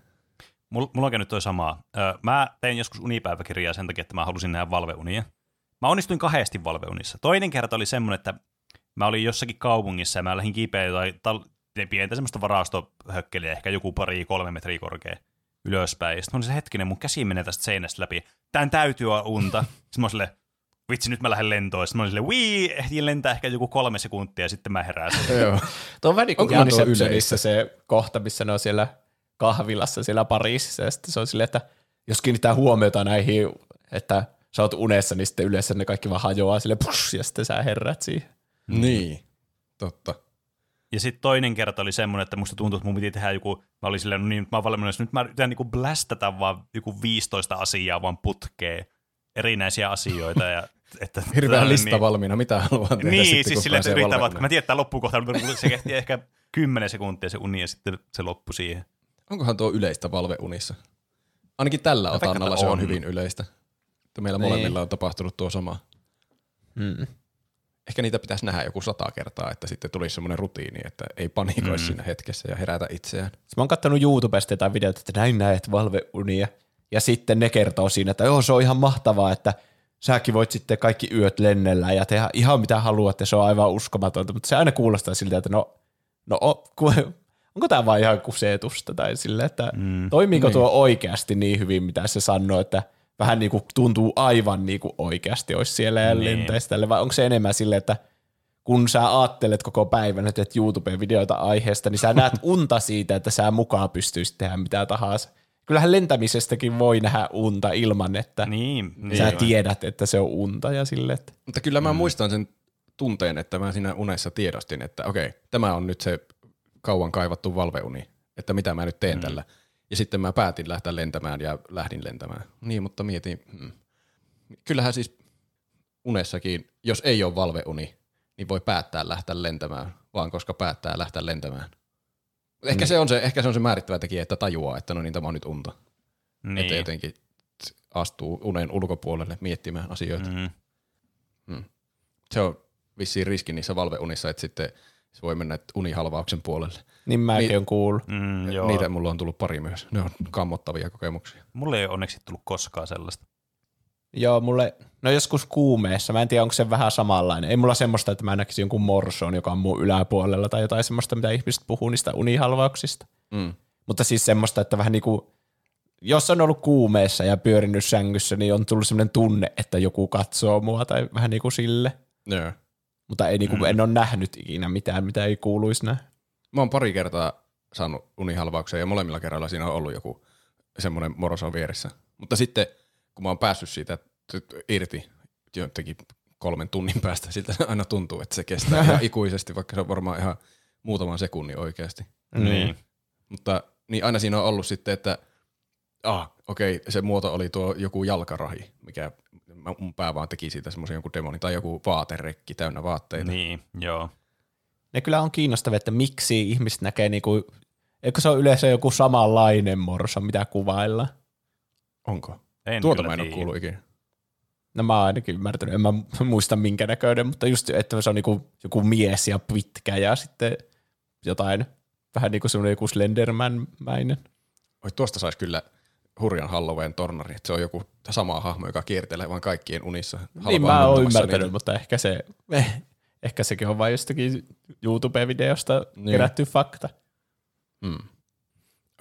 B: Mulla, mulla on käynyt toi samaa. Mä tein joskus unipäiväkirjaa sen takia, että mä halusin nähdä valveunia. Mä onnistuin kahdesti valveunissa. Toinen kerta oli semmoinen, että mä olin jossakin kaupungissa ja mä lähdin kipeä jotain tal- pientä semmoista varastohökkeliä, ehkä joku pari, kolme metriä korkea ylöspäin. Ja sitten mä olin se hetkinen, mun käsi menee tästä seinästä läpi. Tän täytyy olla unta. (laughs) Sitten mä olin silleen, vitsi nyt mä lähden lentoon. Sitten mä olin silleen, wii, ehtin lentää ehkä joku kolme sekuntia ja sitten mä heräsin.
C: Joo. (laughs)
A: Tuo on vähän niin kuin Inceptionissa se kohta, missä ne on siellä kahvilassa siellä Pariisissa, ja sitten se on silleen, että jos kiinnittää huomiota näihin, että sä oot unessa, niin sitten yleensä ne kaikki vaan hajoaa sille push, ja sitten sä herrät siihen.
C: Niin, totta.
B: Ja sitten toinen kerta oli semmoinen, että musta tuntui, että mun piti tehdä joku, mä olin silleen, no niin, nyt mä oon valmiina, nyt mä yritän niinku blästätä vaan joku 15 asiaa vaan putkeen, erinäisiä asioita. Ja, että,
C: Hirveä
B: niin,
C: lista valmiina, mitä haluaa tehdä
B: Niin,
C: sitten,
B: siis silleen, että yrittää vaan, mä tiedän, että tämä loppuu kohta, mutta se kehti ehkä 10 sekuntia se uni ja sitten se loppui siihen.
C: Onkohan tuo yleistä valveunissa? Ainakin tällä
B: veikkaan,
C: otannalla se on
B: on.
C: hyvin yleistä. Että meillä
A: Niin.
C: molemmilla on tapahtunut tuo sama.
A: Mm.
C: Ehkä niitä pitäisi nähdä joku sata kertaa, että sitten tulisi semmoinen rutiini, että ei panikoisi mm. siinä hetkessä ja herätä itseään.
A: Siis mä oon kattonut YouTubesta jotain videota, että näin näet valveunia. Ja sitten ne kertoo siinä, että joo, se on ihan mahtavaa, että säkin voit sitten kaikki yöt lennellä ja tehdä ihan mitä haluat, ja se on aivan uskomatonta. Mutta se aina kuulostaa siltä, että no, no onko tämä vaan ihan kusetusta tai sille, että mm, toimiiko niin. tuo oikeasti niin hyvin, mitä se sanoo, että vähän niin kuin tuntuu aivan niin kuin oikeasti olisi siellä ja
B: Niin.
A: lentäisi tälle, vai onko se enemmän silleen, että kun sä ajattelet koko päivän, että teet YouTube-videoita aiheesta, niin sä näet unta siitä, että sä mukaan pystyisit tehdä mitä tahansa. Kyllähän lentämisestäkin voi nähdä unta ilman, että
B: Niin, niin
A: sä tiedät, että se on unta ja sille, että
C: Mutta kyllä mä mm. muistan sen tunteen, että mä siinä unessa tiedostin, että okei, tämä on nyt se kauan kaivattu valveuni, että mitä mä nyt teen mm. tällä. Ja sitten mä päätin lähteä lentämään ja lähdin lentämään. Niin, mutta mietin, hmm. kyllähän siis unessakin, jos ei ole valveuni, niin voi päättää lähteä lentämään, vaan koska päättää lähteä lentämään. Ehkä, se on se, ehkä se on se määrittävä tekijä, että tajuaa, että no niin, tämä on nyt unta. Niin. Että
B: niin.
C: jotenkin astuu unen ulkopuolelle miettimään asioita.
B: Mm.
C: Se on vissiin riski niissä valveunissa, että sitten se voi mennä unihalvauksen puolelle.
A: niin mäkin
C: Niin.
A: on kuullut.
B: Mm, joo.
C: Niitä mulla on tullut pari myös. Ne on kammottavia kokemuksia.
B: Mulle ei ole onneksi tullut koskaan sellaista.
A: Joo, mulle, no joskus kuumeessa, mä en tiedä onko se vähän samanlainen. Ei mulla semmoista, että mä näkisin jonkun morsoon, joka on mun yläpuolella tai jotain semmoista, mitä ihmiset puhuu niistä unihalvauksista.
C: Mm.
A: Mutta siis semmoista, että vähän niinku, jos on ollut kuumeessa ja pyörinyt sängyssä, niin on tullut semmoinen tunne, että joku katsoo mua tai vähän niinku sille.
C: Joo.
A: Mutta ei niinku, mm. en ole nähnyt ikinä mitään, mitä ei kuuluisi nähdä.
C: Mä oon pari kertaa saanut unihalvauksia ja molemmilla kerralla siinä on ollut joku semmoinen moroso vieressä. Mutta sitten kun mä oon päässyt siitä irti jotenkin kolmen tunnin päästä, (laughs) siltä se aina tuntuu, että se kestää ihan (laughs) ikuisesti, vaikka se on varmaan ihan muutaman sekunnin oikeasti.
B: Niin.
C: Mutta niin aina siinä on ollut sitten, että ah, okei, okay, se muoto oli tuo joku jalkarahi, mikä mun pää vaan teki siitä semmoisen joku demoni, tai joku vaaterekki täynnä vaatteita.
B: Niin, joo.
A: Ne kyllä on kiinnostavia, että miksi ihmiset näkee niinku, eikö se ole yleensä joku samanlainen morso, mitä kuvaillaan.
C: Onko?
B: En
C: Tuota mä en ole kuullut ikinä.
A: No mä oon ainakin ymmärtänyt, en mä muista minkä näköinen, mutta just, että se on niinku joku mies ja pitkä ja sitten jotain, vähän niin kuin semmoinen joku Slenderman-mäinen.
C: Oi, tuosta saisi kyllä hurjan Halloween tornari, että se on joku sama hahmo, joka kiertelee vaan kaikkien unissa.
A: Niin mä oon ymmärtänyt,
C: niitä.
A: mutta ehkä se, eh, ehkä sekin on vain jostakin YouTube-videosta
C: Niin.
A: kerätty fakta.
C: Mm.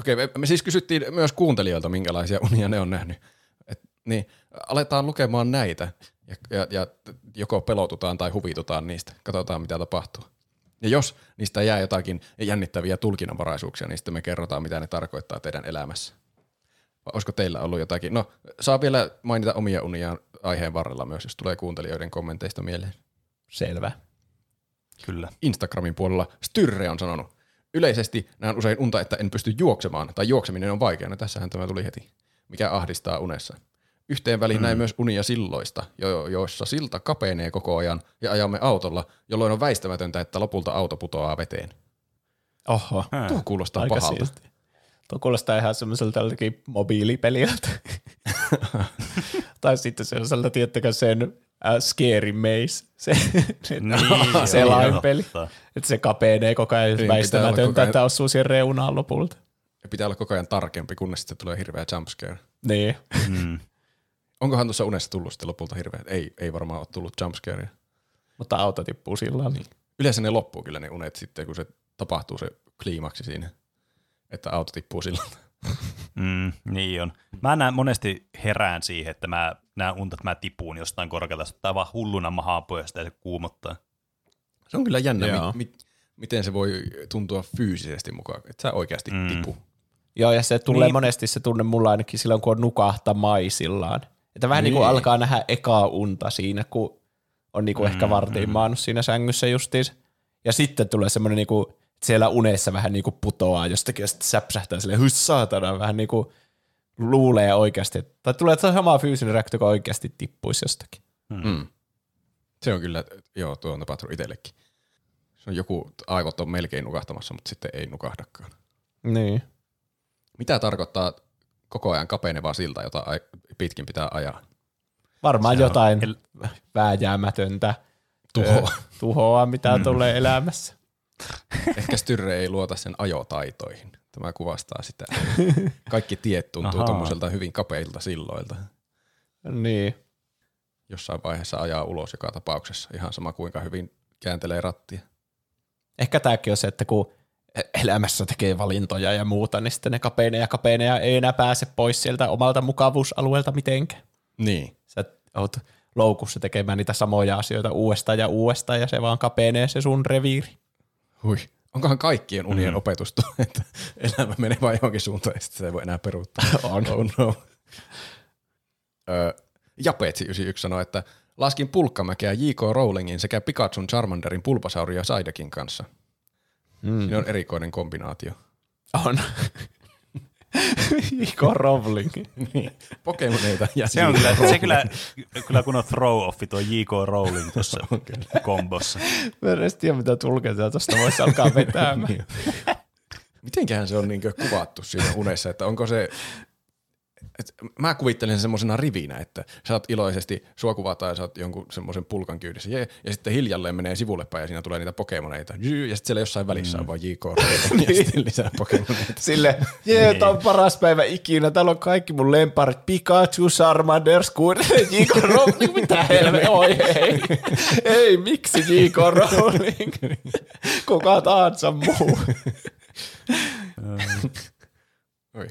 C: Okei, me, me siis kysyttiin myös kuuntelijoilta, minkälaisia unia ne on nähnyt. Niin, aletaan lukemaan näitä ja, ja, ja joko pelotutaan tai huvitutaan niistä. Katsotaan, mitä tapahtuu. Ja jos niistä jää jotakin jännittäviä tulkinnanvaraisuuksia, niin sitten me kerrotaan, mitä ne tarkoittaa teidän elämässä. Vai olisiko teillä ollut jotakin? No, saa vielä mainita omia uniaan aiheen varrella myös, jos tulee kuuntelijoiden kommenteista mieleen.
A: Selvä.
B: Kyllä.
C: Instagramin puolella Styrre on sanonut, yleisesti näen usein unta, että en pysty juoksemaan, tai juokseminen on vaikeaa. No tässähän tämä tuli heti. Mikä ahdistaa unessa. Yhteen väliin mm. näin myös unia silloista, jo- joissa silta kapenee koko ajan ja ajamme autolla, jolloin on väistämätöntä, että lopulta auto putoaa veteen.
A: Oho,
C: Tuo kuulostaa
A: aika
C: pahalta.
A: siisti. Tuo kuulostaa ihan semmoiselta mobiilipeliltä. (laughs) tai sitten sellaiselta, tiettäkö sen äh, Scary Maze, se, se
B: Niin, (laughs)
A: selainpeli.
B: totta.
A: Että se kapenee koko ajan
C: Niin,
A: väistämätöntä, että osuu siihen reunaan lopulta.
C: Ja pitää olla koko ajan tarkempi, kunnes sitten tulee hirveä jumpscare.
A: Niin.
B: Mm.
C: Onkohan tuossa unessa tullut sitten lopulta hirveä? Ei, ei varmaan ole tullut jumpscarea.
A: Mutta auto tippuu sillä niin.
C: Yleensä ne loppuu kyllä ne unet sitten, kun se tapahtuu se kliimaksi siinä, että auto tippuu sillalta.
B: Mm, niin on. Mä näen monesti herään siihen, että mä näen unta, että mä tipuun jostain korkealta, se ottaa vaan hulluna mahaa pois ja se kuumottaa.
C: Se on kyllä jännä, mi- mi- miten se voi tuntua fyysisesti mukaan, että sä oikeasti mm. tipu.
A: Joo, ja se tulee niin.
B: Niin.
A: monesti se tunne mulla ainakin silloin, kun on nukahtamaisillaan. Että vähän niin. niin kuin alkaa nähdä ekaa unta siinä, kun on niin kuin mm, ehkä vartiin maannut siinä sängyssä justiis. Ja sitten tulee semmoinen, niin kuin, että siellä unessa vähän niin kuin putoaa jostakin, ja sitten säpsähtää silleen, hys saatana, vähän niin kuin luulee oikeasti. Tai tulee se sama fyysinen reaktio, kun oikeasti tippuisi jostakin.
C: Mm. Se on kyllä, joo, tuo on tapahtunut itsellekin. Se on joku, aivot on melkein nukahtamassa, mutta sitten ei nukahdakaan.
A: Niin.
C: Mitä tarkoittaa koko ajan kapeneva silta, jota ai- pitkin pitää ajaa?
A: Varmaan
B: Se
A: jotain
B: el-
A: vääjäämätöntä
C: Tuhoa.
A: tuhoa, mitä mm. tulee elämässä.
C: Ehkä Styrre ei luota sen ajotaitoihin. Tämä kuvastaa sitä. (laughs) Kaikki tiet tuntuu tuommoiselta hyvin kapeilta silloilta.
A: Niin.
C: Jossain vaiheessa ajaa ulos joka tapauksessa. Ihan sama kuinka hyvin kääntelee rattia.
A: Ehkä tämäkin on se, että kun elämässä tekee valintoja ja muuta, niin sitten ne kapenee ja kapenee ja ei enää pääse pois sieltä omalta mukavuusalueelta mitenkään.
C: Niin.
A: Sä oot loukussa tekemään niitä samoja asioita uudestaan ja uudestaan ja se vaan kapenee se sun reviiri.
C: Hui. Onkohan kaikkien unien mm. opetustu, että elämä menee vain johonkin suuntaan ja sitten se ei voi enää peruuttaa? (laughs)
A: On.
C: Oh no. Öö, Japetsi 91 sanoi, että laskin pulkkamäkeä J.K. Rowlingin sekä Pikachun Charmanderin Pulpasaurin ja Saidekin kanssa. Mm. Siinä on erikoinen kombinaatio.
A: On. (laughs) Iko Rowling. (laughs)
C: Niin. Pokemoneita ja
B: Se on kyllä, se kyllä, kyllä kun on throw offi tuo J.K. Rowling tuossa (laughs) kombossa.
A: Mä en edes tiedä, mitä tulkintaa tuosta voisi alkaa vetämään.
C: Mitenköhän se on niin kuvattu siinä unessa, että onko se, et mä kuvittelen sen semmoisena rivinä, että sä oot iloisesti, sua kuvataan ja sä oot jonkun semmoisen pulkan kyydissä, jee, ja sitten hiljalleen menee sivulle päin ja siinä tulee niitä pokemoneita, ja sitten siellä jossain välissä on vaan JK ja (laughs) sitten lisää pokemoneita.
A: Sille, jee, tää on paras päivä ikinä, täällä on kaikki mun lemparit, Pikachu, Charmander, Squirtle, (laughs) J.K. Rowling, mitä helveä, oi ei, (laughs) ei, miksi J.K. Rowling, kuka tahansa muu.
C: Oi.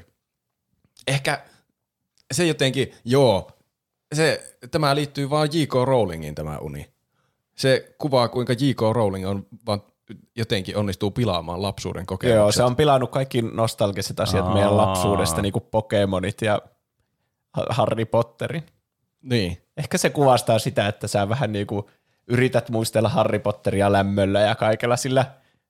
C: Ehkä se jotenkin, joo, se, tämä liittyy vaan J.K. Rowlingiin tämä uni. Se kuvaa, kuinka J.K. Rowling on vaan jotenkin onnistuu pilaamaan lapsuuden kokemukset.
A: Joo, se on pilannut kaikki nostalgiset asiat
B: Aa.
A: meidän lapsuudesta, niin kuin Pokemonit ja Ha- Harry Potterin.
C: Niin.
A: Ehkä se kuvastaa sitä, että sä vähän niin kuin yrität muistella Harry Potteria lämmöllä ja kaikella sillä,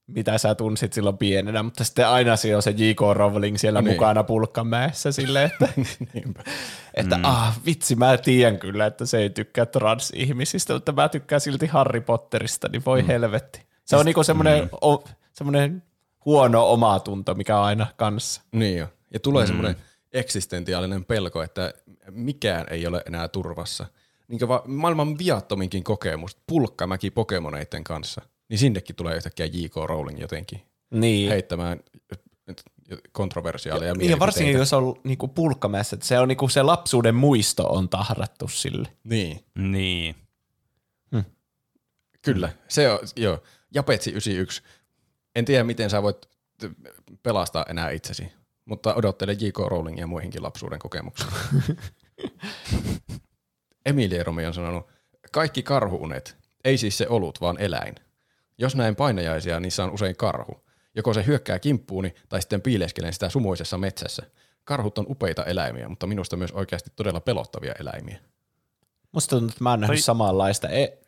A: mitä sä tunsit silloin pienenä, mutta sitten aina siinä on se J.K. Rowling siellä
C: Niin.
A: mukana pulkkamäessä silleen, että, (laughs) että mm. ah, vitsi, mä tiedän kyllä, että se ei tykkää transihmisistä, mutta mä tykkään silti Harry Potterista, niin voi mm. helvetti. Se on niinku semmoinen, mm. o, semmoinen huono omatunto, mikä on aina kanssa.
C: Niin jo. Ja tulee mm. semmoinen eksistentiaalinen pelko, että mikään ei ole enää turvassa. Niin va- maailman viattominkin kokemus, pulkkamäki Pokemoneiden kanssa, niin sinnekin tulee yhtäkkiä J.K. Rowling jotenkin
A: Niin.
C: heittämään kontroversiaaleja
A: Niin, ja varsinkin jos on niinku pulkkamäessä, että se on niinku se lapsuuden muisto on tahrattu sille.
C: Niin,
B: Niin.
C: kyllä. Se on, joo. Japetsi 91. En tiedä, miten sä voit pelastaa enää itsesi, mutta odottele J.K. Rowlingia muihinkin lapsuuden kokemuksiin. (laughs) Emilie Romi on sanonut, kaikki karhuunet, ei siis se olut, vaan eläin. Jos näen painajaisia, niissä on usein karhu. Joko se hyökkää kimppuuni tai sitten piileskelen sitä sumuisessa metsässä. Karhut on upeita eläimiä, mutta minusta myös oikeasti todella pelottavia eläimiä.
A: Musta tuntuu, että mä oon nähnyt
B: Toi-
A: samanlaista. Ei,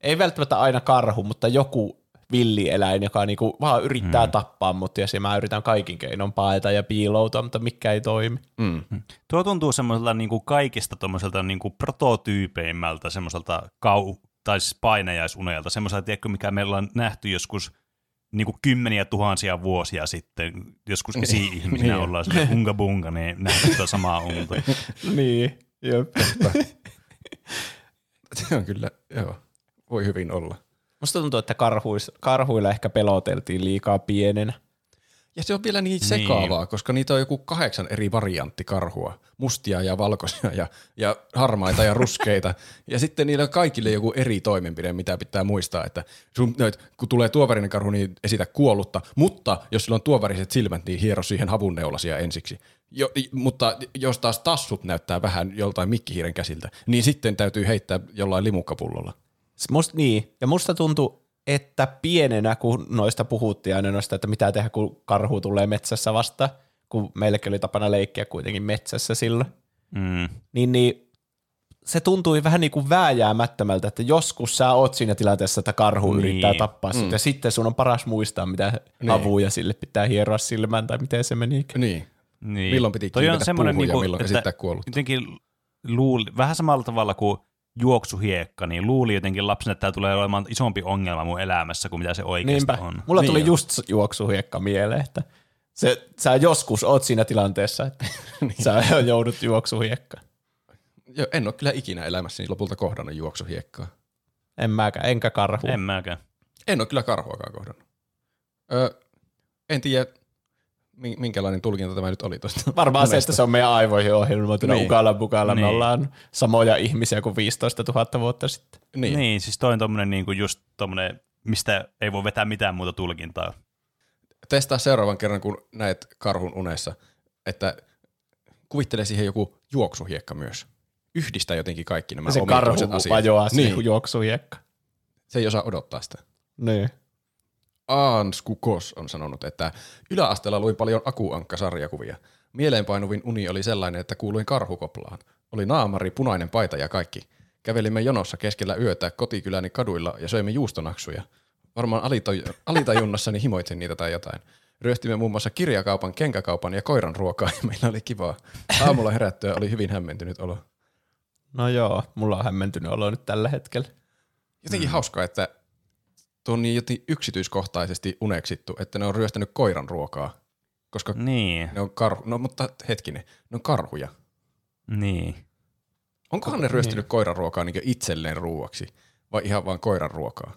A: ei välttämättä aina karhu, mutta joku villieläin, joka niinku vaan yrittää hmm. tappaa mut ja mä yritän kaikin keinon paeta ja piiloutua, mutta mikä ei toimi.
C: Mm.
B: Tuo tuntuu semmoiselta niin kuin kaikista tuommoiselta niin kuin prototyypeimmältä semmoiselta kau- tai siis painajaisunelta, semmoiselta, tiedätkö, mikä meillä on nähty joskus niin kuin kymmeniä tuhansia vuosia sitten, joskus esi-ihmisinä
C: Niin.
B: ollaan sille unga bunga, niin nähdään sitä samaa unta. (laughs)
A: niin, jep. (laughs)
C: Se on kyllä, joo, voi hyvin olla.
A: Musta tuntuu, että karhuis, karhuilla ehkä peloteltiin liikaa pienenä.
C: Ja se on vielä niin sekaavaa, koska niitä on joku kahdeksan eri variantti karhua. Mustia ja valkoisia ja, ja harmaita ja ruskeita. ja sitten niillä on kaikille joku eri toimenpide, mitä pitää muistaa, että sun, et, kun tulee tuovarinen karhu, niin esitä kuollutta. Mutta jos sillä on tuovariset silmät, niin hiero siihen havunneulasia ensiksi. Jo, mutta jos taas tassut näyttää vähän joltain mikkihiiren käsiltä, niin sitten täytyy heittää jollain limukkapullolla.
A: Must, niin, ja musta tuntui, että pienenä, kun noista puhuttiin aina noista, että mitä tehdä, kun karhu tulee metsässä vasta, kun meillekin oli tapana leikkiä kuitenkin metsässä silloin,
B: Mm.
A: niin, niin se tuntui vähän niin kuin vääjäämättömältä, että joskus sä oot siinä tilanteessa, että karhu
B: Niin.
A: yrittää tappaa sut, ja sitten sun on paras muistaa, mitä
C: Niin.
A: avuja sille pitää hieroa silmään, tai miten se meni.
C: Niin.
B: Niin.
C: Milloin piti
B: Toi on semmoinen
C: puuhun ja
B: niinku,
C: milloin
B: että
C: esittää kuollut.
B: Jotenkin luuli, vähän samalla tavalla kuin juoksuhiekka, niin luuli jotenkin lapsena, että tämä tulee olemaan isompi ongelma mun elämässä kuin mitä se oikeasti
A: Niinpä.
B: on.
A: Mulla
C: Niin
A: tuli
C: on.
A: just juoksuhiekka mieleen, että se, sä joskus oot siinä tilanteessa, että (laughs)
C: Niin.
A: sä joudut juoksuhiekkaan.
C: Jo, en ole kyllä ikinä elämässäni lopulta kohdannut juoksuhiekkaa.
A: En mäkään, enkä karhu.
B: En mäkään.
C: En ole kyllä karhuakaan kohdannut. Öö, en tiedä, minkälainen tulkinta tämä nyt oli tuosta. (laughs)
A: Varmaan se, että se on meidän aivoihin ohjelmoituna
C: Niin.
A: niin. ukalla bukalla. Me
B: Niin.
A: ollaan samoja ihmisiä kuin 15 000 vuotta sitten.
C: Niin.
B: Niin. siis toi on tommonen niinku just tommonen, mistä ei voi vetää mitään muuta tulkintaa.
C: Testaa seuraavan kerran, kun näet karhun unessa, että kuvittele siihen joku juoksuhiekka myös. Yhdistä jotenkin kaikki nämä
A: se
C: omituiset
A: karhu
C: asiat.
A: vajoaa niin.
C: niin,
A: siihen juoksuhiekka.
C: se ei osaa odottaa sitä.
A: Niin.
C: Aans Kukos on sanonut, että yläasteella luin paljon akuankka-sarjakuvia. Mieleenpainuvin uni oli sellainen, että kuuluin karhukoplaan. Oli naamari, punainen paita ja kaikki. Kävelimme jonossa keskellä yötä kotikyläni kaduilla ja söimme juustonaksuja. Varmaan alito- alitajunnassani himoitsin niitä tai jotain. Ryöstimme muun muassa kirjakaupan, kenkäkaupan ja koiran ruokaa ja meillä oli kivaa. Aamulla herättyä oli hyvin hämmentynyt olo.
A: No joo, mulla on hämmentynyt olo nyt tällä hetkellä.
C: Jotenkin mm. hauskaa, että tuo on niin jotenkin yksityiskohtaisesti uneksittu, että ne on ryöstänyt koiran ruokaa. Koska
B: Niin,
C: Ne on karhu, no mutta hetkinen, ne on karhuja.
B: niin.
C: Onkohan ne ryöstänyt koiran ruokaa niin itselleen ruuaksi vai ihan vaan koiran ruokaa?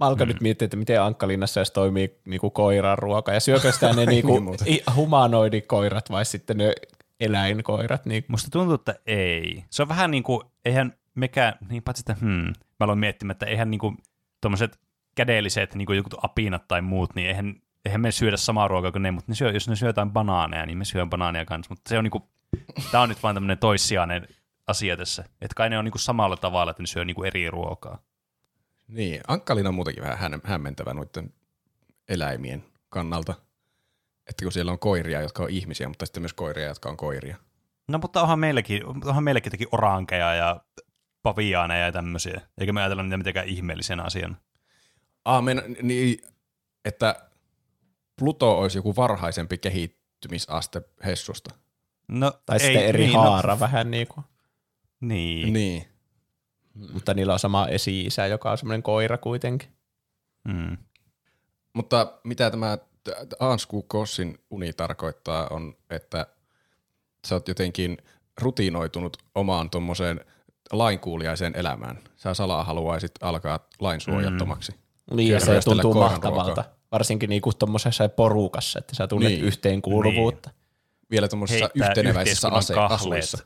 A: Mä alkan mm. nyt miettiä, että miten Ankkalinnassa edes toimii niinku koiran ruoka, ja syökö sitä (laughs) ne niinku
C: Niin
A: humanoidikoirat vai sitten ne eläinkoirat. Niin
B: Musta tuntuu, että ei. Se on vähän niin kuin, eihän mekään, niin paitsi että hmm, mä aloin miettimään, että eihän niin kuin tommoset kädelliset, niin kuin joku apinat tai muut, niin eihän, eihän me syödä samaa ruokaa kuin ne, mutta ne syö, jos ne syö jotain banaaneja, niin me syön banaaneja kanssa, mutta se on niin kuin, tää on nyt vaan tämmöinen toissijainen asia tässä, että kai ne on niin kuin samalla tavalla, että ne syö niin kuin eri ruokaa.
C: Niin, Ankkalina on muutenkin vähän hän- hämmentävä noiden eläimien kannalta. Että kun siellä on koiria, jotka on ihmisiä, mutta sitten myös koiria, jotka on koiria.
B: No mutta onhan meilläkin, onhan meilläkin jotenkin orankeja ja paviaaneja ja tämmöisiä, eikä me ajatella niitä mitenkään ihmeellisenä asiana.
C: Ah, men, niin, että Pluto olisi joku varhaisempi kehittymisaste Hessusta.
B: No,
A: Tai
B: ei,
A: sitten eri
B: niin,
A: haara no. vähän niin kuin.
B: Niin.
C: Niin.
A: Mutta niillä on sama esi-isä, joka on semmoinen koira kuitenkin.
B: Mm.
C: Mutta mitä tämä Ansku Kossin uni tarkoittaa on, että sä oot jotenkin rutinoitunut omaan tuommoiseen lainkuuliaiseen elämään. Sä salaa haluaisit alkaa lainsuojattomaksi.
A: Niin, ja se tuntuu mahtavalta.
C: ruokaa.
A: Varsinkin niinku tuommoisessa porukassa, että sä tunnet
C: Niin.
A: niin. yhteenkuuluvuutta.
C: Vielä tuommoisissa
B: Heittää
C: yhteneväisissä ase- asuissa.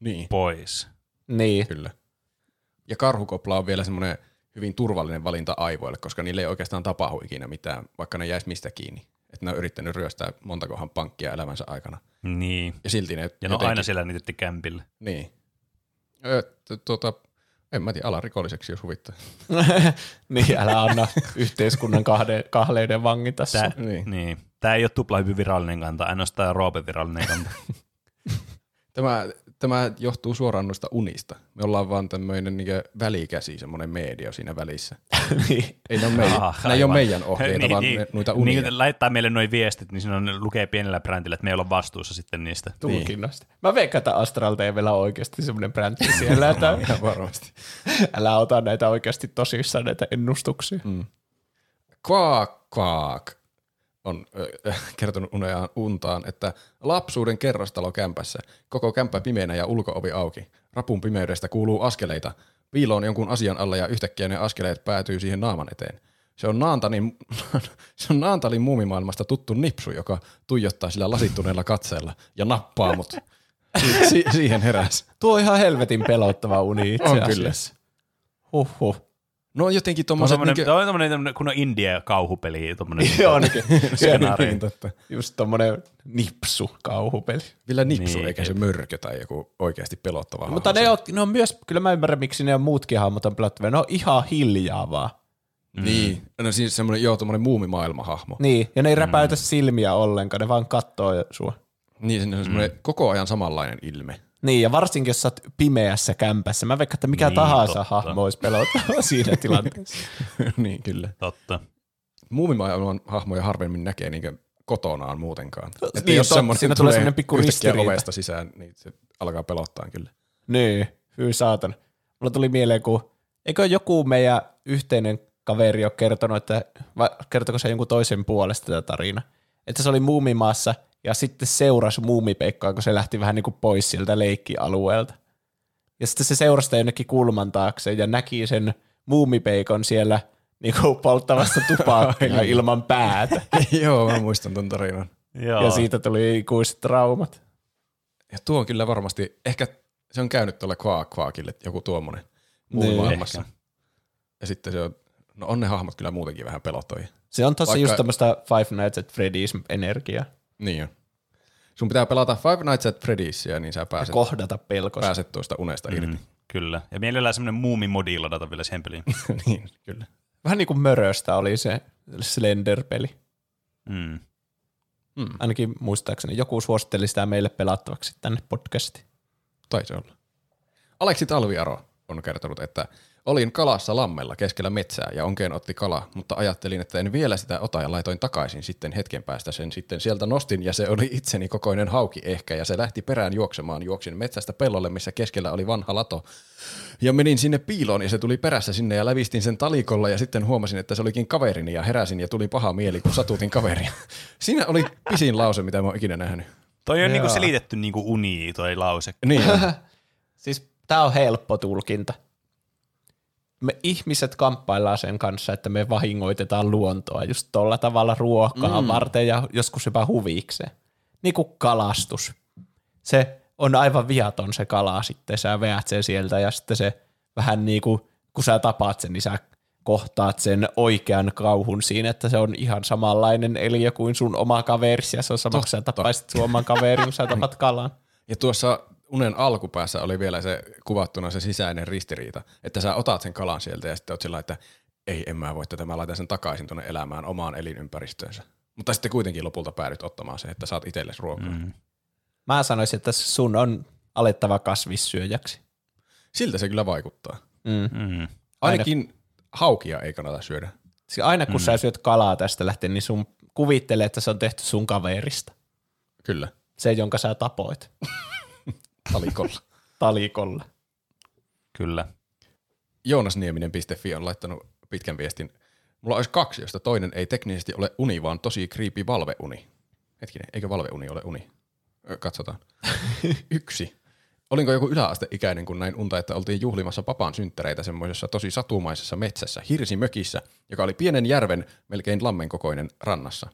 C: Niin,
B: Pois.
A: Niin. niin.
C: kyllä. Ja karhukopla on vielä semmoinen hyvin turvallinen valinta aivoille, koska niille ei oikeastaan tapahdu ikinä mitään, vaikka ne jäisi mistä kiinni. Että ne on yrittänyt ryöstää montakohan pankkia elämänsä aikana.
B: Niin.
C: Ja silti ne
B: Ja ne on
C: jotenkin,
B: aina siellä niiden kämpillä.
C: Niin. Tuota, en mä tiedä, alarikolliseksi jos huvittaa. (laughs)
A: niin, älä anna yhteiskunnan kahde, kahleiden vangita sua.
B: Tää,
C: Niin.
B: niin. Tää ei ole tupla hyvin virallinen kanta, ainoastaan Roopen virallinen kanta.
C: Tämä, tämä johtuu suoraan noista unista. Me ollaan vaan tämmöinen niin välikäsi, semmoinen media siinä välissä.
A: niin.
C: Ei ne ole meidän,
B: Ah,
C: ne ei ole meidän ohjeita, vaan ne, noita unia.
B: Niin, kun laittaa meille noin viestit, niin siinä on, lukee pienellä brändillä, että me ei olla vastuussa sitten niistä.
A: tulkinnoista. Mä veikkaan, että Astral TVllä on oikeasti semmoinen brändi siellä, että (laughs)
C: Ihan varmasti.
A: älä ota näitä oikeasti tosissaan näitä ennustuksia. Mm.
C: Quack Quack on äh, (laughs) kertonut uneaan untaan, että lapsuuden kerrostalo kämpässä, koko kämppä pimeänä ja ulkoovi auki. Rapun pimeydestä kuuluu askeleita. piiloon jonkun asian alla ja yhtäkkiä ne askeleet päätyy siihen naaman eteen. Se on, Naantalin, (laughs) se on Naantalin muumimaailmasta tuttu nipsu, joka tuijottaa sillä lasittuneella katseella ja nappaa mut. Si- si- siihen heräs.
A: Tuo on ihan helvetin pelottava uni itse
C: On kyllä.
A: Huhhuh.
C: No jotenkin
B: on
C: tommoset...
B: tommonen,
C: Niinkö...
B: toi on tommonen, tommonen kunnon India-kauhupeli. (laughs) Tommonen,
A: Joo, niin, (laughs)
B: skenaario.
C: niin, totta.
A: just tommonen nipsu kauhupeli.
C: Vielä nipsu,
B: Niin,
C: eikä se mörkö tai joku oikeasti pelottava
A: Mutta
C: hahmo
A: ne on, ne on myös, kyllä mä ymmärrän miksi ne on muutkin hahmot on pelottavia. Ne on ihan hiljaa vaan.
C: Niin, no siis semmoinen, joo, tommonen muumimaailmahahmo.
A: Niin, ja ne ei räpäytä silmiä ollenkaan, ne vaan kattoo sua.
C: Niin, se on semmoinen
B: Mm.
C: koko ajan samanlainen ilme.
A: Niin, ja varsinkin jos sä oot pimeässä kämpässä. Mä veikkaan, että mikä
B: Niin,
A: tahansa
B: totta.
A: hahmo olisi pelottava (laughs) siinä tilanteessa. (laughs)
C: niin, kyllä.
B: Totta.
C: Muumimaailman hahmoja harvemmin näkee niinkö kotonaan muutenkaan. Että
A: Niin,
C: jos
A: totta,
C: semmoinen
A: siinä tulee semmoinen pikku ristiriita.
C: ovesta sisään, niin se alkaa pelottaa kyllä.
A: Niin, hyi saatan. Mulla tuli mieleen, kun eikö joku meidän yhteinen kaveri ole kertonut, että vai kertoko se jonkun toisen puolesta tätä tarina, että se oli muumimaassa ja sitten seurasi muumipeikkoa, kun se lähti vähän niin kuin pois sieltä leikkialueelta. Ja sitten se seurasi sitä jonnekin kulman taakse ja näki sen muumipeikon siellä (laughs) niin kuin polttavassa tupakkia ilman päätä. (laughs)
C: joo, mä muistan ton tarinan.
B: Joo.
A: Ja siitä tuli ikuiset traumat.
C: Ja tuo on kyllä varmasti, ehkä se on käynyt tuolle Quack Quackille joku tuommoinen
A: Niin,
C: muumimaailmassa.
B: ehkä.
C: Ja sitten se on, no on ne hahmot kyllä muutenkin vähän pelottavia.
A: Se on tosi
C: Vaikka-
A: just tämmöistä Five Nights at Freddy's energiaa.
C: Niin on. Sun pitää pelata Five Nights at Freddy'sia, niin sä pääset,
A: Kohdata pelkosta.
C: pääset tuosta unesta irti.
B: Mm, kyllä. Ja mielellään semmoinen muumimodi ladata vielä siihen peliin. (laughs)
C: niin, kyllä.
A: Vähän niin kuin Möröstä oli se Slender-peli.
B: Mm.
A: Ainakin muistaakseni joku suositteli sitä meille pelattavaksi tänne podcastiin.
C: Taisi olla. Aleksi Talviaro on kertonut, että olin kalassa lammella keskellä metsää ja onkeen otti kala, mutta ajattelin, että en vielä sitä ota ja laitoin takaisin sitten hetken päästä sen sitten sieltä nostin ja se oli itseni kokoinen hauki ehkä ja se lähti perään juoksemaan. Juoksin metsästä pellolle, missä keskellä oli vanha lato ja menin sinne piiloon ja se tuli perässä sinne ja lävistin sen talikolla ja sitten huomasin, että se olikin kaverini ja heräsin ja tuli paha mieli, kun satutin kaveria. (laughs) Siinä oli pisin lause, mitä mä oon ikinä nähnyt.
B: Toi on niinku
A: Joo.
B: selitetty niinku uni toi lause.
C: Niin. (laughs)
A: Siis tää on helppo tulkinta. Me ihmiset kamppaillaan sen kanssa, että me vahingoitetaan luontoa just tuolla tavalla ruokaa mm. varten ja joskus jopa huvikseen. Niin kuin kalastus. Se on aivan viaton se kala sitten, sä veät sen sieltä ja sitten se vähän niin kuin, kun sä tapaat sen, niin sä kohtaat sen oikean kauhun siinä, että se on ihan samanlainen eliö kuin sun oma kaverisi ja se on sama, kun sä tapaisit sun oman kaverin, kun sä (laughs) tapat kalan.
C: Ja tuossa unen alkupäässä oli vielä se kuvattuna se sisäinen ristiriita, että sä otat sen kalan sieltä ja sitten oot sillä, että ei, en mä voi tätä, mä laitan sen takaisin tuonne elämään omaan elinympäristöönsä. Mutta sitten kuitenkin lopulta päädyt ottamaan se, että saat itsellesi ruokaa. Mm.
A: Mä sanoisin, että sun on alettava kasvissyöjäksi.
C: Siltä se kyllä vaikuttaa.
A: Mm.
B: Mm.
C: Ainakin haukia ei kannata syödä.
A: Siis aina kun mm. sä syöt kalaa tästä lähtien, niin sun kuvittelee, että se on tehty sun kaverista.
C: Kyllä.
A: Se, jonka sä tapoit (laughs)
C: Talikolla. (laughs)
A: talikolla.
B: Kyllä.
C: Joonasnieminen.fi on laittanut pitkän viestin. Mulla olisi kaksi, josta toinen ei teknisesti ole uni, vaan tosi creepy valveuni. Hetkinen, eikö valveuni ole uni? Katsotaan. (laughs) Yksi. Olinko joku yläasteikäinen, kun näin unta, että oltiin juhlimassa papan synttäreitä semmoisessa tosi satumaisessa metsässä, hirsimökissä, joka oli pienen järven, melkein lammen kokoinen rannassa.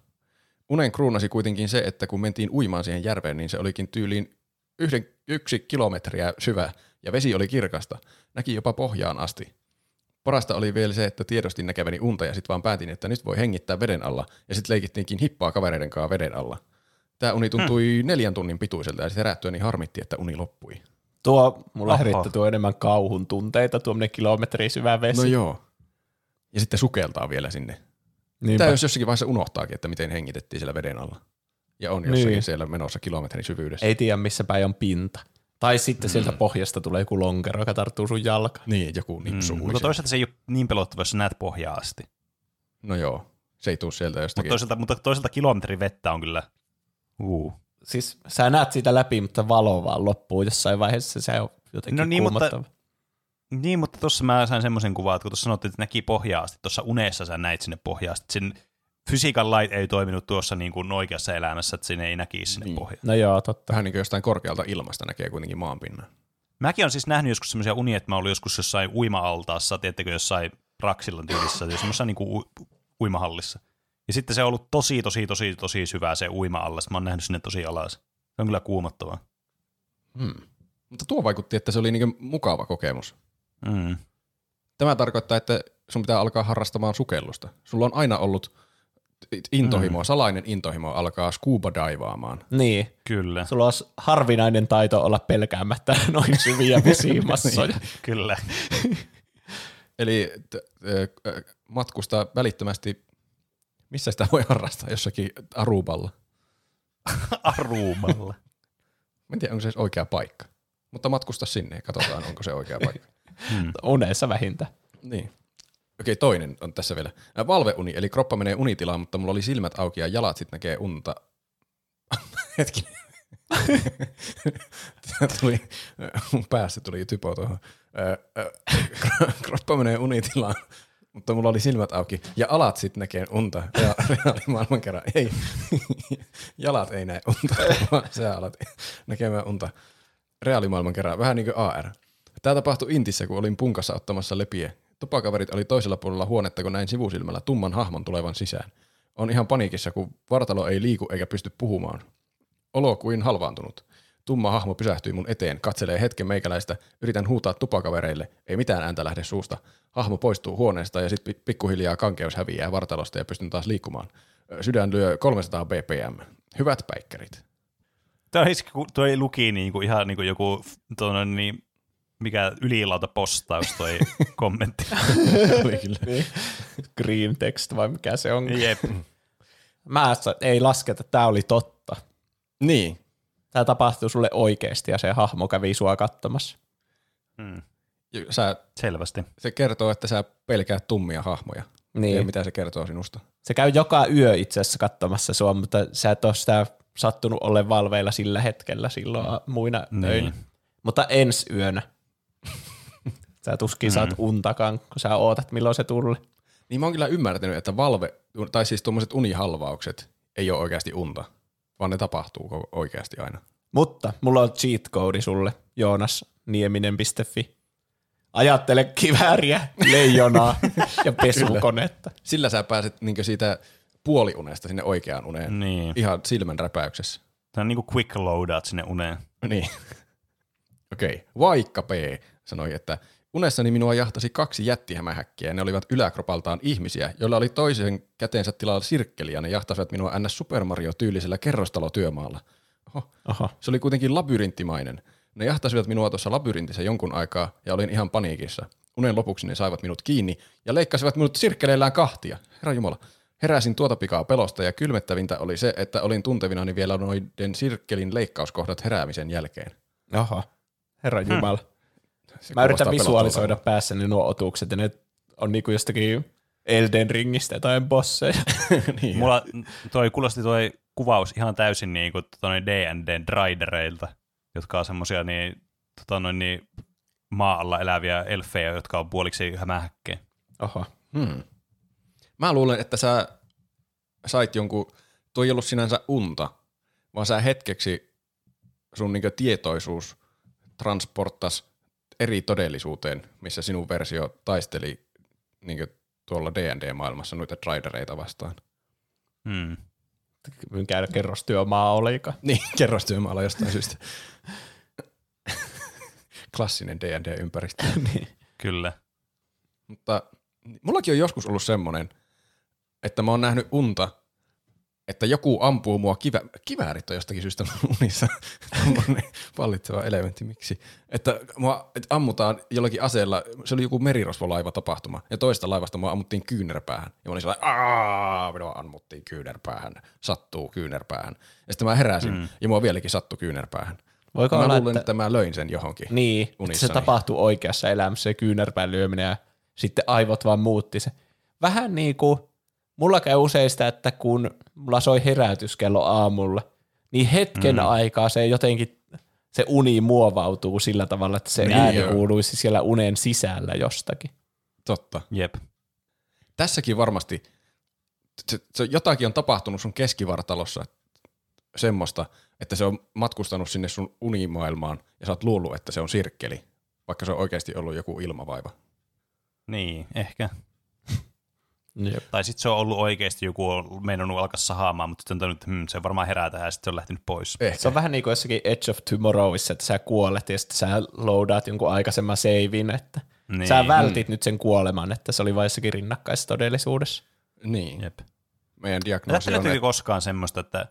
C: Unen kruunasi kuitenkin se, että kun mentiin uimaan siihen järveen, niin se olikin tyyliin yhden, yksi kilometriä syvä ja vesi oli kirkasta. Näki jopa pohjaan asti. Parasta oli vielä se, että tiedostin näkeväni unta ja sitten vaan päätin, että nyt voi hengittää veden alla ja sitten leikittiinkin hippaa kavereiden kanssa veden alla. Tämä uni tuntui hmm. neljän tunnin pituiselta ja sitten herättyä niin harmitti, että uni loppui.
A: Tuo, mulla
B: Oho.
A: tuo enemmän kauhun tunteita, tuommoinen kilometri syvä vesi.
C: No joo. Ja sitten sukeltaa vielä sinne.
A: Niinpä.
C: Tämä jos jossakin vaiheessa unohtaakin, että miten hengitettiin siellä veden alla. Ja on jossakin
A: Niin.
C: siellä menossa kilometrin syvyydessä.
A: Ei tiedä, missä päin on pinta. Tai sitten sieltä
C: Mm.
A: pohjasta tulee joku lonkero, joka tarttuu sun jalkaan.
C: Niin, joku nipsu
B: Mm.
C: mm,
B: Mutta toisaalta se ei ole niin pelottava, jos näet pohjaa asti.
C: No joo, se ei tuu sieltä
B: Mutta
C: jostakin.
B: toisaalta, mutta toisaalta kilometri vettä on kyllä... Uh.
A: Siis sä näet siitä läpi, mutta valo vaan loppuu jossain vaiheessa. Se on jotenkin
B: No niin, mutta-
A: kuumottava.
B: Niin, mutta tuossa mä sain semmoisen kuvan, että kun tuossa sanottiin, että näki pohjaa asti, tuossa unessa sä näit sinne pohjaa asti. Sen fysiikan lait ei toiminut tuossa niin kuin oikeassa elämässä, että sinne ei näkisi sinne
C: Niin.
B: pohjaan.
A: No joo, totta.
C: Vähän niin kuin jostain korkealta ilmasta näkee kuitenkin maanpinnan.
B: Mäkin on siis nähnyt joskus semmoisia unia, että mä olin joskus jossain uima-altaassa, tiedättekö, jossain Raksilan tyylissä, semmoisessa niin kuin u- uimahallissa. Ja sitten se on ollut tosi, tosi, tosi, tosi syvää se uima-alla. Sitten mä oon nähnyt sinne tosi alas. Se on kyllä kuumottavaa.
C: Hmm. Mutta tuo vaikutti, että se oli niin mukava kokemus.
B: Mm.
C: Tämä tarkoittaa, että sun pitää alkaa harrastamaan sukellusta. Sulla on aina ollut intohimo, mm. salainen intohimo alkaa scuba daivaamaan.
A: Niin.
B: Kyllä,
A: Sulla olisi harvinainen taito olla pelkäämättä (laughs) noin syviä vesimassoja. (laughs)
B: kyllä. (laughs)
C: Eli t- ö, matkustaa välittömästi, missä sitä voi harrastaa, jossakin Aruballa.
B: Arumalla.
C: Mä en tiedä, onko se oikea paikka. Mutta matkusta sinne ja katsotaan, onko se oikea paikka.
A: Unessa vähintään.
C: Niin. Okei, toinen on tässä vielä. Valveuni, eli kroppa menee unitilaan, mutta mulla oli silmät auki ja jalat sitten näkee unta. (laughs) Hetki. (laughs) Tuli, mun päässä tuli typo tuohon. (laughs) Kroppa menee unitilaan, mutta mulla oli silmät auki ja alat sitten näkee unta. Ja reaalimaailman kerran ei. Jalat ei näe unta, vaan sä alat näkemään unta reaalimaailman kerran. Vähän niin kuin AR. Tämä tapahtui Intissä, kun olin punkassa ottamassa lepiä. Tupakaverit oli toisella puolella huonetta, kun näin sivusilmällä tumman hahmon tulevan sisään. On ihan paniikissa, kun vartalo ei liiku eikä pysty puhumaan. Olo kuin halvaantunut. Tumma hahmo pysähtyi mun eteen, katselee hetken meikäläistä, yritän huutaa tupakavereille, ei mitään ääntä lähde suusta. Hahmo poistuu huoneesta ja sitten pikkuhiljaa kankeus häviää vartalosta ja pystyn taas liikkumaan. Sydän lyö 300 bpm. Hyvät päikkärit.
B: Toi, toi luki niin kuin ihan niin kuin joku tuonne, niin, mikä ylilauta postaus toi (laughs) kommentti.
C: Oli kyllä.
A: Niin. Green text vai mikä se on.
B: Jep.
A: Mä sa- ei lasketa, että tämä oli totta.
C: Niin.
A: Tämä tapahtui sulle oikeasti ja se hahmo kävi sua katsomassa.
B: Mm.
C: Sä,
B: Selvästi.
C: se kertoo, että sä pelkäät tummia hahmoja.
A: Niin.
C: Ja mitä se kertoo sinusta?
A: Se käy joka yö itse asiassa katsomassa sua, mutta sä et ole sitä sattunut ole valveilla sillä hetkellä silloin muina
B: Niin.
A: öinä. Mutta ensi yönä. Sä tuskin saat untakaan, kun sä ootat milloin se tulee.
C: Niin mä oon kyllä ymmärtänyt, että valve, tai siis tuommoiset unihalvaukset ei ole oikeasti unta, vaan ne tapahtuu oikeasti aina.
A: Mutta mulla on cheat code sulle, joonasnieminen.fi. Ajattele kivääriä, leijonaa (laughs) ja pesukonetta.
C: Sillä sä pääset niin siitä puoliunesta sinne oikeaan uneen.
B: Niin.
C: Ihan silmän räpäyksessä.
B: Tämä on niin kuin quick loadout sinne uneen.
C: Niin. (laughs) Okei. Okay. Vaikka P sanoi, että unessani minua jahtasi kaksi jättihämähäkkiä ja ne olivat yläkropaltaan ihmisiä, joilla oli toisen käteensä tilalla sirkkeli ja ne jahtasivat minua ns. Super Mario-tyylisellä kerrostalotyömaalla. Oho.
A: Aha.
C: Se oli kuitenkin labyrinttimainen. Ne jahtasivat minua tuossa labyrintissä jonkun aikaa ja olin ihan paniikissa. Unen lopuksi ne saivat minut kiinni ja leikkasivat minut sirkkeleillään kahtia. Herra Jumala. Heräsin tuota pikaa pelosta ja kylmettävintä oli se, että olin tuntevinani vielä noiden sirkkelin leikkauskohdat heräämisen jälkeen.
A: Aha. Herra Jumala.
C: Se
A: Mä yritän visualisoida päässäni nuo otukset ja ne on niinku jostakin Elden Ringistä tai bosseja. (laughs)
C: niin,
B: Mulla toi kuulosti toi kuvaus ihan täysin niin kuin tota D&D Dridereilta, jotka on semmosia niin, tota noin niin maa alla eläviä elfejä, jotka on puoliksi hämähäkkejä.
A: Oho.
C: Hmm. Mä luulen, että sä sait jonkun, tuo ei ollut sinänsä unta, vaan sä hetkeksi sun niinku tietoisuus transporttas eri todellisuuteen, missä sinun versio taisteli niinku tuolla D&D-maailmassa noita Dridereita vastaan.
B: Hmm.
A: Mikä kerrostyömaa olikaan. (laughs)
C: Niin, kerrostyömaalla jostain syystä. (laughs) Klassinen D&D-ympäristö. (laughs)
A: niin.
B: Kyllä.
C: Mutta mullakin on joskus ollut semmoinen, että mä oon nähnyt unta, että joku ampuu mua kivä, kiväärit on jostakin syystä unissa. Vallitseva elementti, miksi? Että mua että ammutaan jollakin aseella, se oli joku merirosvolaiva tapahtuma, ja toista laivasta mua ammuttiin kyynärpäähän. Ja mä olin sellainen, aah, minua ammuttiin kyynärpäähän, sattuu kyynärpäähän. Ja sitten mä heräsin, mm. ja mua vieläkin sattui kyynärpäähän.
A: Voiko
C: mä
A: olla,
C: luulen,
A: että-
C: että... mä löin sen johonkin.
A: Niin, että se
C: unissani.
A: tapahtuu oikeassa elämässä, se kyynärpään lyöminen ja sitten aivot vaan muutti se. Vähän niin kuin, mulla käy usein sitä, että kun mulla soi herätyskello aamulla, niin hetken mm. aikaa se jotenkin, se uni muovautuu sillä tavalla, että se
C: Niin,
A: ääni
C: joo.
A: kuuluisi siellä unen sisällä jostakin.
C: Totta.
B: Jep.
C: tässäkin varmasti se, se, jotakin on tapahtunut sun keskivartalossa, semmoista, että se on matkustanut sinne sun unimaailmaan ja sä oot luullut, että se on sirkkeli, vaikka se on oikeasti ollut joku ilmavaiva.
B: Niin, ehkä.
A: Jep.
B: Tai sitten se on ollut oikeasti joku on meinannut alkaa sahaamaan, mutta sitten on että hmm, se varmaan herää tähän ja sitten se on lähtenyt pois.
C: Ehkä.
A: Se on vähän niin kuin jossakin Edge of Tomorrowissa, että sä kuolet ja sitten sä loadaat jonkun aikaisemman seivin, että
B: Niin.
A: sä vältit nyt sen kuoleman, että se oli vain jossakin rinnakkaistodellisuudessa.
C: Niin.
B: Jep.
C: Meidän diagnoosi on, että
B: koskaan semmoista, että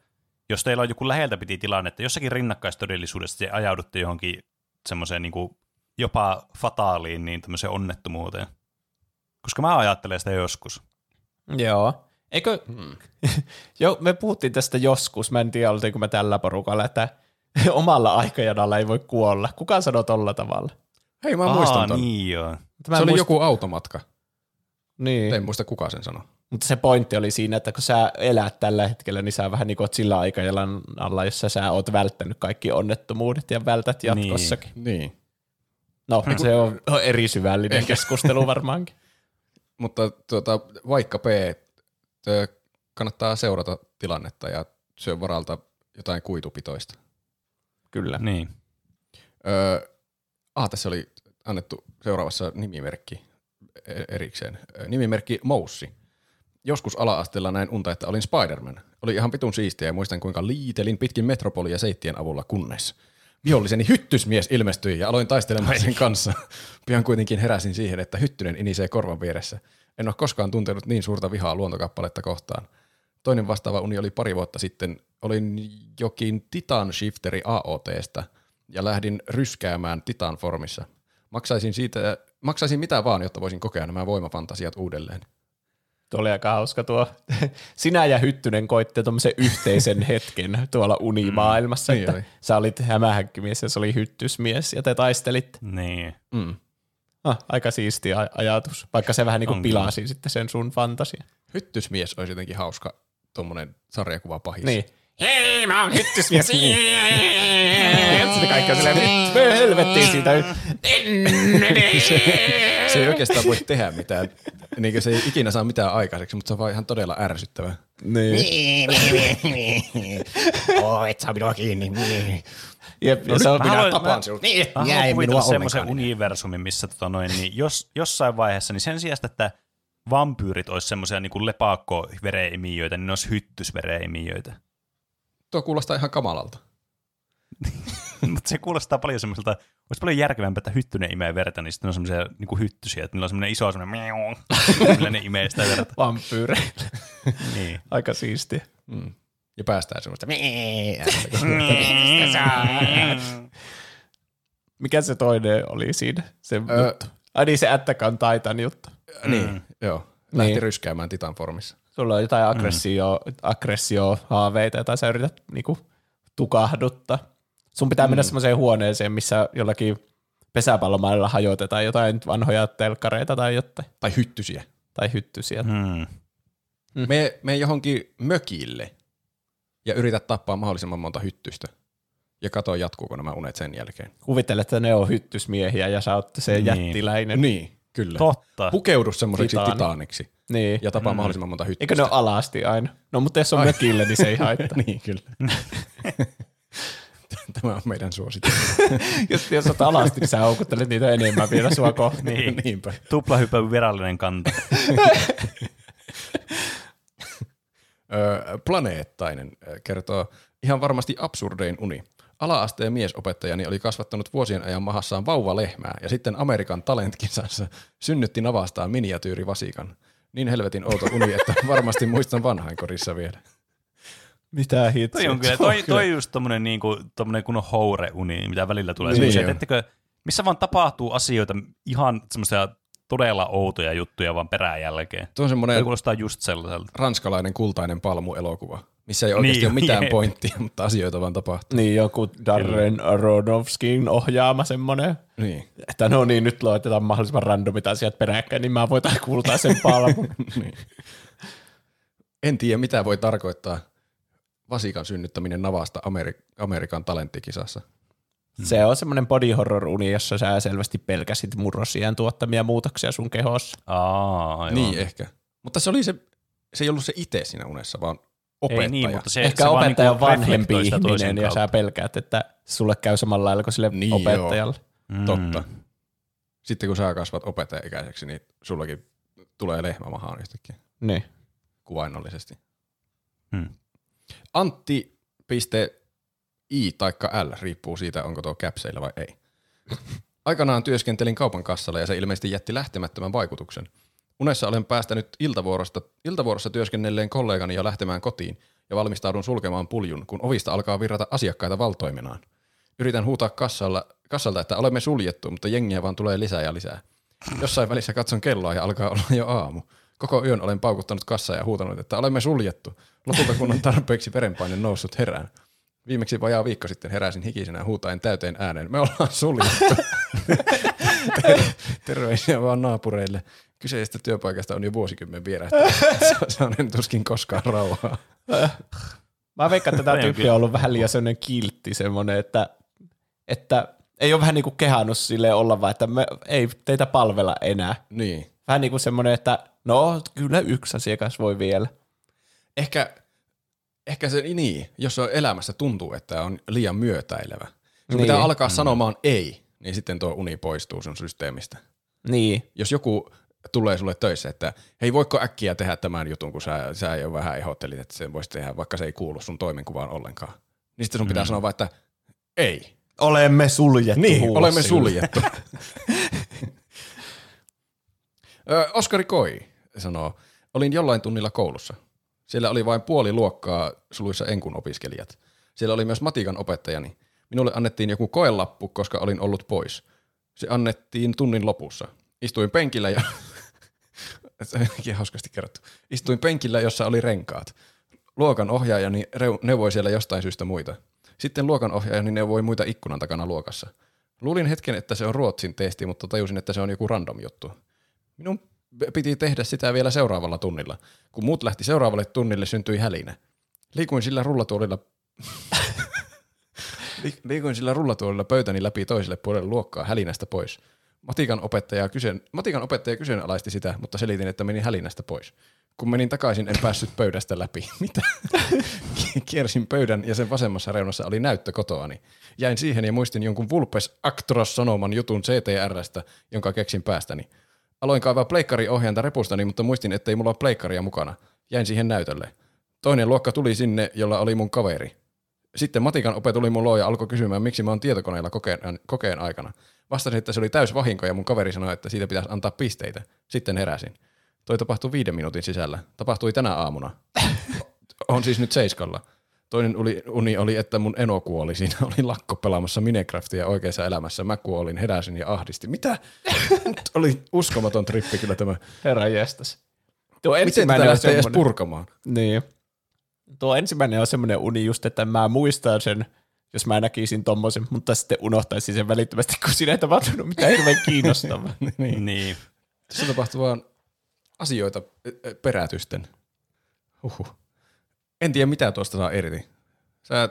B: jos teillä on joku läheltä piti tilanne, että jossakin rinnakkaistodellisuudessa te ajaudutte johonkin semmoiseen niin kuin jopa fataaliin niin tämmöiseen onnettomuuteen? Koska mä ajattelen sitä joskus.
A: Joo. Eikö, hmm. (laughs) jo, me puhuttiin tästä joskus, mä en tiedä oltiinko me tällä porukalla, että (laughs) omalla aikajanalla ei voi kuolla. Kuka sanoo tolla tavalla?
C: hei mä muistan ton.
B: niin joo.
C: Se
A: en
C: oli joku automatka.
A: Niin.
C: En muista kuka sen sanoi.
A: Mutta se pointti oli siinä, että kun sä elät tällä hetkellä, niin sä vähän niin kuin sillä aikajalan alla, jossa sä oot välttänyt kaikki onnettomuudet ja vältät jatkossakin.
C: Niin.
A: No, se on eri syvällinen keskustelu varmaankin. (laughs)
C: Mutta tuota, vaikka P, tö, kannattaa seurata tilannetta ja syö varalta jotain kuitupitoista.
A: Kyllä.
B: Niin.
C: Öö, ah, tässä oli annettu seuraavassa nimimerkki e- erikseen. Nimimerkki Moussi. Joskus ala-asteella näin unta, että olin Spider-Man. Oli ihan pitun siistiä ja muistan kuinka liitelin pitkin metropolia seittien avulla kunnes. Viholliseni hyttysmies ilmestyi ja aloin taistelemaan sen kanssa. Pian kuitenkin heräsin siihen, että hyttynen inisee korvan vieressä. En ole koskaan tuntenut niin suurta vihaa luontokappaletta kohtaan. Toinen vastaava uni oli pari vuotta sitten. Olin jokin Titan Shifteri AOTstä ja lähdin ryskäämään Titan formissa. Maksaisin, siitä, maksaisin mitä vaan, jotta voisin kokea nämä voimafantasiat uudelleen.
A: Tuo oli aika hauska tuo. Sinä ja Hyttynen koitte tuommoisen yhteisen hetken tuolla unimaailmassa,
C: Niin
A: että
C: oli.
A: sä olit hämähäkkimies ja se oli hyttysmies ja te taistelitte.
B: Niin.
C: Mm.
A: Ah, aika siisti aj- ajatus, vaikka se vähän niin kuin pilasi sitten sen sun fantasia.
C: Hyttysmies olisi jotenkin hauska tuommoinen sarjakuva pahis.
A: Niin.
E: Hei, mä oon hyttysmies.
A: Sitten kaikki on silleen, helvettiin siitä.
C: Se ei oikeastaan voi tehdä mitään. Niin se ei ikinä saa mitään aikaiseksi, mutta se on vaan ihan todella ärsyttävää.
A: Niin.
E: Oh, et saa minua kiinni.
A: Jep, ja se on,
B: Mä haluan-
C: tapaan sinut.
E: Niin,
B: Mä
E: jäi
B: haluan
E: minua
B: kuvitella semmoisen universumin, missä tota noin, niin jos, jossain vaiheessa, niin sen sijasta, että vampyyrit olisi semmoisia niin lepakko-vereimijöitä, niin ne olisi hyttysvereimijöitä.
C: Tuo kuulostaa ihan kamalalta. (laughs) (laughs)
B: Mutta se kuulostaa paljon semmoiselta, olisi paljon järkevämpää, että hyttynen imee verta, niin sitten on semmoisia niin hyttysiä, että niillä on semmoinen iso semmoinen miau, (laughs) millä ne imee sitä verta.
A: vampyyreille.
B: Niin.
A: Aika siistiä.
C: Mm. Ja päästään semmoista.
A: Mikä se toinen oli siinä? Se
C: Öö.
A: juttu. Ai niin, se Attack Titan juttu.
C: Niin, joo. Lähti
A: Niin.
C: ryskäämään Titan formissa.
A: Sulla on jotain aggressio, aggressio haaveita, joita sä yrität niinku, tukahduttaa. Sun pitää mennä semmoiseen huoneeseen, missä jollakin pesäpallomailla hajotetaan jotain vanhoja telkkareita tai jotain.
C: Tai hyttysiä.
A: Tai hyttysiä.
B: Hmm.
C: Me, me johonkin mökille ja yritä tappaa mahdollisimman monta hyttystä. Ja katso, jatkuuko nämä unet sen jälkeen.
A: Kuvittele, että ne on hyttysmiehiä ja sä oot se
B: Niin.
A: jättiläinen.
C: Niin, kyllä.
B: Totta.
C: Pukeudu semmoiseksi
A: Titaani.
C: titaaniksi
A: Niin.
C: ja tapaa mahdollisimman monta hyttystä.
A: Eikö ne ole alasti aina? No mutta jos on mökillä, niin se ei haittaa. (laughs)
C: niin, kyllä. (laughs) (laughs) Tämä on meidän suositus. (laughs)
A: jos, jos oot alasti, niin sä houkuttelet niitä enemmän vielä sua kohti.
B: Niin. (laughs)
C: Niinpä.
B: Tuplahypön virallinen kanta.
C: Planeettainen kertoo ihan varmasti absurdein uni. Ala-asteen miesopettajani oli kasvattanut vuosien ajan mahassaan vauvalehmää ja sitten Amerikan talentkisassa synnytti navastaan miniatyyrivasikan. Niin helvetin outo uni, että varmasti muistan vanhainkodissa vielä.
A: Mitä hittoa?
B: Toi on kyllä, toi, toi just tommonen, niinku, tommonen kunnon houreuni, mitä välillä tulee.
C: Niin on.
B: ettekö, missä vaan tapahtuu asioita, ihan semmoisia todella outoja juttuja vaan perään jälkeen.
C: Tuo on semmoinen
B: Toi kuulostaa just sellaiselta.
C: ranskalainen kultainen palmu-elokuva, missä ei oikeasti
B: Niin,
C: ole mitään
B: jep.
C: pointtia, mutta asioita vaan tapahtuu.
A: Niin, joku Darren Aronofskin ohjaama semmoinen,
C: Niin.
A: että no niin, nyt luetetaan mahdollisimman randomit asiat peräkkäin, niin mä voitan kuultaa sen palmun. (laughs)
C: niin. En tiedä, mitä voi tarkoittaa vasikan synnyttäminen navasta Ameri- Amerikan talenttikisassa.
A: se on semmoinen body horror uni, jossa sä selvästi pelkäsit murrosien tuottamia muutoksia sun kehossa.
B: Aa, aivan.
C: Niin ehkä. Mutta se, oli se, se ei ollut se itse siinä unessa, vaan opettaja.
B: Ei niin, mutta se,
A: Ehkä
B: se
A: opettaja on
B: vaan niinku
A: vanhempi
B: sitä toisen
A: ihminen ja
B: kautta.
A: sä pelkäät, että sulle käy samalla lailla kuin sille
C: Niin,
A: opettajalle.
B: Mm.
C: Totta. Sitten kun sä kasvat opettaja-ikäiseksi, niin sullakin tulee lehmä mahaan yhtäkkiä
A: Niin.
C: kuvainnollisesti.
B: Hmm.
C: Antti.i taikka L riippuu siitä, onko tuo käpseillä vai ei. Aikanaan työskentelin kaupan kassalla ja se ilmeisesti jätti lähtemättömän vaikutuksen. Unessa olen päästänyt iltavuorosta, iltavuorossa työskennelleen kollegani ja lähtemään kotiin ja valmistaudun sulkemaan puljun, kun ovista alkaa virrata asiakkaita valtoiminaan. Yritän huutaa kassalla, kassalta, että olemme suljettu, mutta jengiä vaan tulee lisää ja lisää. Jossain välissä katson kelloa ja alkaa olla jo aamu. Koko yön olen paukuttanut kassaa ja huutanut, että olemme suljettu. Lopulta kun on tarpeeksi verenpaine noussut herään. Viimeksi vajaa viikko sitten heräsin hikisenä huutaen täyteen ääneen. Me ollaan suljettu. Ter- (laughs) Terveisiä vaan naapureille. Kyseisestä työpaikasta on jo vuosikymmen vierähtänyt. Saanen tuskin koskaan rauhaa.
A: Mä veikkaan, että tämä tyyppi on ollut vähän liian sellainen kiltti semmoinen, että, että ei ole vähän niin kuin kehannut sille olla vaan, että me ei teitä palvella enää.
C: Niin.
A: Vähän niin kuin semmoinen, että no kyllä yksi asiakas voi vielä.
C: Ehkä, ehkä se niin, jos on elämässä tuntuu, että on liian myötäilevä. Sun
A: Niin.
C: pitää alkaa sanomaan ei, niin sitten tuo uni poistuu sun systeemistä.
A: Niin,
C: Jos joku tulee sulle töissä, että hei voiko äkkiä tehdä tämän jutun, kun sä, sä jo vähän ehdottelit, että sen voisi tehdä, vaikka se ei kuulu sun toimenkuvaan ollenkaan. Niin sitten sun pitää sanoa vaan, että ei.
A: olemme suljettu
C: Niin, olemme suljettu. (laughs) Oskari Koi sanoo, olin jollain tunnilla koulussa. Siellä oli vain puoli luokkaa suluissa enkun opiskelijat. Siellä oli myös matikan opettajani. Minulle annettiin joku koelappu, koska olin ollut pois. Se annettiin tunnin lopussa. Istuin penkillä ja... (laughs) Hauskasti kerrottu. Istuin penkillä, jossa oli renkaat. Luokan ohjaajani neuvoi siellä jostain syystä muita. Sitten luokan ohjaajani neuvoi muita ikkunan takana luokassa. Luulin hetken, että se on Ruotsin testi, mutta tajusin, että se on joku random juttu. Minun piti tehdä sitä vielä seuraavalla tunnilla. Kun muut lähti seuraavalle tunnille, syntyi hälinä. Liikuin sillä rullatuolilla (laughs) Li- Liikuin sillä rullatuolilla pöytäni läpi toiselle puolelle luokkaa hälinästä pois. Matikan opettaja, kyseen, Matikan opettaja kyseenalaisti sitä, mutta selitin, että menin hälinästä pois. Kun menin takaisin, en päässyt pöydästä läpi. (laughs) Mitä? Kiersin pöydän ja sen vasemmassa reunassa oli näyttö kotoani. Jäin siihen ja muistin jonkun Vulpes Actros sanoman jutun CTRstä, jonka keksin päästäni. Aloin kaivaa pleikkari-ohjainta repustani, mutta muistin, ettei mulla ole pleikkaria mukana. Jäin siihen näytölle. Toinen luokka tuli sinne, jolla oli mun kaveri. Sitten matikan ope tuli mun luo ja alkoi kysymään, miksi mä oon tietokoneella kokeen, kokeen aikana. Vastasin, että se oli täys vahinko ja mun kaveri sanoi, että siitä pitäisi antaa pisteitä. Sitten heräsin. Toi tapahtui viiden minuutin sisällä. Tapahtui tänä aamuna. (laughs) on siis nyt seiskalla. Toinen uni, uni oli, että mun eno kuoli. Siinä oli lakko pelaamassa Minecraftia oikeassa elämässä. Mä kuolin, heräsin ja ahdisti. Mitä? (laughs) Oli uskomaton trippi kyllä tämä.
A: Herra jestas. Tuo
C: Miten tätä lähtee edes purkamaan?
A: niin. Tuo ensimmäinen on semmoinen uni just, että mä muistan sen, jos mä näkisin tommosen, mutta sitten unohtaisin sen välittömästi, kun siinä ei tapahtunut mitään hirveän kiinnostavaa. (laughs)
C: niin.
B: Niin.
C: Tässä tapahtuu vaan asioita perätysten. Huhhuh. En tiedä, mitä tuosta saa irti. Sä,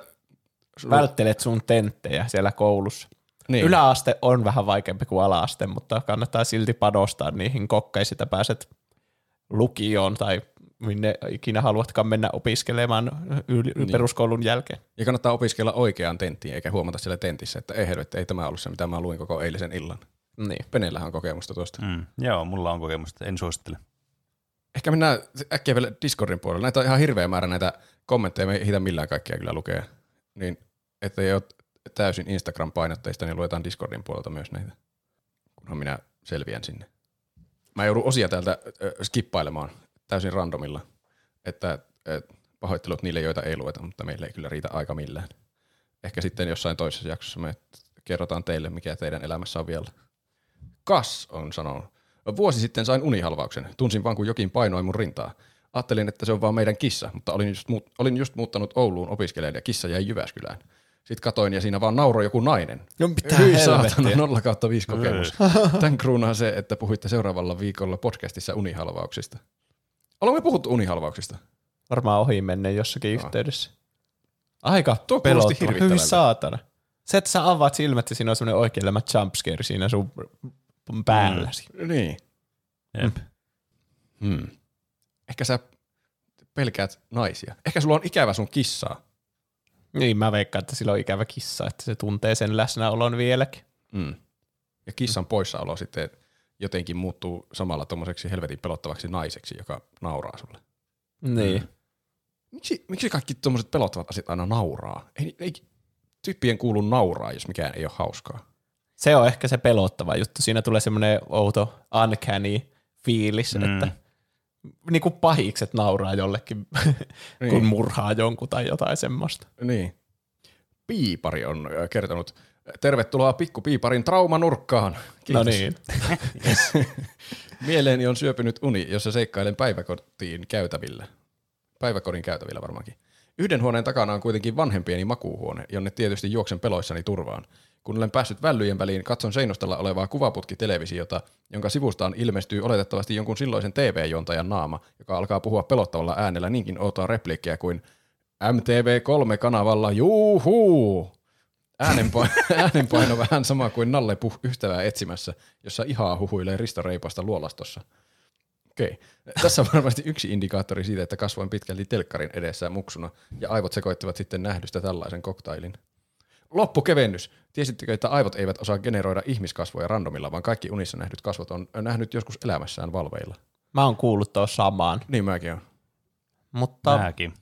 A: Välttelet sun tenttejä siellä koulussa.
C: niin.
A: Yläaste on vähän vaikeampi kuin alaaste, mutta kannattaa silti panostaa niihin kokkeisiin, että pääset lukioon tai minne ikinä haluatkaan mennä opiskelemaan yl-
C: Niin.
A: peruskoulun jälkeen.
C: Ja kannattaa opiskella oikeaan tenttiin, eikä huomata siellä tentissä, että ei helvetti, ei tämä ollut se, mitä mä luin koko eilisen illan.
A: Niin.
C: Peneillähän on kokemusta tuosta. Mm.
B: Joo, mulla on kokemusta, en suosittele.
C: Ehkä mennään äkkiä vielä Discordin puolelle. Näitä on ihan hirveä määrä näitä kommentteja, me ei ehditä millään kaikkia kyllä lukea. Niin, että ei ole täysin Instagram-painotteista, niin luetaan Discordin puolelta myös näitä, kunhan minä selviän sinne. Mä joudun osia täältä ö, skippailemaan täysin randomilla, että ö, pahoittelut niille, joita ei lueta, mutta meille ei kyllä riitä aika millään. Ehkä sitten jossain toisessa jaksossa me kerrotaan teille, mikä teidän elämässä on vielä. Kas on sanonut. Vuosi sitten sain unihalvauksen. Tunsin vaan, kun jokin painoi mun rintaa. Ajattelin, että se on vaan meidän kissa, mutta olin just, muut, olin just muuttanut Ouluun opiskelemaan ja kissa jäi Jyväskylään. Sitten katoin ja siinä vaan nauroi joku nainen.
A: No mitä
C: Hyi saatana, 0 kautta 5 kokemus. (laughs) Tän kruunaa se, että puhuitte seuraavalla viikolla podcastissa unihalvauksista. Olemme puhuttu unihalvauksista.
A: Varmaan ohi menne jossakin yhteydessä. Aika
C: Tuo
A: pelottava. Hyi saatana. Se, että sä avaat silmät ja siinä on semmoinen oikein elämä jumpscare siinä sun päälläsi.
C: Niin.
B: Jep.
C: Hmm. Ehkä sä pelkäät naisia. Ehkä sulla on ikävä sun kissaa.
A: Niin, mä veikkaan, että sillä on ikävä kissa, että se tuntee sen läsnäolon vieläkin.
C: Mm. Ja kissan poissaolo sitten jotenkin muuttuu samalla tommoseksi helvetin pelottavaksi naiseksi, joka nauraa sulle.
A: Niin.
C: Miksi, miksi kaikki tuommoiset pelottavat asiat aina nauraa? Ei, ei tyyppien kuulu nauraa, jos mikään ei ole hauskaa.
A: Se on ehkä se pelottava juttu. Siinä tulee semmoinen outo uncanny fiilis, mm. että niin kuin pahikset nauraa jollekin, (laughs) niin. kun murhaa jonkun tai jotain semmoista.
C: Niin. Piipari on ö, kertonut, tervetuloa pikku Piiparin traumanurkkaan. Kiitos.
A: No niin. (laughs)
C: Mieleeni on syöpynyt uni, jossa seikkailen päiväkotiin käytävillä. Päiväkodin käytävillä varmaankin. Yhden huoneen takana on kuitenkin vanhempieni makuuhuone, jonne tietysti juoksen peloissani turvaan. Kun olen päässyt vällyjen väliin, katson seinustalla olevaa kuvaputkitelevisiota, jonka sivustaan ilmestyy oletettavasti jonkun silloisen TV-juontajan naama, joka alkaa puhua pelottavalla äänellä niinkin outoa repliikkiä kuin MTV3-kanavalla juuhuu! Äänenpaino, (laughs) äänenpaino vähän sama kuin Nalle Puh ystävää etsimässä, jossa ihaa huhuilee Risto Reipasta luolastossa. Okei. Tässä on varmasti yksi indikaattori siitä, että kasvoin pitkälti telkkarin edessä muksuna, ja aivot sekoittivat sitten nähdystä tällaisen koktailin. Loppukevennys. Tiesittekö, että aivot eivät osaa generoida ihmiskasvoja randomilla, vaan kaikki unissa nähdyt kasvot on nähnyt joskus elämässään valveilla?
A: Mä oon kuullut tuon samaan,
C: Niin mäkin on.
A: mutta
B: Mäkin.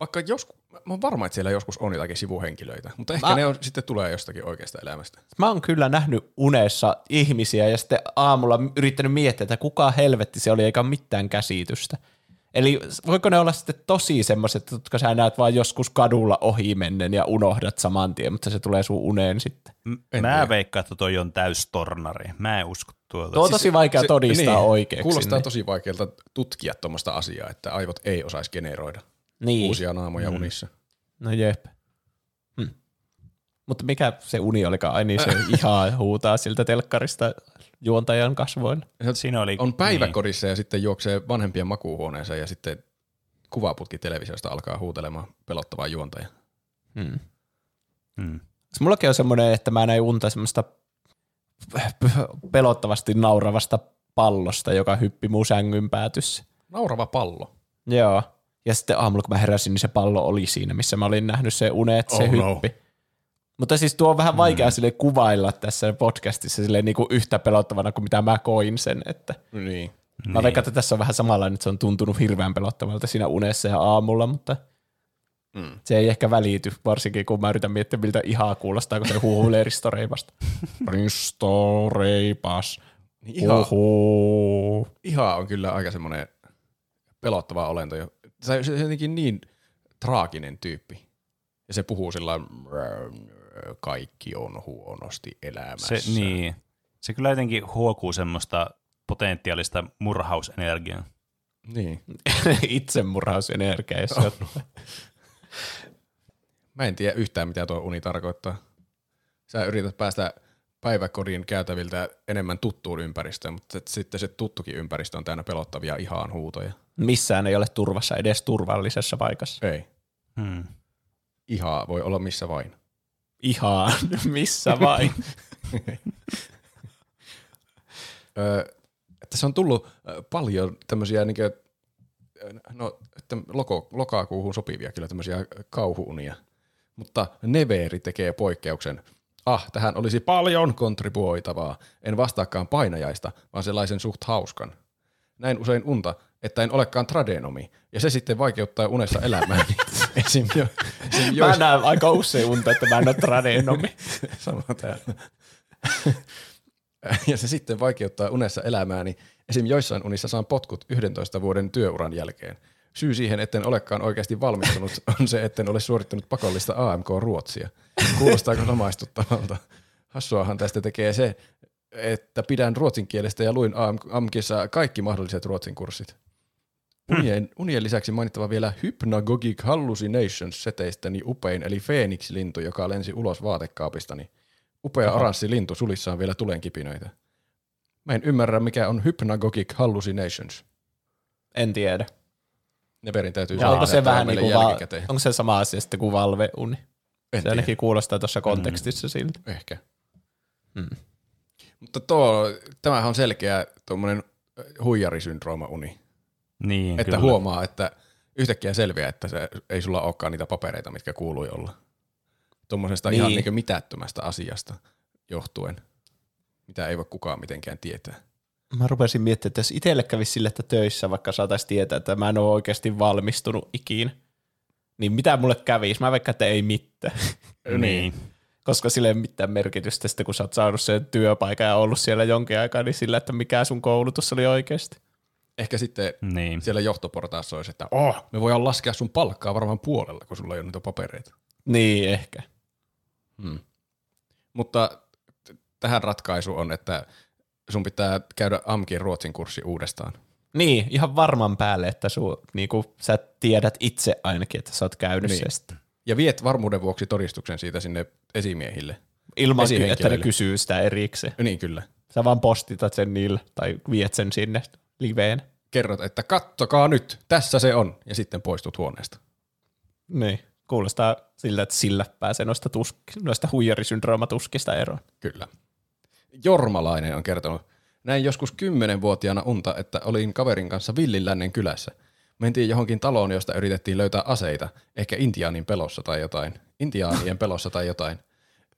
C: Vaikka joskus, mä oon varma, että siellä joskus on jotakin sivuhenkilöitä, mutta ehkä
A: Mä-
C: ne on, sitten tulee jostakin oikeasta elämästä.
A: mä oon kyllä nähnyt unessa ihmisiä ja sitten aamulla yrittänyt miettiä, että kuka helvetti se oli eikä mitään käsitystä. Eli voiko ne olla sitten tosi semmoiset, jotka sä näet vaan joskus kadulla ohi mennen ja unohdat saman tien, mutta se tulee sun uneen sitten.
B: M-
C: En
B: mä
C: tiedä.
B: veikkaan, että toi on täys tornari. Mä en usko tuota.
A: Tuo on tosi vaikea
C: Se-
A: todistaa
C: niin,
A: oikeaksi.
C: Kuulostaa
A: niin.
C: tosi vaikealta tutkia tuommoista asiaa, että aivot ei osaisi generoida
A: niin.
C: uusia naamoja mm. unissa.
A: No jep. Hm. Mutta mikä se uni olikaan? Ai niin, se (laughs) ihan huutaa siltä telkkarista juontajan kasvoilla.
B: Siinä oli,
C: On päiväkodissa ja sitten juoksee vanhempien makuuhuoneeseen ja sitten kuvaputki televisiosta alkaa huutelemaan pelottavaa juontaja.
A: Hmm.
B: Mm.
A: Siis mullakin on semmoinen, että mä näin unta semmoista pelottavasti nauravasta pallosta, joka hyppi mun sängyn päätyssä.
C: Naurava pallo.
A: Joo. Ja sitten aamulla, kun mä heräsin, niin se pallo oli siinä, missä mä olin nähnyt se une, että se
C: Oh no.
A: Mutta siis tuo on vähän vaikea sille kuvailla tässä podcastissa sille niin kuin yhtä pelottavana kuin mitä mä koin sen. Että
C: Niin.
A: Mä veikkaan, että tässä on vähän samanlainen, että se on tuntunut hirveän pelottavalta siinä unessa ja aamulla, mutta
C: Mm.
A: se ei ehkä välity, varsinkin kun mä yritän miettiä, miltä ihan kuulostaa, kun se huuhuilee Risto Reipasta. (laughs) Risto Reipas.
C: Niin ihan,
A: Huhu.
C: ihan on kyllä aika semmoinen pelottava olento. se on jotenkin niin traaginen tyyppi. Ja se puhuu sillä kaikki on huonosti elämässä.
B: Se, niin. se kyllä jotenkin huokuu semmoista potentiaalista murhausenergiaa.
C: niin. (laughs)
A: Itsemurhausenergia, jos (laughs) on.
C: Mä en tiedä yhtään, mitä tuo uni tarkoittaa. Sä yrität päästä päiväkodin käytäviltä enemmän tuttuun ympäristöön, mutta sitten se tuttukin ympäristö on täynnä pelottavia ihan huutoja.
A: Missään ei ole turvassa edes turvallisessa paikassa.
C: Ei.
B: Hmm.
C: Ihaa voi olla missä vain.
A: Ihan, missä vain. (laughs)
C: Että se on tullut ö, paljon tämmöisiä niin no, että loko, lokakuuhun sopivia kyllä tämmöisiä kauhuunia. Mutta Neveri tekee poikkeuksen. Ah, tähän olisi paljon kontribuoitavaa. En vastaakaan painajaista, vaan sellaisen suht hauskan. Näin usein unta, että en olekaan tradenomi, ja se sitten vaikeuttaa unessa elämääni. (laughs) Esim.
A: Mä
C: Jois,
A: näen aika usein unta, että mä en ole tradenomi. (laughs)
C: Sama täällä. (laughs) ja se sitten vaikeuttaa unessa elämääni. Esim. joissain unissa saan potkut 11 vuoden työuran jälkeen. Syy siihen, etten olekaan oikeasti valmistunut, (laughs) on se, etten ole suorittanut pakollista AMK-ruotsia. Kuulostaako samaistuttavalta? Hassuahan tästä tekee se, että pidän ruotsin kielestä ja luin AM AMKissa kaikki mahdolliset ruotsin kurssit. Unien, unien lisäksi mainittava vielä Hypnagogic Hallucinations seteistäni upein, eli Phoenix-lintu, joka lensi ulos vaatekaapistani. Upea oranssi lintu, sulissaan vielä tulenkipinöitä. Mä en ymmärrä, mikä on Hypnagogic Hallucinations.
A: En tiedä.
C: Neverin täytyy
A: Ja onko se vähän niin kuin va- onko se sama asia sitten kuin valveuni?
C: En
A: Se
C: tiedä.
A: ainakin kuulostaa tuossa kontekstissa siltä.
C: Ehkä.
A: Mm.
C: Mutta tuo, tämähän on selkeä tuommoinen huijarisyndrooma uni.
B: Niin,
C: Että
B: kyllä.
C: huomaa, että yhtäkkiä selviää, että se, ei sulla olekaan niitä papereita, mitkä kuului olla. Tuommoisesta
A: Niin.
C: ihan niin mitättömästä asiasta johtuen, mitä ei voi kukaan mitenkään tietää.
A: Mä rupesin miettimään, että jos itselle kävisi sille, että töissä vaikka saataisiin tietää, että mä en ole oikeasti valmistunut ikin, niin mitä mulle kävisi? Mä vaikka, että ei mitään.
B: Niin.
A: Koska sillä ei ole mitään merkitystä sitten, kun sä oot saanut sen työpaikan ja ollut siellä jonkin aikaa, niin sillä, että mikä sun koulutus oli oikeasti.
C: Ehkä sitten
B: Niin.
C: siellä johtoportaassa olisi, että oh, me voidaan laskea sun palkkaa varmaan puolella, kun sulla ei ole niitä papereita.
A: Niin, ehkä.
C: Hmm. Mutta t- tähän ratkaisu on, että sun pitää käydä AMKin ruotsin kurssi uudestaan.
A: Niin, ihan varman päälle, että su, niinku, sä tiedät itse ainakin, että sä oot käynyt
C: Niin.
A: niin. se sitten.
C: Ja viet varmuuden vuoksi todistuksen siitä sinne esimiehille.
A: Ilman, että ne kysyy sitä erikseen.
C: Niin kyllä.
A: Sä vaan postitat sen niille tai viet sen sinne liveen.
C: Kerrot, että kattokaa nyt, tässä se on, ja sitten poistut huoneesta.
A: Niin. Kuulostaa siltä, että sillä pääsee noista, tusk- noista huijarisyndroomatuskista eroon.
C: Kyllä. Jormalainen on kertonut, näin joskus kymmenenvuotiaana unta, että olin kaverin kanssa Villinlännen kylässä. Mentiin johonkin taloon, josta yritettiin löytää aseita, ehkä intiaanin pelossa tai jotain. Intiaanien pelossa tai jotain.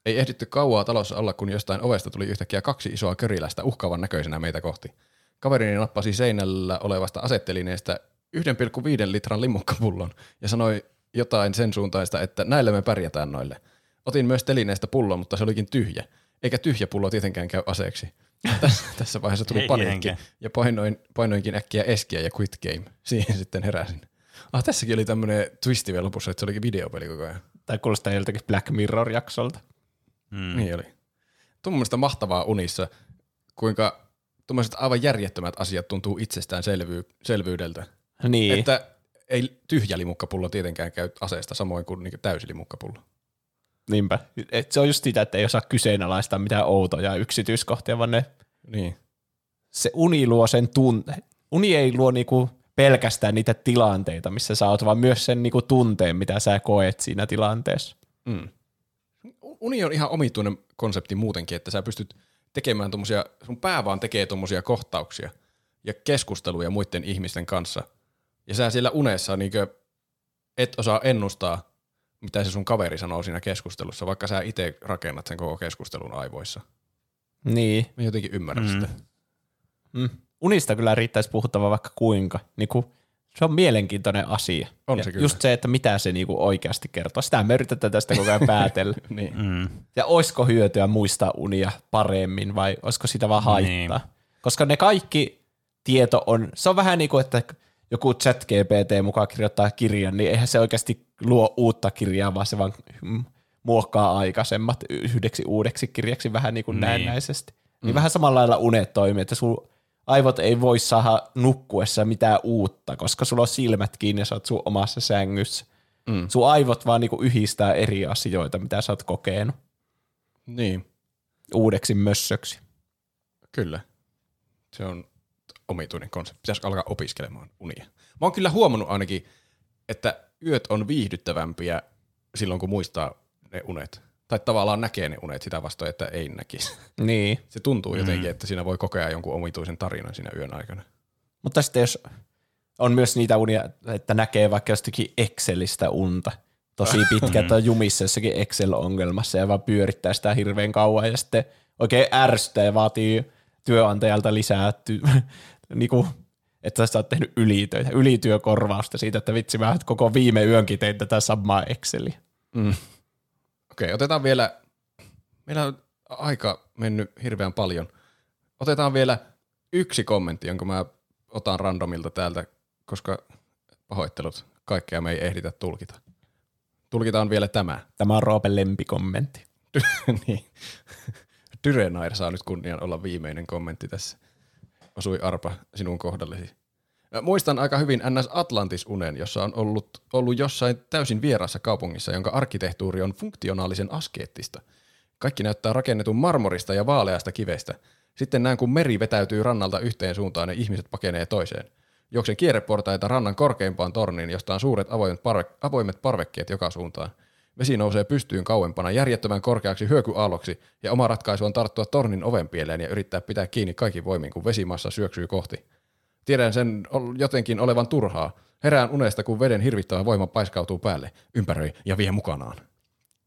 C: Ei ehditty kauaa talossa olla, kun jostain ovesta tuli yhtäkkiä kaksi isoa körilästä uhkaavan näköisenä meitä kohti. Kaverini nappasi seinällä olevasta asettelineestä 1,5 litran limukkapullon ja sanoi jotain sen suuntaista, että näillä me pärjätään noille. Otin myös telineestä pullon, mutta se olikin tyhjä. Eikä tyhjä pullo tietenkään käy aseeksi. (laughs) Tässä, tässä vaiheessa tuli paniikki ja painoin, painoinkin äkkiä eskiä ja quit game. Siihen sitten heräsin. Ah, tässäkin oli tämmöinen twisti vielä lopussa, että se olikin videopeli koko ajan.
A: Tai kuulostaa joltakin Black Mirror-jaksolta.
C: Mm. Niin oli. Tuommoista mahtavaa unissa, kuinka tuommoiset aivan järjettömät asiat tuntuu itsestään selvy- selvyydeltä.
A: Niin.
C: Että ei tyhjä limukkapullo tietenkään käy aseesta samoin kuin niinku täysi limukkapullo.
A: Niinpä. Et se on just sitä, että ei osaa kyseenalaistaa mitään outoja yksityiskohtia, vaan ne,
C: Niin.
A: se uni luo sen tunte. Uni ei luo niinku pelkästään niitä tilanteita, missä sä oot, vaan myös sen niinku tunteen, mitä sä koet siinä tilanteessa.
C: Mm. Uni on ihan omituinen konsepti muutenkin, että sä pystyt tekemään tommosia, sun pää vaan tekee tommosia kohtauksia ja keskusteluja muiden ihmisten kanssa. Ja sä siellä unessa niinkö et osaa ennustaa, mitä se sun kaveri sanoo siinä keskustelussa, vaikka sä itse rakennat sen koko keskustelun aivoissa.
A: Niin.
C: Mä jotenkin ymmärrän mm. sitä.
A: Mm. Unista kyllä riittäisi puhuttava vaikka kuinka. Niinku, se on mielenkiintoinen asia.
C: On
A: ja
C: se kyllä.
A: Just se, että mitä se niinku oikeasti kertoo. Sitä me yritetään tästä koko ajan (laughs) päätellä.
C: Niin.
B: Mm.
A: Ja olisiko hyötyä muistaa unia paremmin vai olisiko sitä vaan haittaa?
B: Niin.
A: Koska ne kaikki tieto on, se on vähän niin kuin, että joku chat GPT mukaan kirjoittaa kirjan, niin eihän se oikeasti luo uutta kirjaa, vaan se vaan mm, muokkaa aikaisemmat yhdeksi uudeksi kirjaksi vähän niin kuin
B: Niin.
A: niin. näennäisesti. Niin vähän samalla lailla unet toimii, että sun aivot ei voi saada nukkuessa mitään uutta, koska sulla on silmät kiinni ja sä oot sun omassa sängyssä. Mm. Sun aivot vaan niinku yhdistää eri asioita, mitä sä oot kokenut
C: niin,
A: uudeksi mössöksi.
C: kyllä. Se on omituinen konsepti. Pitäisikö alkaa opiskelemaan unia? Mä oon kyllä huomannut ainakin, että yöt on viihdyttävämpiä silloin, kun muistaa ne unet. Tai tavallaan näkee ne unet sitä vastoin, että ei näkisi. (laughs)
A: Niin.
C: Se tuntuu jotenkin, että siinä voi kokea jonkun omituisen tarinan siinä yön aikana.
A: Mutta sitten jos on myös niitä unia, että näkee vaikka jostakin Excelistä unta, tosi (laughs) pitkä, että on jumissa jossakin Excel-ongelmassa ja vaan pyörittää sitä hirveän kauan ja sitten oikein ärsyttää ja vaatii työnantajalta lisää, ty- (laughs) niinku, että sä oot tehnyt ylitöitä, ylityökorvausta siitä, että vitsi mä koko viime yönkin tein tätä samaa Exceliä.
C: Okei, otetaan vielä, meillä on aika mennyt hirveän paljon. Otetaan vielä yksi kommentti, jonka mä otan randomilta täältä, koska pahoittelut, kaikkea me ei ehditä tulkita. Tulkitaan vielä tämä.
A: Tämä on Roopen lempikommentti. (laughs)
C: niin. Dyrenair saa nyt kunnian olla viimeinen kommentti tässä. Osui arpa sinun kohdallesi. Muistan aika hyvin NS Atlantis-unen, jossa on ollut, ollut jossain täysin vieraassa kaupungissa, jonka arkkitehtuuri on funktionaalisen askeettista. Kaikki näyttää rakennetun marmorista ja vaaleasta kivestä. Sitten näen, kun meri vetäytyy rannalta yhteen suuntaan ja ihmiset pakenee toiseen. Juoksen kierreportaita rannan korkeimpaan torniin, josta on suuret avoimet, parve- avoimet parvekkeet joka suuntaan. Vesi nousee pystyyn kauempana järjettömän korkeaksi hyökyaalloksi ja oma ratkaisu on tarttua tornin ovenpieleen ja yrittää pitää kiinni kaikki voimin, kun vesimassa syöksyy kohti. Tiedän sen jotenkin olevan turhaa. Herään unesta, kun veden hirvittävä voima paiskautuu päälle, ympäröi ja vie mukanaan.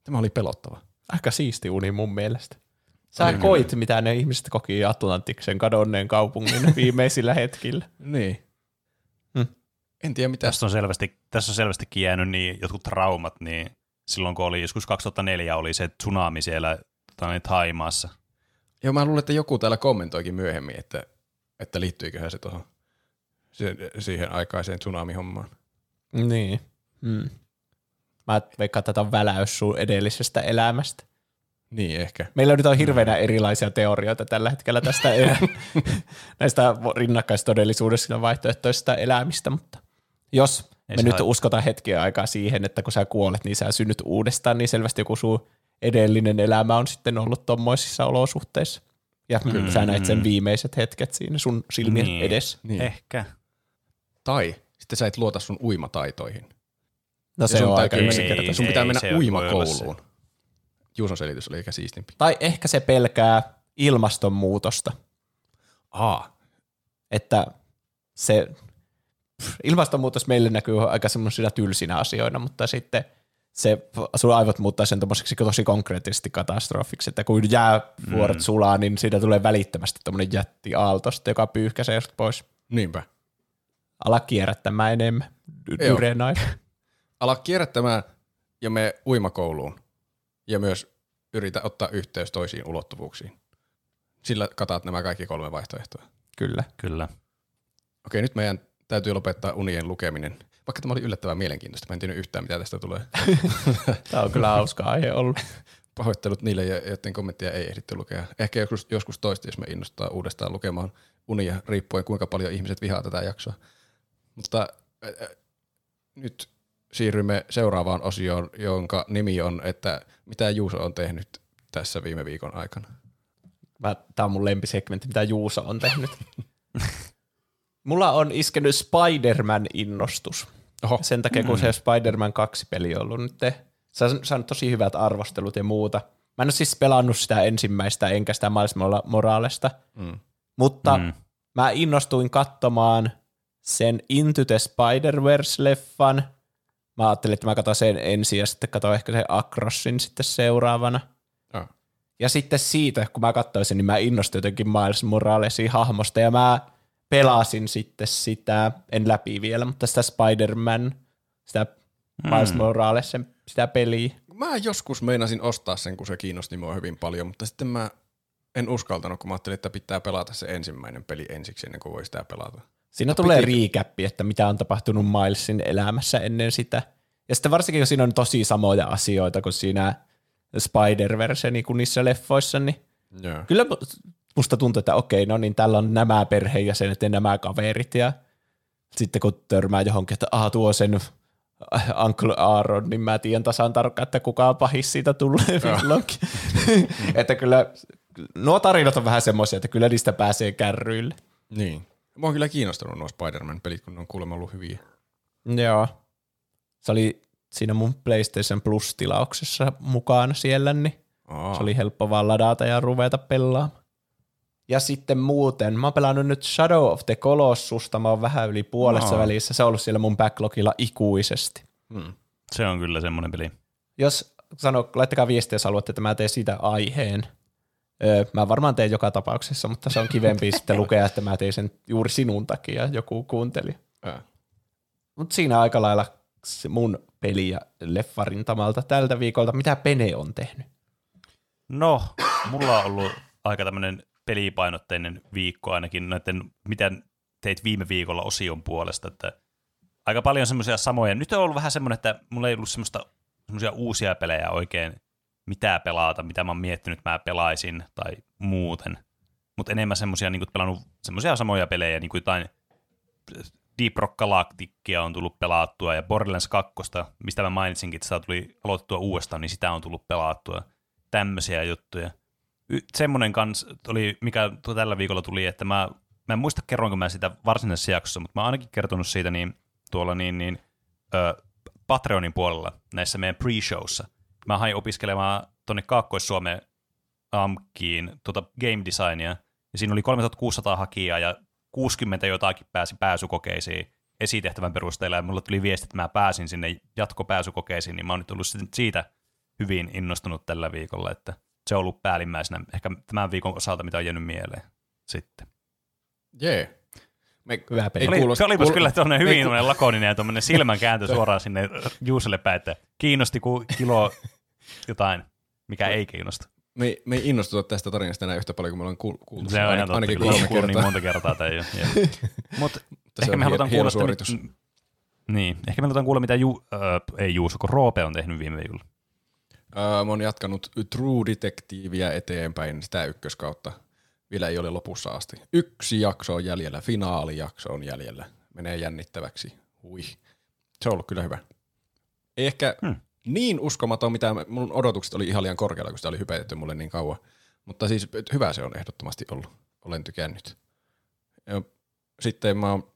C: Tämä oli pelottava.
A: Aika siisti uni mun mielestä. Sä koit, mitä ne ihmiset koki Atlantiksen kadonneen kaupungin (laughs) viimeisillä hetkillä.
C: Niin.
A: Hmm.
C: En tiedä mitä.
B: Tässä on, selvästi, tässä on selvästikin jäänyt niin jotkut traumat, niin silloin kun oli joskus 2004 oli se tsunami siellä tota, niin, Taimaassa.
C: Joo, mä luulen, että joku täällä kommentoikin myöhemmin, että, että liittyiköhän se tuohon siihen, siihen aikaiseen tsunami-hommaan.
A: Niin. Hmm. Mä veikkaan, että tätä on väläys sun edellisestä elämästä.
C: Niin ehkä.
A: Meillä nyt on hirveänä erilaisia teorioita tällä hetkellä tästä (laughs) näistä rinnakkaistodellisuudesta ja vaihtoehtoisista elämistä, mutta jos
B: Ei
A: me nyt
B: haittaa.
A: uskotaan hetken aikaa siihen, että kun sä kuolet, niin sä synnyt uudestaan, niin selvästi joku sun edellinen elämä on sitten ollut tommoisissa olosuhteissa. Ja mm, sä näit sen viimeiset hetket siinä sun silmien
B: Niin.
A: edessä.
C: Niin.
B: Ehkä.
C: Tai sitten sä et luota sun uimataitoihin.
A: No
C: Ja
A: se
C: sun
A: on aika yksinkertaista.
C: Sun pitää
B: Ei,
C: mennä uimakouluun. Juuson selitys oli ehkä siistimpi.
A: Tai ehkä se pelkää ilmastonmuutosta.
C: Aa,
A: että se pff, ilmastonmuutos meille näkyy aika semmoisina tylsinä asioina, mutta sitten se, sun aivot muuttaa sen tommoseksi tosi konkreettisesti katastrofiksi, että kun jäävuoret mm. sulaa, niin siitä tulee välittömästi tommonen jätti aaltosta, joka pyyhkäisee pois.
C: niinpä.
A: Ala kierrättämään enemmän dy-
C: Joo.
A: dyrenain. (laughs)
C: Ala kierrättämään ja me uimakouluun. Ja myös yritä ottaa yhteys toisiin ulottuvuuksiin. Sillä kataat nämä kaikki kolme vaihtoehtoa.
A: Kyllä.
B: Kyllä.
C: Okei, nyt meidän täytyy lopettaa unien lukeminen. Vaikka tämä oli yllättävän mielenkiintoista, mä en tiennyt yhtään mitä tästä tulee. (laughs)
A: Tämä on kyllä hauska aihe ollut. (laughs)
C: Pahoittelut niille, jo- joiden kommentteja ei ehditty lukea. Ehkä joskus, joskus toista, jos me innostaa uudestaan lukemaan unia, riippuen kuinka paljon ihmiset vihaa tätä jaksoa. Mutta äh, nyt siirrymme seuraavaan osioon, jonka nimi on, että mitä Juuso on tehnyt tässä viime viikon aikana.
A: Tämä on mun lempisegmentti, mitä Juuso on tehnyt. (laughs) Mulla on iskenyt Spider-Man-innostus.
C: Oho,
A: Sen takia, kun se Spider-Man 2-peli on ollut nyt, se on saanut tosi hyvät arvostelut ja muuta. Mä en ole siis pelannut sitä ensimmäistä, enkä sitä Miles Moralesta,
C: Mm.
A: mutta
B: Mm.
A: mm. mä innostuin katsomaan sen Into the Spider-Verse-leffan. Mä ajattelin, että mä katson sen ensin ja sitten katson ehkä sen Acrossin sitten seuraavana.
C: Ah.
A: Ja sitten siitä, kun mä katsoin sen, niin mä innostuin jotenkin Miles Moralesin hahmosta ja mä pelasin sitten sitä, en läpi vielä, mutta sitä Spider-Man, sitä Miles Moralesin, sitä peliä.
C: Mä joskus meinasin ostaa sen, kun se kiinnosti mua hyvin paljon, mutta sitten mä en uskaltanut, kun mä ajattelin, että pitää pelata se ensimmäinen peli ensiksi ennen kuin voi sitä pelata.
A: Siinä tulee riikäppi, että mitä on tapahtunut Milesin elämässä ennen sitä. Ja sitten varsinkin, kun siinä on tosi samoja asioita kuin siinä Spider-Verse, niin kuin niissä leffoissa, niin
C: Joo.
A: kyllä mu- musta tuntuu, että okei, no niin, tällä on nämä perheenjäsenet ja nämä kaverit, ja sitten kun törmää johonkin, että aha, tuo sen Uncle Aaron, niin mä tiedän tasan tarkkaan, että kuka pahis siitä tulee milloinkin. (laughs) että kyllä nuo tarinat on vähän semmoisia, että kyllä niistä pääsee kärryille.
C: Niin. Mä oon kyllä kiinnostunut nuo Spider-Man-pelit, kun ne on kuulemma ollut hyviä.
A: Joo. Se oli siinä mun PlayStation Plus-tilauksessa mukana siellä, niin
C: Aa.
A: se oli helppo vaan ladata ja ruveta pelaamaan. Ja sitten muuten, mä oon pelannut nyt Shadow of the Colossusta, mä oon vähän yli puolessa
B: Aa.
A: välissä, se on ollut siellä mun backlogilla ikuisesti.
C: Hmm.
B: Se on kyllä semmoinen peli.
A: Jos sano, laittakaa viestiä, jos haluatte, että mä teen siitä aiheen. Öö, mä varmaan teen joka tapauksessa, mutta se on kivempi (laughs) sitten lukea, että mä tein sen juuri sinun takia, joku kuunteli. Mutta siinä aika lailla mun peli ja leffarintamalta tältä viikolta. Mitä Pene on tehnyt?
B: No, mulla on ollut aika tämmöinen pelipainotteinen viikko ainakin noiden, mitä teit viime viikolla osion puolesta, että aika paljon semmoisia samoja. Nyt on ollut vähän semmoinen, että mulla ei ollut semmoista semmoisia uusia pelejä oikein mitä pelata, mitä mä oon miettinyt, mä pelaisin tai muuten. Mutta enemmän semmoisia, niin pelannut semmoisia samoja pelejä, niin kuin jotain Deep Rock Galacticia on tullut pelattua ja Borderlands 2, mistä mä mainitsinkin, että sitä tuli aloitettua uudestaan, niin sitä on tullut pelattua. Tämmöisiä juttuja. Y- semmoinen kans oli, mikä tällä viikolla tuli, että mä, mä en muista kerroinko mä sitä varsinaisessa jaksossa, mutta mä oon ainakin kertonut siitä niin, tuolla niin, niin ö, Patreonin puolella näissä meidän pre-showssa. Mä hain opiskelemaan tuonne Kaakkois-Suomeen AMKiin tuota game designia, ja siinä oli 3600 hakijaa, ja 60 jotakin pääsi pääsykokeisiin esitehtävän perusteella, ja mulle tuli viesti, että mä pääsin sinne jatkopääsykokeisiin, niin mä oon nyt ollut sitten siitä hyvin innostunut tällä viikolla, että se on ollut päällimmäisenä ehkä tämän viikon osalta, mitä on jäänyt mieleen sitten.
C: Jee. Me,
A: Hyvä peli.
B: Oli,
C: kuulosta-
B: se olipas
C: kuul-
B: kyllä tuonne hyvin
C: ku-
B: tuonne lakoninen ja tuommoinen silmänkääntö suoraan sinne Juuselle päin, että kiinnosti kuin kilo jotain, mikä ei kiinnosta.
C: Me, me ei innostuta tästä tarinasta enää yhtä paljon kuin me ollaan kuul- kuultu.
B: Se on ihan totta,
C: ainakin
B: kyllä.
C: kolme
B: Kuullut
C: kertaa.
B: niin monta kertaa. Tai jo. (laughs) Mutta ehkä me halutaan kuulla,
C: suoritus.
B: Että, niin, ehkä me halutaan kuulla, mitä Ju, äh, ei Juuso, kun Roope on tehnyt viime viikolla.
C: Öö, mä oon jatkanut True Detectiveä eteenpäin sitä ykköskautta. Vielä ei ole lopussa asti. Yksi jakso on jäljellä, finaalijakso on jäljellä. Menee jännittäväksi. Hui. Se on ollut kyllä hyvä. Ei ehkä
B: Hmm.
C: Niin uskomaton, mitä mun odotukset oli ihan liian korkealla, kun sitä oli hypetetty mulle niin kauan. Mutta siis hyvä se on ehdottomasti ollut. Olen tykännyt. Ja sitten mä oon,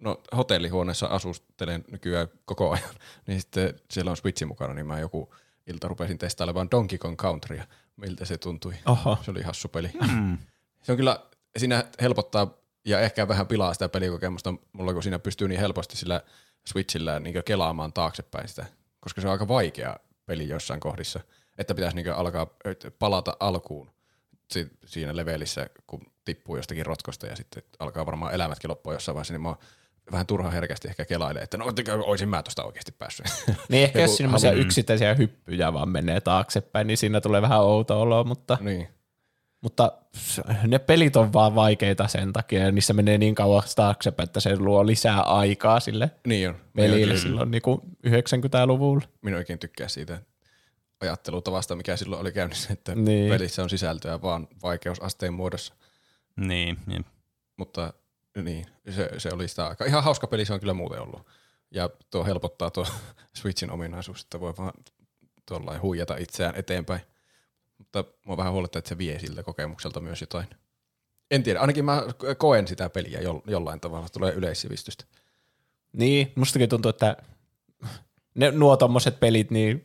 C: no hotellihuoneessa asustelen nykyään koko ajan, (laughs) niin sitten siellä on Switchi mukana, niin mä joku ilta rupesin testailemaan Donkey Kong Countrya, miltä se tuntui.
A: Oho.
C: Se oli hassu peli.
B: Mm.
C: Se on kyllä, siinä helpottaa ja ehkä vähän pilaa sitä pelikokemusta mulla, kun siinä pystyy niin helposti sillä Switchillä niin kelaamaan taaksepäin sitä, koska se on aika vaikea peli jossain kohdissa, että pitäisi niin alkaa palata alkuun si- siinä levelissä, kun tippuu jostakin rotkosta ja sitten alkaa varmaan elämätkin loppua jossain vaiheessa, niin mä oon vähän turha herkästi ehkä kelailee, että no olisin mä tosta oikeasti päässyt. (laughs)
A: Niin ehkä jos semmoisia
C: halu-
A: yksittäisiä hyppyjä vaan menee taaksepäin, niin siinä tulee vähän outo olo, mutta,
C: niin.
A: Mutta ne pelit on vaan vaikeita sen takia, ja niissä menee niin kauas taaksepäin, että se luo lisää aikaa sille
C: Niin on.
A: Pelille silloin niin kuin 90-luvulla.
C: minä oikein tykkää siitä ajattelutavasta, mikä silloin oli käynnissä, että
A: Niin.
C: niin. pelissä on sisältöä vaan vaikeusasteen muodossa.
B: Niin, niin.
C: Mutta niin, se, se oli sitä aika. Ihan hauska peli se on kyllä muuten ollut. Ja tuo helpottaa tuo (laughs) Switchin ominaisuus, että voi vaan tuollain huijata itseään eteenpäin. Mutta mua vähän huolettaa, että se vie siltä kokemukselta myös jotain. En tiedä, ainakin mä koen sitä peliä jo, jollain tavalla, tulee yleissivistystä.
A: Niin, mustakin tuntuu, että ne, nuo tommoset pelit, niin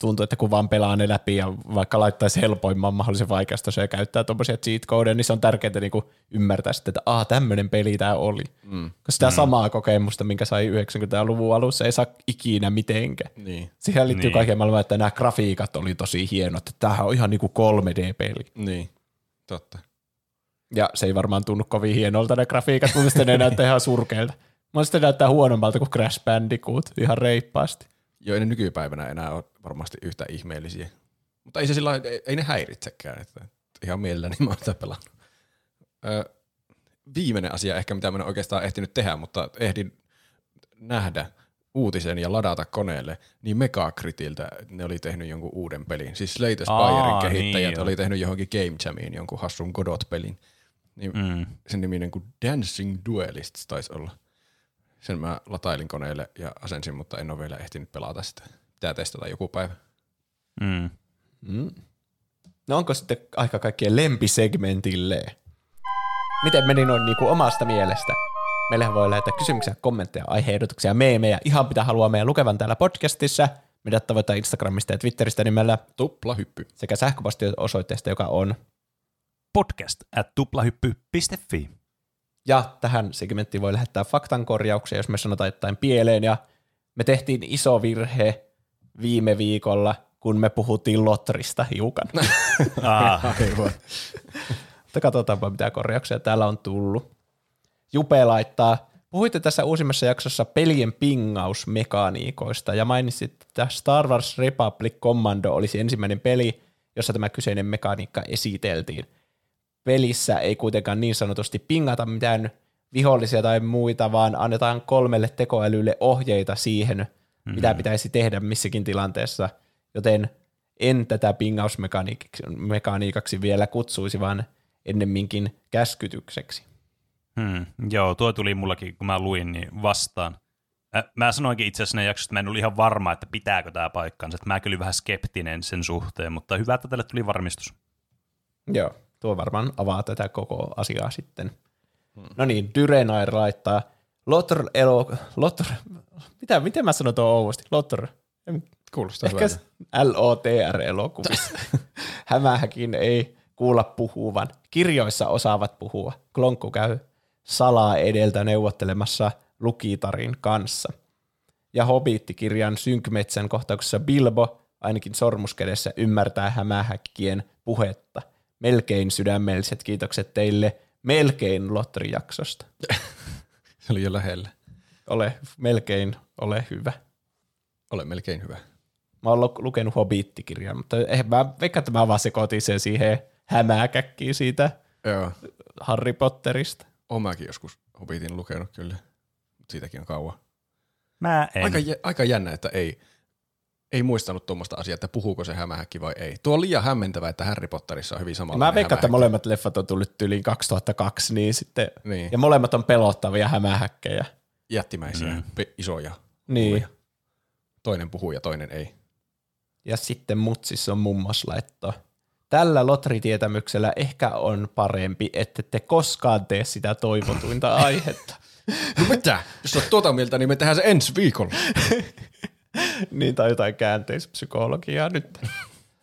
A: tuntuu, että kun vaan pelaa ne läpi ja vaikka laittaisi helpoimman mahdollisen vaikeustason ja käyttää tommosia cheat codeja, niin se on tärkeää niinku ymmärtää sitten, että aah, tämmöinen peli tämä oli.
C: Mm.
A: Koska sitä mm. samaa kokemusta, minkä sai 90-luvun alussa, ei saa ikinä mitenkään.
C: Niin.
A: Siihen liittyy
B: Niin.
A: niin. kaiken maailman, että nämä grafiikat oli tosi hienot, että tämähän on ihan niinku 3D-peli.
C: Niin, totta.
A: Ja se ei varmaan tunnu kovin hienolta ne grafiikat, mielestä ne näyttää ihan surkeilta. Mun mielestä ne näyttää huonommalta kuin Crash Bandicoot, ihan reippaasti.
C: Jo ei ne nykypäivänä enää ole varmasti yhtä ihmeellisiä. Mutta ei se sillä ei, ei ne häiritsekään, että ihan mielelläni mä oon sitä pelannut. Ö, viimeinen asia ehkä, mitä mä en oikeastaan ehtinyt tehdä, mutta ehdin nähdä uutisen ja ladata koneelle, niin Megakritiltä ne oli tehnyt jonkun uuden pelin. Siis Slate
B: Aa,
C: Spirein kehittäjät
B: niin joo.
C: oli tehnyt johonkin Game Jamiin jonkun hassun Godot-pelin. Niin
B: Mm.
C: sen niminen kuin Dancing Duelists taisi olla. Sen mä latailin koneelle ja asensin, mutta en ole vielä ehtinyt pelata sitä. Pitää testata joku päivä.
B: Mm.
A: Mm. No onko sitten aika kaikkien lempisegmentille? Miten meni noin niin kuin omasta mielestä? Meillähän voi lähettää kysymyksiä, kommentteja, aiheehdotuksia, meemejä, ihan mitä haluaa meidän lukevan täällä podcastissa. Meidät tavoittaa Instagramista ja Twitteristä nimellä
C: Tupla hyppy.
A: sekä sähköpostiosoitteesta, joka on.
B: Podcast at tuplahyppy.fi.
A: Ja tähän segmenttiin voi lähettää faktankorjauksia, jos me sanotaan jotain pieleen. Ja me tehtiin iso virhe viime viikolla, kun me puhuttiin Lotrista hiukan. (laughs)
B: Ah,
C: Aivan.
A: Mutta katsotaanpa, mitä korjauksia täällä on tullut. Jupe laittaa, puhuitte tässä uusimmassa jaksossa pelien pingausmekaniikoista ja mainitsit, että Star Wars Republic Commando olisi ensimmäinen peli, jossa tämä kyseinen mekaniikka esiteltiin. Pelissä ei kuitenkaan niin sanotusti pingata mitään vihollisia tai muita, vaan annetaan kolmelle tekoälylle ohjeita siihen, mm-hmm. mitä pitäisi tehdä missäkin tilanteessa, joten en tätä pingausmekaniikaksi vielä kutsuisi, vaan ennemminkin käskytykseksi.
B: hmm. Joo, tuo tuli mullakin, kun mä luin, niin vastaan. Äh, Mä sanoinkin itse asiassa ne jaksossa, että mä en ollut ihan varma, että pitääkö tämä paikkansa. Että mä kyllä vähän skeptinen sen suhteen, mutta hyvä, että tälle tuli varmistus.
A: Joo, tuo varmaan avaa tätä koko asiaa sitten. No niin, Dyrenair laittaa Lotr elo... Lotr... Mitä, miten mä sanon tuon ouvosti? Lotr.
C: Kuulostaa
A: Ehkä
C: hyvältä.
A: LOTR-elokuvissa. (laughs) Hämähäkin ei kuulla puhuvan. Kirjoissa osaavat puhua. Klonkku käy salaa edeltä neuvottelemassa Lukitarin kanssa. Ja Hobitti-kirjan Synkmetsän kohtauksessa Bilbo, ainakin sormuskädessä, ymmärtää hämähäkkien puhetta. Melkein sydämelliset kiitokset teille melkein Lotri-jaksosta.
C: Se oli jo lähellä.
A: Ole melkein, ole hyvä.
C: Ole melkein hyvä.
A: Mä oon lu- lukenut Hobitti-kirjaa, mutta eh, mä veikkaan, että mä vaan sekoitin sen siihen hämäkäkkiin siitä
C: Joo.
A: Harry Potterista.
C: Oon mäkin joskus Hobbitin lukenut kyllä. Mut Siitäkin on kauan.
B: Mä en.
C: Aika, aika jännä, että ei, ei muistanut tuommoista asiaa, että puhuuko se hämähäkki vai ei. Tuo on liian hämmentävää, että Harry Potterissa on hyvin samalla.
A: Mä veikkaan, että molemmat leffat on tullut yli 2002, niin sitten,
C: Niin.
A: ja molemmat on pelottavia hämähäkkejä.
C: Jättimäisiä, mm. isoja.
A: Niin.
C: hulluja. Toinen puhuu ja toinen ei.
A: Ja sitten mutsissa on mummos laitto. Tällä lotritietämyksellä ehkä on parempi, että te koskaan tee sitä toivotuinta (laughs) aihetta.
C: No mitä? Jos olet tuota mieltä, niin me tehdään se ensi viikolla. (laughs) (laughs)
A: niin, tai jotain käänteispsykologiaa nyt.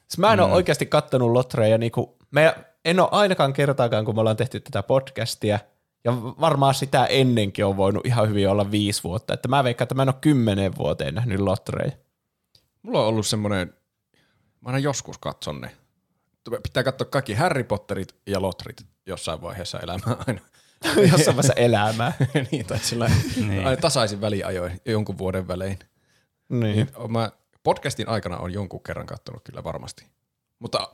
A: Siis mä en mm. ole oikeasti kattonut lotreja, niin kuin, me en ole ainakaan kertaakaan, kun me ollaan tehty tätä podcastia, ja varmaan sitä ennenkin on voinut ihan hyvin olla viisi vuotta, että mä veikkaan, että mä en ole kymmenen vuoteen nähnyt lotreja.
C: Mulla on ollut semmoinen, mä aina joskus katson ne. Pitää katsoa kaikki Harry Potterit ja Lotrit jossain vaiheessa elämää aina. (laughs)
A: Jossain vaiheessa elämää. (laughs)
C: niin, tai sillä niin. tasaisin väliajoin jonkun vuoden välein.
A: Niin.
C: Oon Mä podcastin aikana on jonkun kerran kattonut kyllä varmasti. Mutta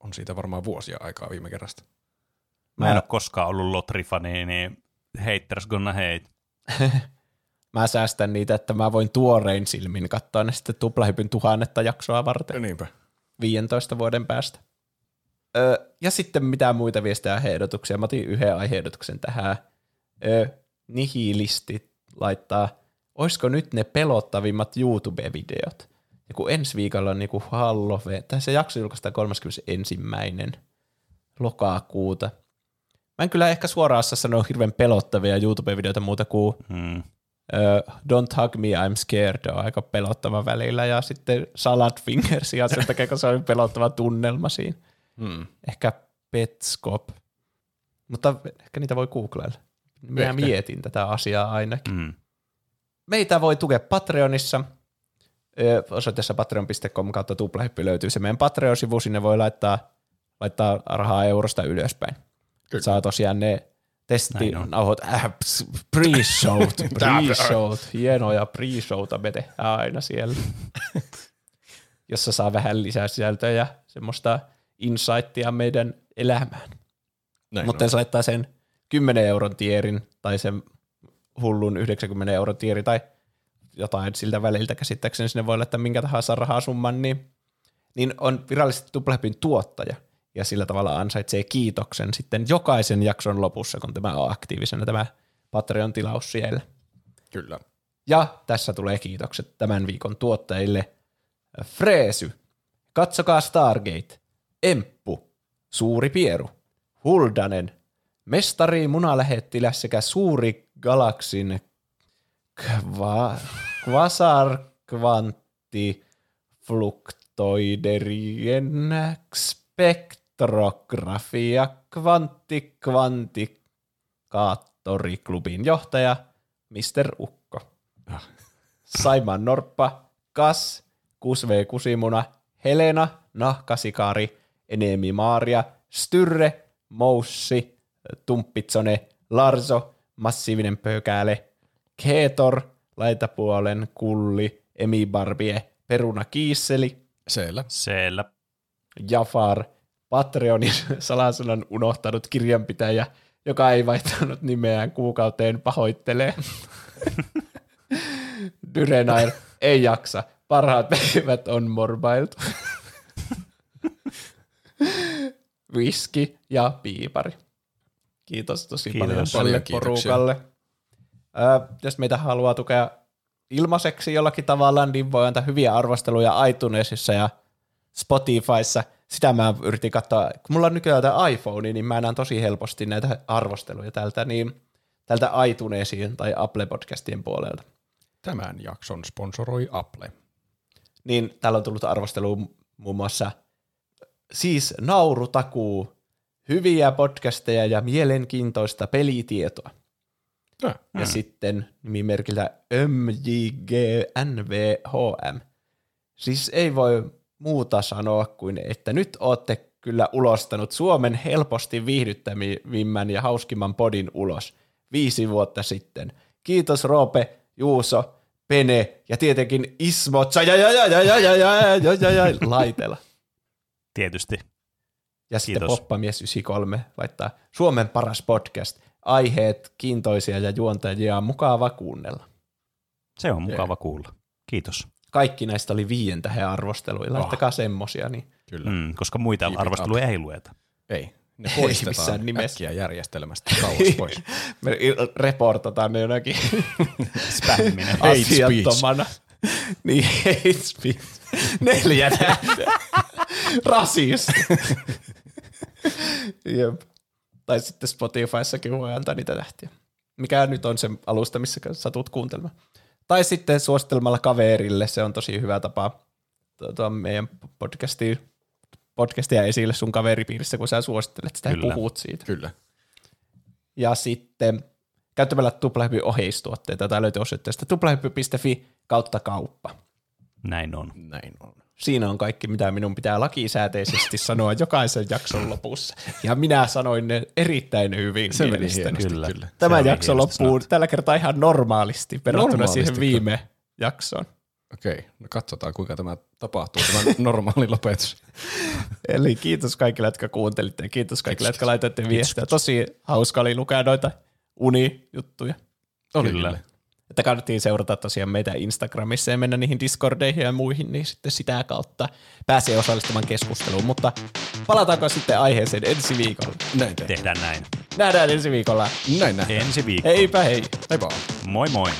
C: on siitä varmaan vuosia aikaa viime kerrasta.
B: Mä en ole koskaan ollut Lotrifani, niin haters gonna hate. (laughs)
A: Mä säästän niitä, että mä voin tuorein silmin katsoa ne sitten tuplahypyn tuhannetta jaksoa varten
C: Niinpä.
A: 15 vuoden päästä. Ö, ja sitten mitä muita viestejä ja ehdotuksia. Mä otin yhden aiheehdotuksen tähän. Ö, nihilisti laittaa, olisiko nyt ne pelottavimmat YouTube-videot? Ja kun ensi viikolla on niinku Halloween, tai se jakso julkaistaan 31. lokakuuta. Mä en kyllä ehkä suoraan osaa sanoa hirveän pelottavia YouTube-videoita muuta kuin
B: Hmm.
A: Ö, Don't Hug Me, I'm Scared on aika pelottava välillä, ja sitten Salad Fingers, ja sen takia, kun se on pelottava tunnelma siinä.
C: Hmm.
A: Ehkä Petscop. Mutta ehkä niitä voi googlailla. Minä
C: Ehkä.
A: mietin tätä asiaa ainakin.
B: Hmm.
A: Meitä voi tukea Patreonissa. Ö, Osoitteessa patreon.com kautta tuplahyppy löytyy se meidän Patreon-sivu. Sinne voi laittaa, laittaa rahaa eurosta ylöspäin.
C: Kyllä.
A: Saa tosiaan ne testinauhot, äh, pre-showt, (laughs) pre-showt, hienoja pre-showta me tehdään aina siellä, (laughs) jossa saa vähän lisää sisältöä ja semmoista insightia meidän elämään.
C: Näin
A: Mutta jos laittaa sen 10 euron tierin tai sen hullun 90 euron tieri tai jotain siltä väliltä käsittääkseni sinne voi laittaa minkä tahansa rahasumman, niin, niin on virallisesti Tuplahypyn tuottaja ja sillä tavalla ansaitsee kiitoksen sitten jokaisen jakson lopussa, kun tämä on aktiivisena tämä Patreon-tilaus siellä.
C: Kyllä.
A: Ja tässä tulee kiitokset tämän viikon tuottajille. Freesy, Katsokaa Stargate, Emppu, Suuri Pieru, Huldanen, Mestari Munalähettiläs sekä Suuri Galaksin kva, Quasar Kvantti Fluktoiderien spektrografia Kvantti Kvantikaattoriklubin johtaja Mr. Ukko. Saiman Norppa, Kas, Kusve Kusimuna, Helena, Nahkasikari, Enemi Maaria, Styrre, Moussi, Tumppitsone, Larso, Massiivinen Pökääle, Keetor, Laitapuolen Kulli, Emi Barbie, Peruna Kiisseli,
C: Siellä.
B: Siellä.
A: Jafar, Patreonin (laughs) salasanan unohtanut kirjanpitäjä, joka ei vaihtanut nimeään kuukauteen, pahoittelee. (laughs) Dyrenair ei jaksa. Parhaat päivät on morbailtu. (laughs) Whisky ja piipari. Kiitos tosi
B: Kiitos.
A: paljon
C: Paljon
A: porukalle. Ö, jos meitä haluaa tukea ilmaiseksi jollakin tavalla, niin voi antaa hyviä arvosteluja iTunesissa ja Spotifyssa. Sitä mä yritin katsoa. Kun mulla on nykyään tämä iPhone, niin mä näen tosi helposti näitä arvosteluja tältä, niin tältä iTunesin tai Apple Podcastien puolelta.
C: Tämän jakson sponsoroi Apple.
A: Niin täällä on tullut arvostelu muun muassa siis naurutakuu hyviä podcasteja ja mielenkiintoista pelitietoa.
C: No,
A: Ja sitten nimimerkiltä MJGNVHM. Siis ei voi muuta sanoa kuin, että nyt ootte kyllä ulostanut Suomen helposti viihdyttävimmän ja hauskimman podin ulos viisi vuotta sitten. Kiitos Roope, Juuso, Pene ja tietenkin Ismo laitella.
B: Tietysti.
A: Ja sitten
B: Kiitos.
A: Poppamies 93 laittaa Suomen paras podcast. Aiheet kiintoisia ja juontajia on mukava kuunnella.
B: Se on mukava kuulla. Kiitos.
A: Kaikki näistä oli viien tähän arvosteluilla.
C: Oh.
A: Laittakaa semmosia, niin
C: kyllä.
B: Mm, koska muita
C: Keep it
B: arvosteluja ei lueta.
C: Ei. Ne poistetaan
A: nimessä.
C: äkkiä järjestelmästä kauas pois. (laughs)
A: me reportataan ne jonakin (laughs)
B: Spämminen. (laughs)
C: Hate speech.
A: asiattomana. niin, hate speech. Neljä tähteä. Rasisti. (laughs) Jep. Tai sitten Spotifyssakin voi antaa niitä tähtiä. Mikä nyt on se alusta, missä satut kuuntelemaan. Tai sitten suosittelemalla kaverille, se on tosi hyvä tapa tuota, meidän podcastia, podcastia esille sun kaveripiirissä, kun sä suosittelet sitä
B: Kyllä.
A: ja puhut siitä.
C: Kyllä.
A: Ja sitten käyttämällä tuplahypyn oheistuotteita, tai löytyy osoitteesta tuplahyppy.fi kautta kauppa.
B: Näin on.
C: Näin on.
A: Siinä on kaikki, mitä minun pitää lakisääteisesti sanoa jokaisen jakson lopussa. Ja minä sanoin ne erittäin hyvin
C: Se meni hienosti,
B: Kyllä.
C: kyllä.
A: Tämä
B: Se
A: jakso loppuu tällä kertaa ihan normaalisti verrattuna
C: Normaalisti,
A: siihen viime jaksoon.
C: Okei, no katsotaan kuinka tämä tapahtuu, tämä (laughs) normaali lopetus.
A: Eli kiitos kaikille, jotka kuuntelitte ja kiitos kaikille, jotka laitoitte viestiä. Tosi hauska oli lukea noita unijuttuja.
C: Oli
B: Kyllä.
C: kyllä.
A: Että kannattiin seurata tosiaan meitä Instagramissa ja mennä niihin Discordeihin ja muihin, niin sitten sitä kautta pääsee osallistumaan keskusteluun. Mutta palataanko sitten aiheeseen ensi viikolla?
C: Näin tehdään.
B: Tehdään näin.
A: Nähdään ensi viikolla.
C: Näin nähdään.
B: Ensi viikolla.
A: Heipä hei!
C: Hei vaan.
B: Moi moi.